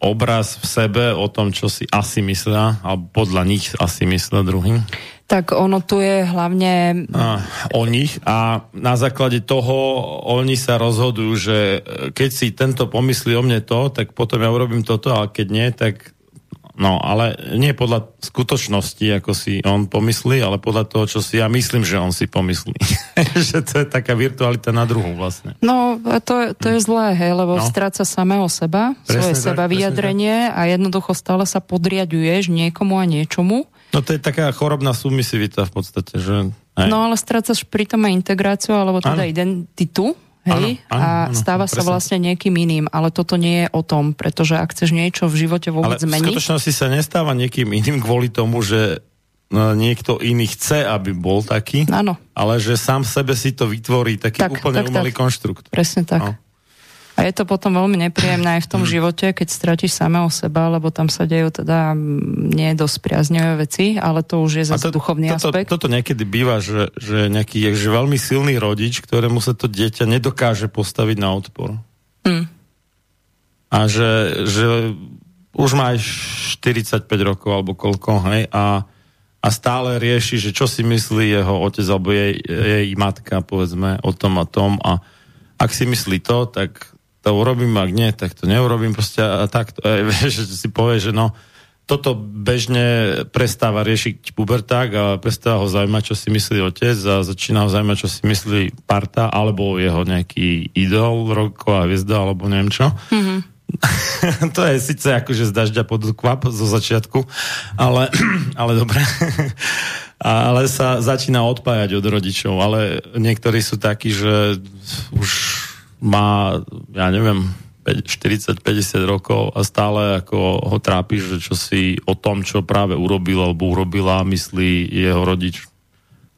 Speaker 1: obraz v sebe o tom, čo si asi myslia, alebo podľa nich asi myslia druhý.
Speaker 2: Tak ono tu je hlavne
Speaker 1: a, o nich. A na základe toho oni sa rozhodujú, že keď si tento pomyslí o mne to, tak potom ja urobím toto, ale keď nie, tak no, ale nie podľa skutočnosti, ako si on pomyslí, ale podľa toho, čo si ja myslím, že on si pomyslí. že to je taká virtualita na druhú vlastne.
Speaker 2: No, to, je- to je zlé, hej, lebo
Speaker 1: No.
Speaker 2: stráca samého seba,
Speaker 1: Presne
Speaker 2: svoje
Speaker 1: tak,
Speaker 2: seba vyjadrenie a jednoducho stále sa podriaduješ niekomu a niečomu.
Speaker 1: No to je taká chorobná submisivita v podstate, že... Hej.
Speaker 2: No ale strácaš pritom aj integráciu, alebo teda
Speaker 1: Áno.
Speaker 2: identitu, hej,
Speaker 1: Áno, áno,
Speaker 2: a
Speaker 1: áno,
Speaker 2: stáva sa
Speaker 1: presne.
Speaker 2: vlastne niekým iným, ale toto nie je o tom, pretože ak chceš niečo v živote
Speaker 1: Ale
Speaker 2: vôbec
Speaker 1: v
Speaker 2: zmeniť,
Speaker 1: skutočnosti sa nestáva niekým iným kvôli tomu, že no, niekto iný chce, aby bol taký,
Speaker 2: áno,
Speaker 1: ale že sám v sebe si to vytvorí taký
Speaker 2: Tak,
Speaker 1: úplne
Speaker 2: tak,
Speaker 1: umelý
Speaker 2: tak.
Speaker 1: konštrukt.
Speaker 2: presne tak.
Speaker 1: No.
Speaker 2: A je to potom veľmi nepríjemné aj v tom živote, keď stratíš samého seba, lebo tam sa dejú teda mm, nie dosť priaznivé veci, ale to už je zase duchovný
Speaker 1: toto,
Speaker 2: aspekt.
Speaker 1: Toto niekedy býva, že, že nejaký je, že veľmi silný rodič, ktorému sa to dieťa nedokáže postaviť na odpor.
Speaker 2: Hm.
Speaker 1: A že, že už má aj 45 rokov alebo koľko, hej, a, a stále rieši, že čo si myslí jeho otec alebo jej, jej matka, povedzme, o tom a tom a ak si myslí to, tak to urobím, ak nie, tak to neurobím proste a tak, e, že si povie, že no, toto bežne prestáva riešiť puberták a prestáva ho zaujímať, čo si myslí otec a začína ho zaujímať, čo si myslí parta alebo jeho nejaký idol, roková hviezda alebo neviem čo.
Speaker 2: Mhm.
Speaker 1: to je síce akože z dažďa pod kvap zo začiatku, ale, ale dobre. ale sa začína odpájať od rodičov, ale niektorí sú takí, že už má, ja neviem, 40-50 rokov a stále ako ho trápi, že čo si o tom, čo práve urobil alebo urobila, myslí jeho rodič.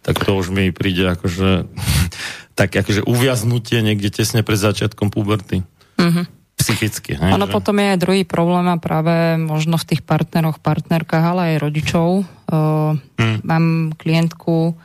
Speaker 1: Tak to už mi príde akože tak akože uviaznutie niekde tesne pred začiatkom puberty.
Speaker 2: Mhm.
Speaker 1: Psychicky. Hej,
Speaker 2: Ono
Speaker 1: že?
Speaker 2: potom je aj druhý problém a práve možno v tých partneroch, partnerkách, ale aj rodičov. Uh,
Speaker 1: Hm.
Speaker 2: Mám klientku,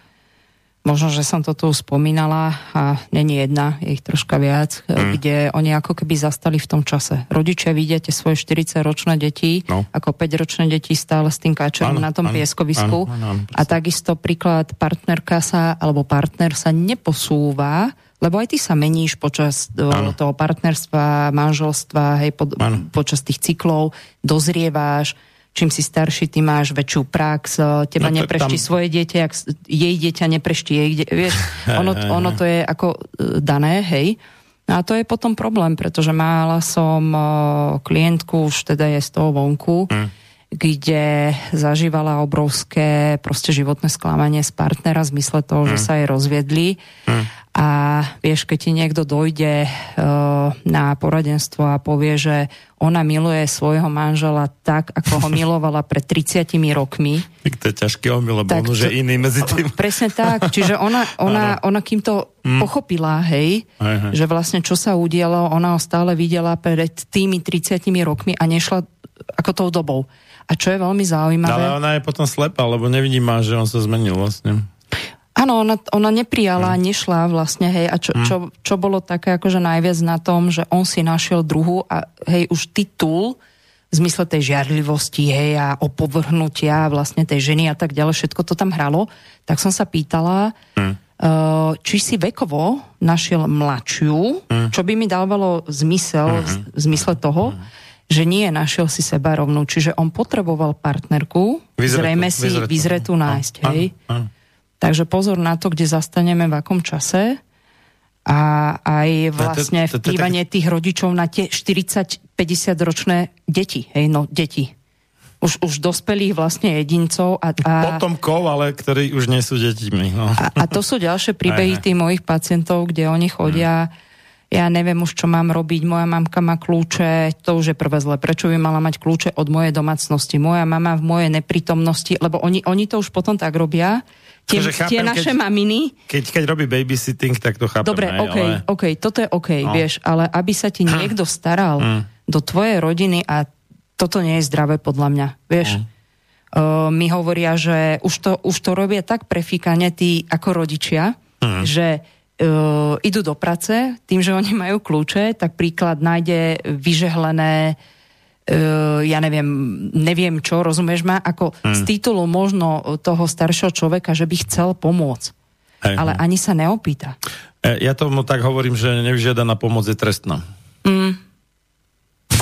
Speaker 2: možno, že som to tu spomínala a není jedna, je ich troška viac,
Speaker 1: Hm.
Speaker 2: kde oni ako keby zastali v tom čase. Rodičia vidia tie svoje 40-ročné deti,
Speaker 1: No.
Speaker 2: ako 5-ročné deti stále s tým káčerom na tom
Speaker 1: áno,
Speaker 2: pieskovisku.
Speaker 1: áno, áno, áno,
Speaker 2: a takisto príklad partnerka sa, alebo partner sa neposúva, lebo aj ty sa meníš počas o,
Speaker 1: Áno.
Speaker 2: toho partnerstva, manželstva, hej, pod, počas tých cyklov, dozrieváš, čím si starší, ty máš väčšiu prax, o, teba
Speaker 1: No tak
Speaker 2: nepreští
Speaker 1: tam-
Speaker 2: svoje dieťa, jak, s- jej dieťa nepreští jej, de- vieš, ono, ono to je ako e, dané, hej. A to je potom problém, pretože mala som o, klientku, už teda je z toho vonku,
Speaker 1: Hm.
Speaker 2: kde zažívala obrovské proste životné sklamanie z partnera v zmysle toho,
Speaker 1: Hm.
Speaker 2: že sa jej rozviedli. A vieš, keď ti niekto dojde uh, na poradenstvo a povie, že ona miluje svojho manžela tak, ako ho milovala pred 30 rokmi,
Speaker 1: Tak to je ťažké omyl, lebo on už je iný medzi tým.
Speaker 2: Presne tak. Čiže ona, ona, ona kým to pochopila, hej,
Speaker 1: Hej, hej.
Speaker 2: že vlastne čo sa udialo, ona ho stále videla pred tými 30 rokmi a nešla ako tou dobou. A čo je veľmi zaujímavé...
Speaker 1: Ale ona je potom slepá, lebo nevidí ma, že on sa zmenil vlastne.
Speaker 2: Áno, ona, ona neprijala,
Speaker 1: Hm.
Speaker 2: nešla vlastne, hej, a čo, čo, čo bolo také akože najviac na tom, že on si našiel druhu a hej, už titul v zmysle tej žiarlivosti, hej, a opovrhnutia vlastne tej ženy a tak ďalej, všetko to tam hralo, tak som sa pýtala,
Speaker 1: Hm.
Speaker 2: uh, či si vekovo našiel mladšiu,
Speaker 1: Hm.
Speaker 2: čo by mi dávalo zmysel v v zmysle toho, že nie našiel si seba rovnú, čiže on potreboval partnerku,
Speaker 1: Vyzretú,
Speaker 2: zrejme si
Speaker 1: vyzretú.
Speaker 2: vyzretú nájsť,
Speaker 1: Áno,
Speaker 2: hej.
Speaker 1: áno.
Speaker 2: Takže pozor na to, kde zastaneme, v akom čase a aj vlastne vplývanie tých rodičov na tie 40-50 ročné deti, hej, no deti. Už, už dospelých vlastne jedincov a, a,
Speaker 1: Potomkov, ale ktorí už nie sú deťmi. No.
Speaker 2: a, a to sú ďalšie príbehy tých mojich pacientov, kde oni chodia, ja neviem už, čo mám robiť, moja mamka má kľúče, to už je prvé zle. Prečo by mala mať kľúče od mojej domácnosti? Moja mama v mojej neprítomnosti, lebo oni, oni to už potom tak robia, tie,
Speaker 1: Akože chápem,
Speaker 2: tie naše
Speaker 1: keď-
Speaker 2: maminy,
Speaker 1: Keď, keď robí babysitting, tak to chápem.
Speaker 2: Dobre,
Speaker 1: hej,
Speaker 2: OK,
Speaker 1: ale...
Speaker 2: OK, toto je OK,
Speaker 1: No.
Speaker 2: vieš, ale aby sa ti niekto staral do tvojej rodiny a toto nie je zdravé podľa mňa, vieš. Uh, mi hovoria, že už to, už to robia tak prefíkane tí ako rodičia, že uh, idú do práce, tým, že oni majú kľúče, tak príklad nájde vyžehlené uh, ja neviem, neviem čo, rozumieš ma, ako z titulu možno toho staršieho človeka, že by chcel pomôcť.
Speaker 1: Hej,
Speaker 2: Ale ani sa neopýta.
Speaker 1: E, Ja tomu tak hovorím, že nevyžiadaná pomoc je trestná.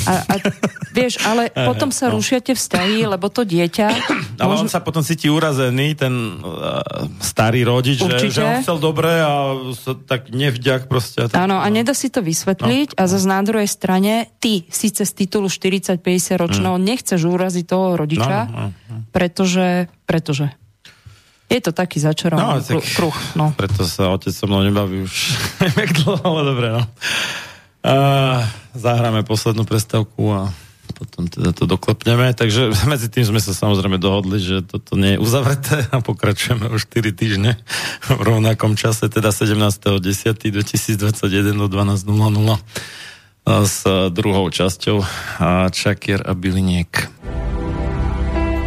Speaker 2: A, a vieš, ale potom sa
Speaker 1: no.
Speaker 2: rušia tie vzťahy, lebo to dieťa...
Speaker 1: Ale on sa potom cíti urazený, ten uh, starý rodič, že,
Speaker 2: Určite.
Speaker 1: že on chcel dobre a sa tak nevďak proste. Tak,
Speaker 2: Áno, a nedá si to vysvetliť
Speaker 1: No.
Speaker 2: a zase na druhej strane ty síce z titulu 40-50 ročného nechceš uraziť toho rodiča,
Speaker 1: Mm. No, no,
Speaker 2: pretože, pretože je to taký začarovaný
Speaker 1: No, tak-
Speaker 2: kru- kruh. No.
Speaker 1: Preto sa otec so mnou nebaví už dlho, ale dobre, no. Uh, zahráme poslednú prestávku a potom teda to doklepneme. Takže medzi tým sme sa samozrejme dohodli, že toto nie je uzavreté a pokračujeme už 4 týždne v rovnakom čase, teda 17.10.2021 do 12.00. s druhou časťou a Čakier a Biliniek.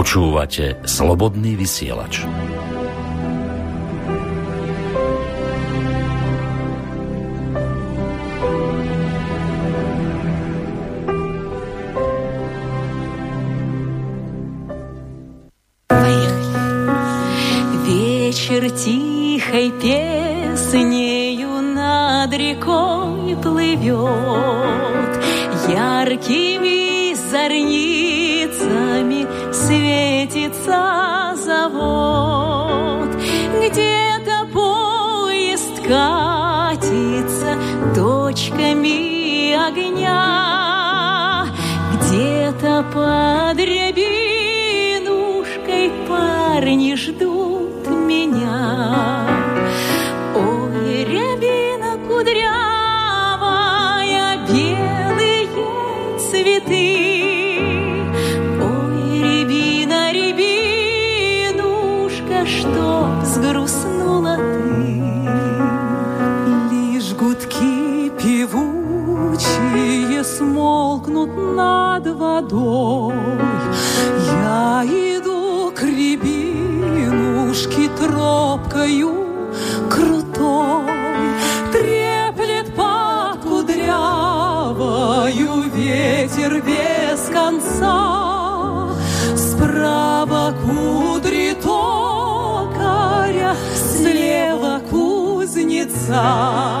Speaker 4: Počúvate Slobodný vysielač.
Speaker 9: Вечер тихой песнею над рекой плывет, Яркими зорницами светится завод. Где-то поезд катится точками огня, Где-то под смолкнут над водой. Я иду к рябинушке тропкою крутой. Треплет под кудрявою ветер без конца. Справа кудри токаря, слева кузнеца.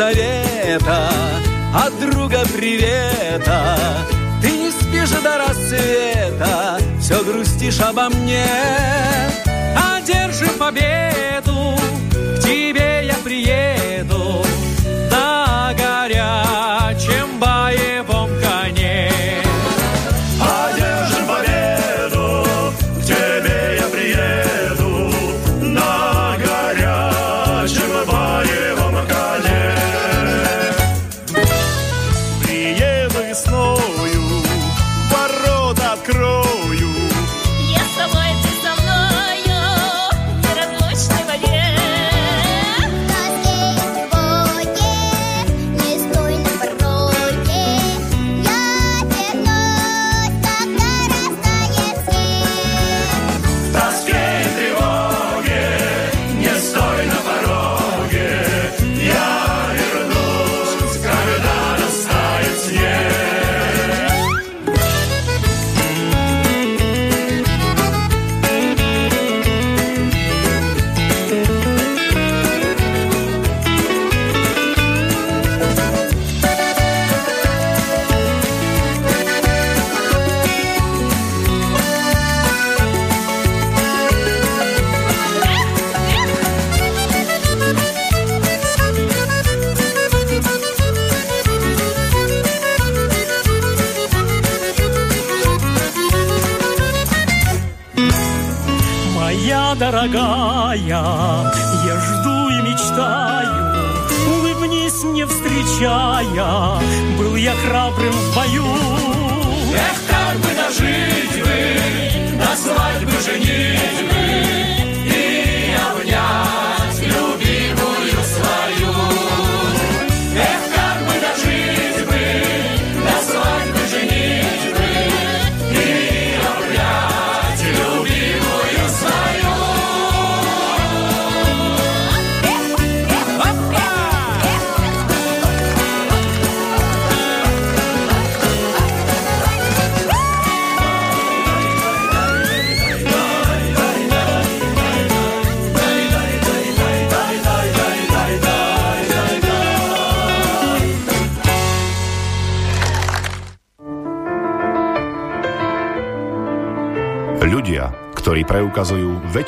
Speaker 6: Лизавета от друга привета. Ты не спишь до рассвета, все грустишь обо мне. Одержим победу, к тебе я приеду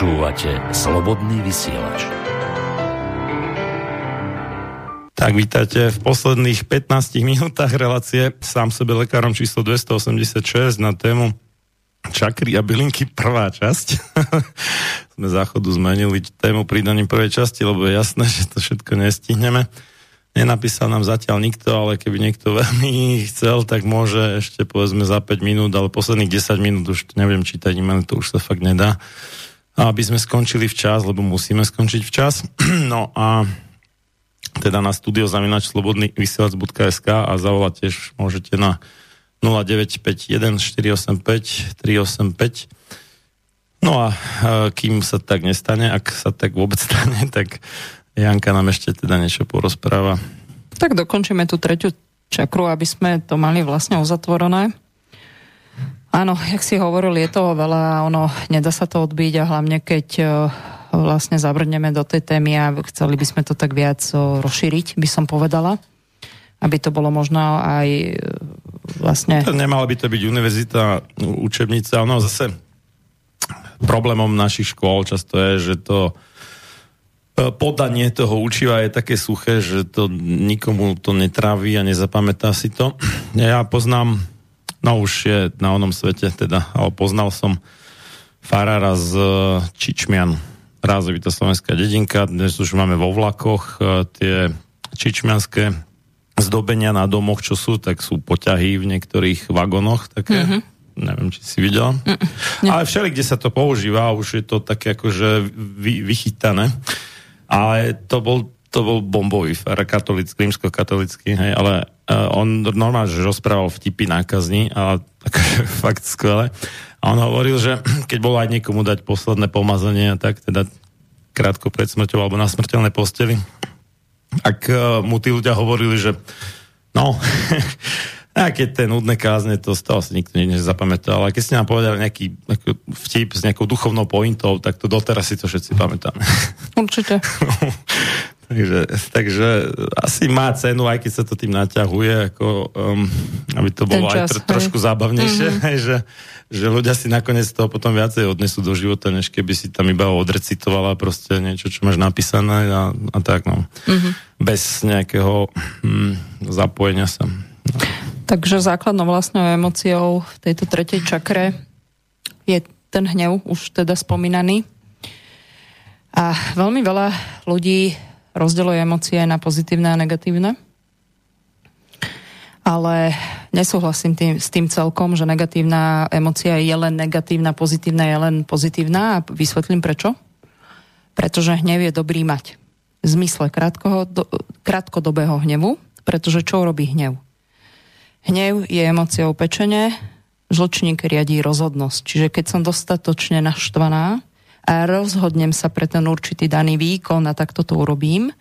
Speaker 4: Počúvate Slobodný vysielač.
Speaker 1: Tak vítajte v posledných 15 minútach relácie sám sebe lekárom číslo 286 na tému čakry a bylinky prvá časť. Sme záchodu zmenili tému pridaním prvej časti, lebo je jasné, že to všetko nestihneme. Nenapísal nám zatiaľ nikto, ale keby niekto veľmi chcel, tak môže ešte povedzme za 5 minút, ale posledných 10 minút už neviem čítať e to už sa fakt nedá. Aby sme skončili včas, lebo musíme skončiť včas. No a teda na studio zavinač slobodný vysielač.sk a zavolať tiež môžete na 0951 485 385 No a e, kým sa tak nestane, ak sa tak vôbec stane, tak Janka nám ešte teda niečo porozpráva.
Speaker 2: Tak dokončíme tú tretiu čakru, aby sme to mali vlastne uzatvorené. Áno, jak si hovoril, je toho veľa, ono, nedá sa to odbiť a hlavne keď e, vlastne zabrneme do tej témy a chceli by sme to tak viac e, rozšíriť, by som povedala, aby to bolo možno aj e, vlastne...
Speaker 1: Nemala by to byť univerzita, učebnica, ono zase problémom našich škôl často je, že to podanie toho učiva je také suché, že to nikomu to netrávi a nezapamätá si to. Ja poznám no už je na onom svete, teda, ale poznal som farára z e, Čičmian, rázovita slovenská dedinka, dnes už máme vo vlakoch e, tie čičmianské zdobenia na domoch, čo sú, tak sú poťahy v niektorých vagonoch, také, mm-hmm. neviem, či si videla. Mm-mm. Ale všeli, kde sa to používa, už je to také akože vy, vychytané. Ale to bol to bol bombový fer, katolický, rímsko-katolický, hej, ale uh, on normálne, že rozprával vtipy nákazní a akože fakt skvelé. A on hovoril, že keď bolo aj niekomu dať posledné pomazanie, tak teda krátko pred smrťou alebo na smrteľnej posteli, ak uh, mu tí ľudia hovorili, že no, a keď tie nudné kázne, to z toho si nikto nič nezapamätal, ale keď ste nám povedali nejaký vtip s nejakou duchovnou pointou, tak to doteraz si to všetci pamätáme.
Speaker 2: Určite.
Speaker 1: Takže, takže asi má cenu, aj keď sa to tým naťahuje, ako, um, aby to bolo čas, aj tr- trošku zábavnejšie, mm-hmm. že, že ľudia si nakoniec toho potom viacej odnesú do života, než keby si tam iba odrecitovala proste niečo, čo máš napísané a, a tak, no. Mm-hmm. Bez nejakého hm, zapojenia sa. No.
Speaker 2: Takže základnou vlastnou emóciou v tejto tretej čakre je ten hnev, už teda spomínaný. A veľmi veľa ľudí rozdeľuje emócie na pozitívne a negatívne. Ale nesúhlasím tým, s tým celkom, že negatívna emócia je len negatívna, pozitívna je len pozitívna a vysvetlím prečo. Pretože hnev je dobrý mať. V zmysle krátkoho, do, krátkodobého hnevu, pretože čo robí hnev? Hnev je emóciou pečenie, žlčník riadí rozhodnosť. Čiže keď som dostatočne naštvaná a rozhodnem sa pre ten určitý daný výkon a takto to urobím,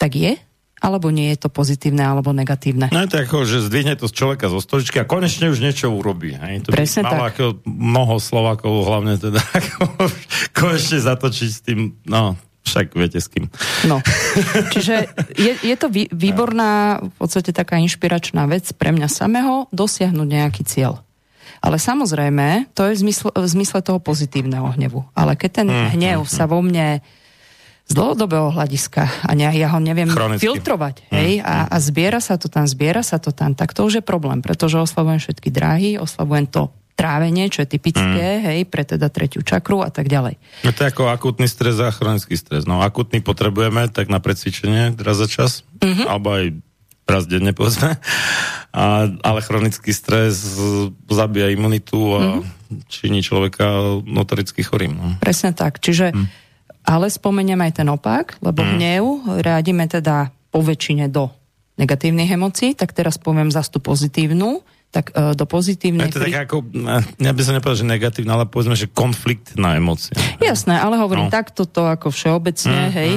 Speaker 2: tak je? Alebo nie je to pozitívne alebo negatívne?
Speaker 1: No je to ako, že zdvihne to z človeka zo stoličky a konečne už niečo urobí. Hej? To
Speaker 2: Presne tak.
Speaker 1: ako mnoho Slovákov, hlavne teda ako konečne zatočiť s tým, no však viete s kým.
Speaker 2: No. Čiže je, je to vý, výborná, v podstate taká inšpiračná vec pre mňa samého dosiahnuť nejaký cieľ. Ale samozrejme, to je v zmysle, v zmysle toho pozitívneho hnevu. Ale keď ten
Speaker 1: Mm,
Speaker 2: hnev sa vo mne z dlhodobého hľadiska a ne, ja ho neviem
Speaker 1: Chronicky.
Speaker 2: filtrovať, hej, a, a zbiera sa to tam, zbiera sa to tam, tak to už je problém, pretože oslavujem všetky dráhy, oslavujem to trávenie, čo je typické, hej, pre teda tretiu čakru a tak ďalej.
Speaker 1: No to je ako akutný stres a chronický stres. No akutný potrebujeme tak na precvičenie raz za čas,
Speaker 2: Mhm.
Speaker 1: alebo aj raz denne povedzme. A, ale chronický stres zabíja imunitu a
Speaker 2: Mhm.
Speaker 1: činí človeka notoricky chorým. No.
Speaker 2: Presne tak. Čiže, ale spomeniem aj ten opak, lebo hnev rádime teda po väčšine do negatívnych emócií, tak teraz poviem zase tú pozitívnu, tak e, do
Speaker 1: Je
Speaker 2: pozitívnej...
Speaker 1: to tak ako, eh, ja by som nepovedal, že negatívne, ale povedzme, že konfliktná emócia.
Speaker 2: Jasné, ale hovorím
Speaker 1: No.
Speaker 2: takto to ako všeobecne,
Speaker 1: Mm,
Speaker 2: hej.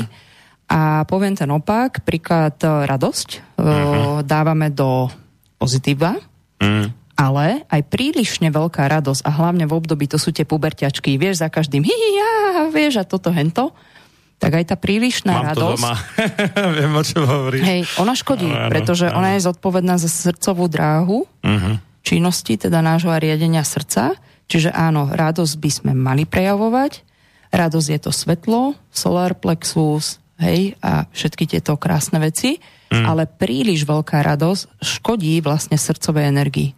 Speaker 2: A poviem ten opak, príklad e, radosť e, dávame do pozitíva,
Speaker 1: Mm.
Speaker 2: ale aj prílišne veľká radosť a hlavne v období, to sú tie puberťačky, vieš, za každým hi, ja, vieš, a toto, hento, tak aj tá prílišná
Speaker 1: Mám to
Speaker 2: radosť...
Speaker 1: doma. Viem, o čom hovoríš.
Speaker 2: Hej, ona škodí,
Speaker 1: áno,
Speaker 2: pretože
Speaker 1: áno.
Speaker 2: ona je zodpovedná za srdcovú dráhu
Speaker 1: Mhm.
Speaker 2: činnosti, teda nášho riadenia srdca. Čiže áno, radosť by sme mali prejavovať. Radosť je to svetlo, solar plexus, hej, a všetky tieto krásne veci.
Speaker 1: Mm.
Speaker 2: Ale príliš veľká radosť škodí vlastne srdcovej energii.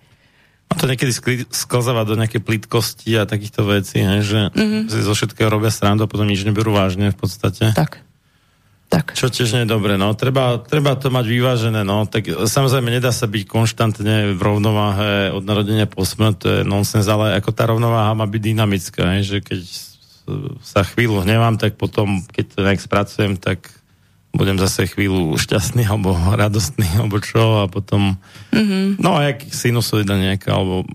Speaker 1: A to niekedy sklzáva do nejakej plitkosti a takýchto vecí, hej, že
Speaker 2: Mhm.
Speaker 1: si zo všetkého robia srandu a potom nič neberú vážne v podstate.
Speaker 2: Tak. Tak.
Speaker 1: Čo tiež nie je dobre, no. Treba, treba to mať vyvážené, no. Tak samozrejme nedá sa byť konštantne v rovnováhe od narodenia po smrť, to je nonsens, ale ako tá rovnováha má byť dynamická, hej, že keď sa chvíľu hnevám, tak potom, keď to nejak spracujem, tak budem zase chvíľu šťastný alebo radostný alebo čo a potom
Speaker 2: Mhm.
Speaker 1: No a jak sinusoida nejaká, alebo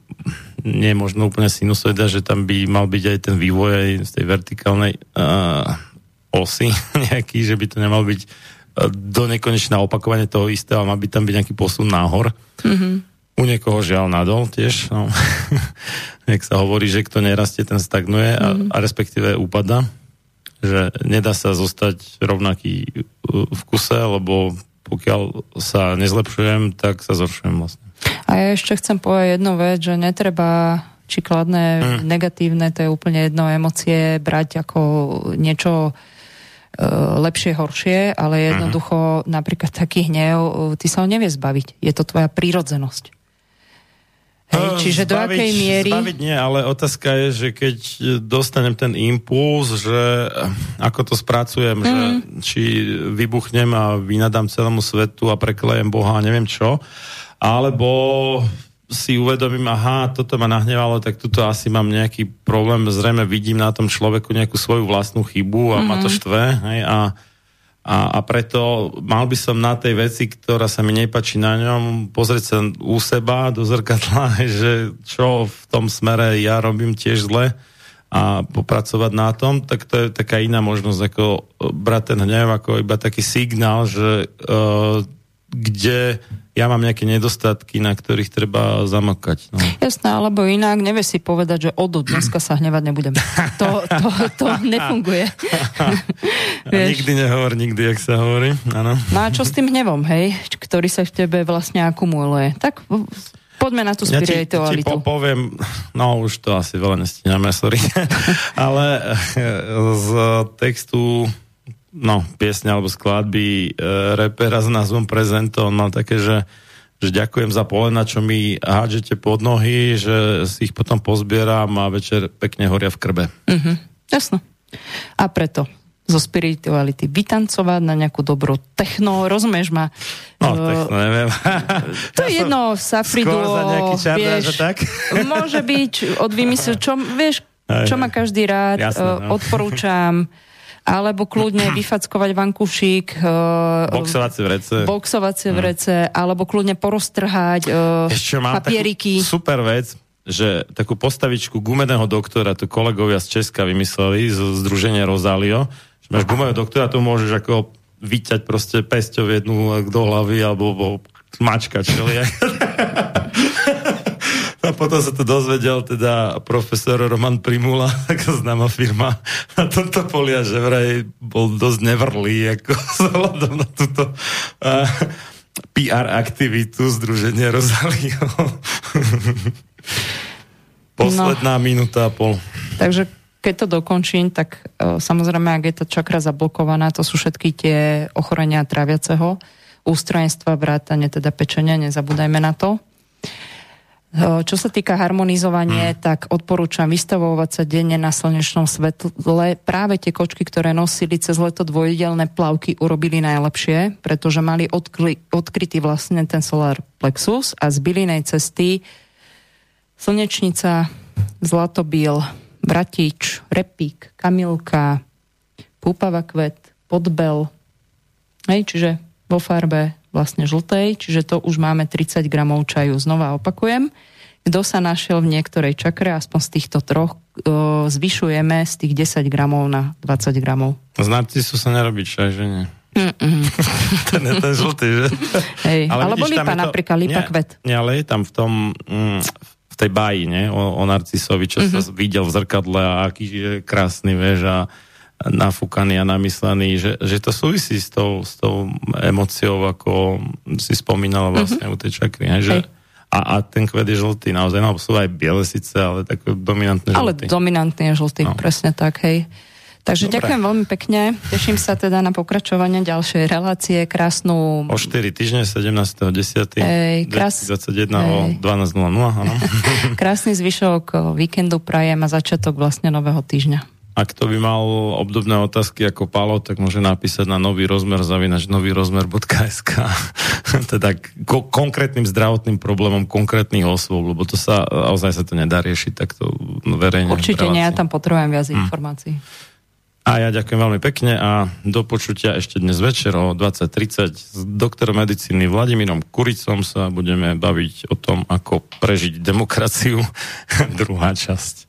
Speaker 1: nie je možno úplne sinusoida, že tam by mal byť aj ten vývoj aj z tej vertikálnej uh, osy nejaký, že by to nemal byť do nekonečná opakovanie toho istého, a má by tam byť nejaký posun náhor.
Speaker 2: Mhm.
Speaker 1: U niekoho žiaľ nadol tiež, no. jak sa hovorí, že kto nerastie, ten stagnuje a, a respektíve upada že nedá sa zostať rovnaký uh, v kuse, lebo pokiaľ sa nezlepšujem, tak sa zhoršujem vlastne.
Speaker 2: A ja ešte chcem povedať jednu vec, že netreba či kladné,
Speaker 1: Hm.
Speaker 2: negatívne, to je úplne jedno, emócie brať ako niečo e, lepšie, horšie,
Speaker 1: Mhm.
Speaker 2: ale jednoducho napríklad taký hnev, e, ty sa ho nevie zbaviť. Je to tvoja prírodzenosť. Hej, čiže do
Speaker 1: Zbaviť-
Speaker 2: akej miery...
Speaker 1: Zbaviť nie, ale otázka je, že keď dostanem ten impuls, že ako to spracujem, mm. že či vybuchnem a vynadám celému svetu a preklejem Boha a neviem čo, alebo si uvedomím, aha, toto ma nahnevalo, tak tuto asi mám nejaký problém, zrejme vidím na tom človeku nejakú svoju vlastnú chybu a mm-hmm. ma to štve, hej, a a, a preto mal by som na tej veci, ktorá sa mi nepačí na ňom, pozrieť sa u seba do zrkadla, že čo v tom smere ja robím tiež zle a popracovať na tom, tak to je taká iná možnosť, ako e, brať ten hnev ako iba taký signál, že uh, kde ja mám nejaké nedostatky, na ktorých treba zamokať. No.
Speaker 2: Jasné, alebo inak, nevie si povedať, že od dneska sa hnevať nebudem. To, to, to nefunguje.
Speaker 1: Nikdy nehovor, nikdy, jak sa hovorí. Áno.
Speaker 2: No a čo s tým hnevom, hej, ktorý sa v tebe vlastne akumuluje? Tak poďme na tú
Speaker 1: Ja ti, ti
Speaker 2: spiritualitu.
Speaker 1: po, poviem, no už to asi veľa nestíňame, sorry, ale z textu no, piesne alebo skladby e, repera s názvom Prezento, mal také, že, že ďakujem za polena, čo mi hádžete pod nohy, že si ich potom pozbieram a večer pekne horia v krbe.
Speaker 2: Mhm, jasno. A preto zo spirituality vytancovať na nejakú dobrú techno, rozumieš ma?
Speaker 1: No, to neviem.
Speaker 2: To je jedno, Safridu, vieš,
Speaker 1: tak?
Speaker 2: môže byť od vymyslu, čo, vieš,
Speaker 1: Hej,
Speaker 2: čo má každý rád,
Speaker 1: Jasné,
Speaker 2: eh,
Speaker 1: no.
Speaker 2: odporúčam, alebo kľudne vyfackovať vankušík, eh,
Speaker 1: Boxovacie vrece.
Speaker 2: boxovacie vrece, alebo kľudne poroztrhať eh,
Speaker 1: Ešte mám
Speaker 2: papieriky.
Speaker 1: super vec, že takú postavičku gumeného doktora, to kolegovia z Česka vymysleli, z Združenia Rosalio, že máš gumeného doktora, to môžeš ako vyťať proste pesťou jednu do hlavy alebo bo, mačka, čili. Potom sa to dozvedel teda profesor Roman Primula, taká známa firma na tomto poli a že vraj bol dosť nevrlý ako vzhľadom na túto uh, PR aktivitu Združenia Rosalio. Posledná no. minúta a pol.
Speaker 2: Takže keď to dokončím, tak uh, samozrejme, ak je tá čakra zablokovaná, to sú všetky tie ochorenia tráviaceho ústrojenstva, vrátane teda pečenia, nezabúdajme na to. Čo sa týka harmonizovanie, hmm. tak odporúčam vystavovať sa denne na slnečnom svetle. Práve tie kočky, ktoré nosili cez leto dvojdelné plavky, urobili najlepšie, pretože mali odkli, odkrytý vlastne ten solar plexus a z bylinej cesty slnečnica, zlatobil, Vratič, Repík, Kamilka, Púpava kvet, Podbel, hej, čiže vo farbe vlastne žltej, čiže to už máme 30 gramov čaju. Znova opakujem, kto sa našiel v niektorej čakre, aspoň z týchto troch, o, zvyšujeme z tých 10 gramov na 20 gramov.
Speaker 1: Z narcisu sa nerobí čaj, že nie? ten je ten žltý, že?
Speaker 2: Hej, ale alebo
Speaker 1: vidíš,
Speaker 2: lipa
Speaker 1: to-
Speaker 2: napríklad, lipa
Speaker 1: nie,
Speaker 2: kvet.
Speaker 1: Nie, ale je tam v tom, mm, v tej báji, nie? O, o Narcisovi, čo
Speaker 2: Mhm.
Speaker 1: sa videl v zrkadle a aký je krásny, vieš, a nafúkaný a namyslený, že, že to súvisí s tou, s tou emóciou, ako si spomínala vlastne u tej čakry, hej, že.
Speaker 2: Hej.
Speaker 1: a, a ten kvet je žltý, naozaj, no sú aj biele síce, ale tak dominantne
Speaker 2: Ale
Speaker 1: žltý.
Speaker 2: dominantný je žltý,
Speaker 1: No.
Speaker 2: presne tak, hej. Takže
Speaker 1: Dobre.
Speaker 2: ďakujem veľmi pekne. Teším sa teda na pokračovanie ďalšej relácie. Krásnu
Speaker 1: O 4 týždne, 17.10.
Speaker 2: Ej, krás-
Speaker 1: 2021 o
Speaker 2: Ej.
Speaker 1: 12.00, áno.
Speaker 2: Krásny zvyšok o, víkendu prajem a začiatok vlastne nového týždňa.
Speaker 1: Ak to by mal obdobné otázky ako Palo, tak môže napísať na nový rozmer zavinač nový rozmer.sk teda ko- konkrétnym zdravotným problémom konkrétnych osôb, lebo to sa, naozaj sa to nedá riešiť takto verejne.
Speaker 2: Určite nie, ja tam potrebujem viac
Speaker 1: Hm.
Speaker 2: informácií.
Speaker 1: A ja ďakujem veľmi pekne a do počutia ešte dnes večer o 20.30 s doktorom medicíny Vladimírom Kuricom sa budeme baviť o tom, ako prežiť demokraciu. Druhá časť.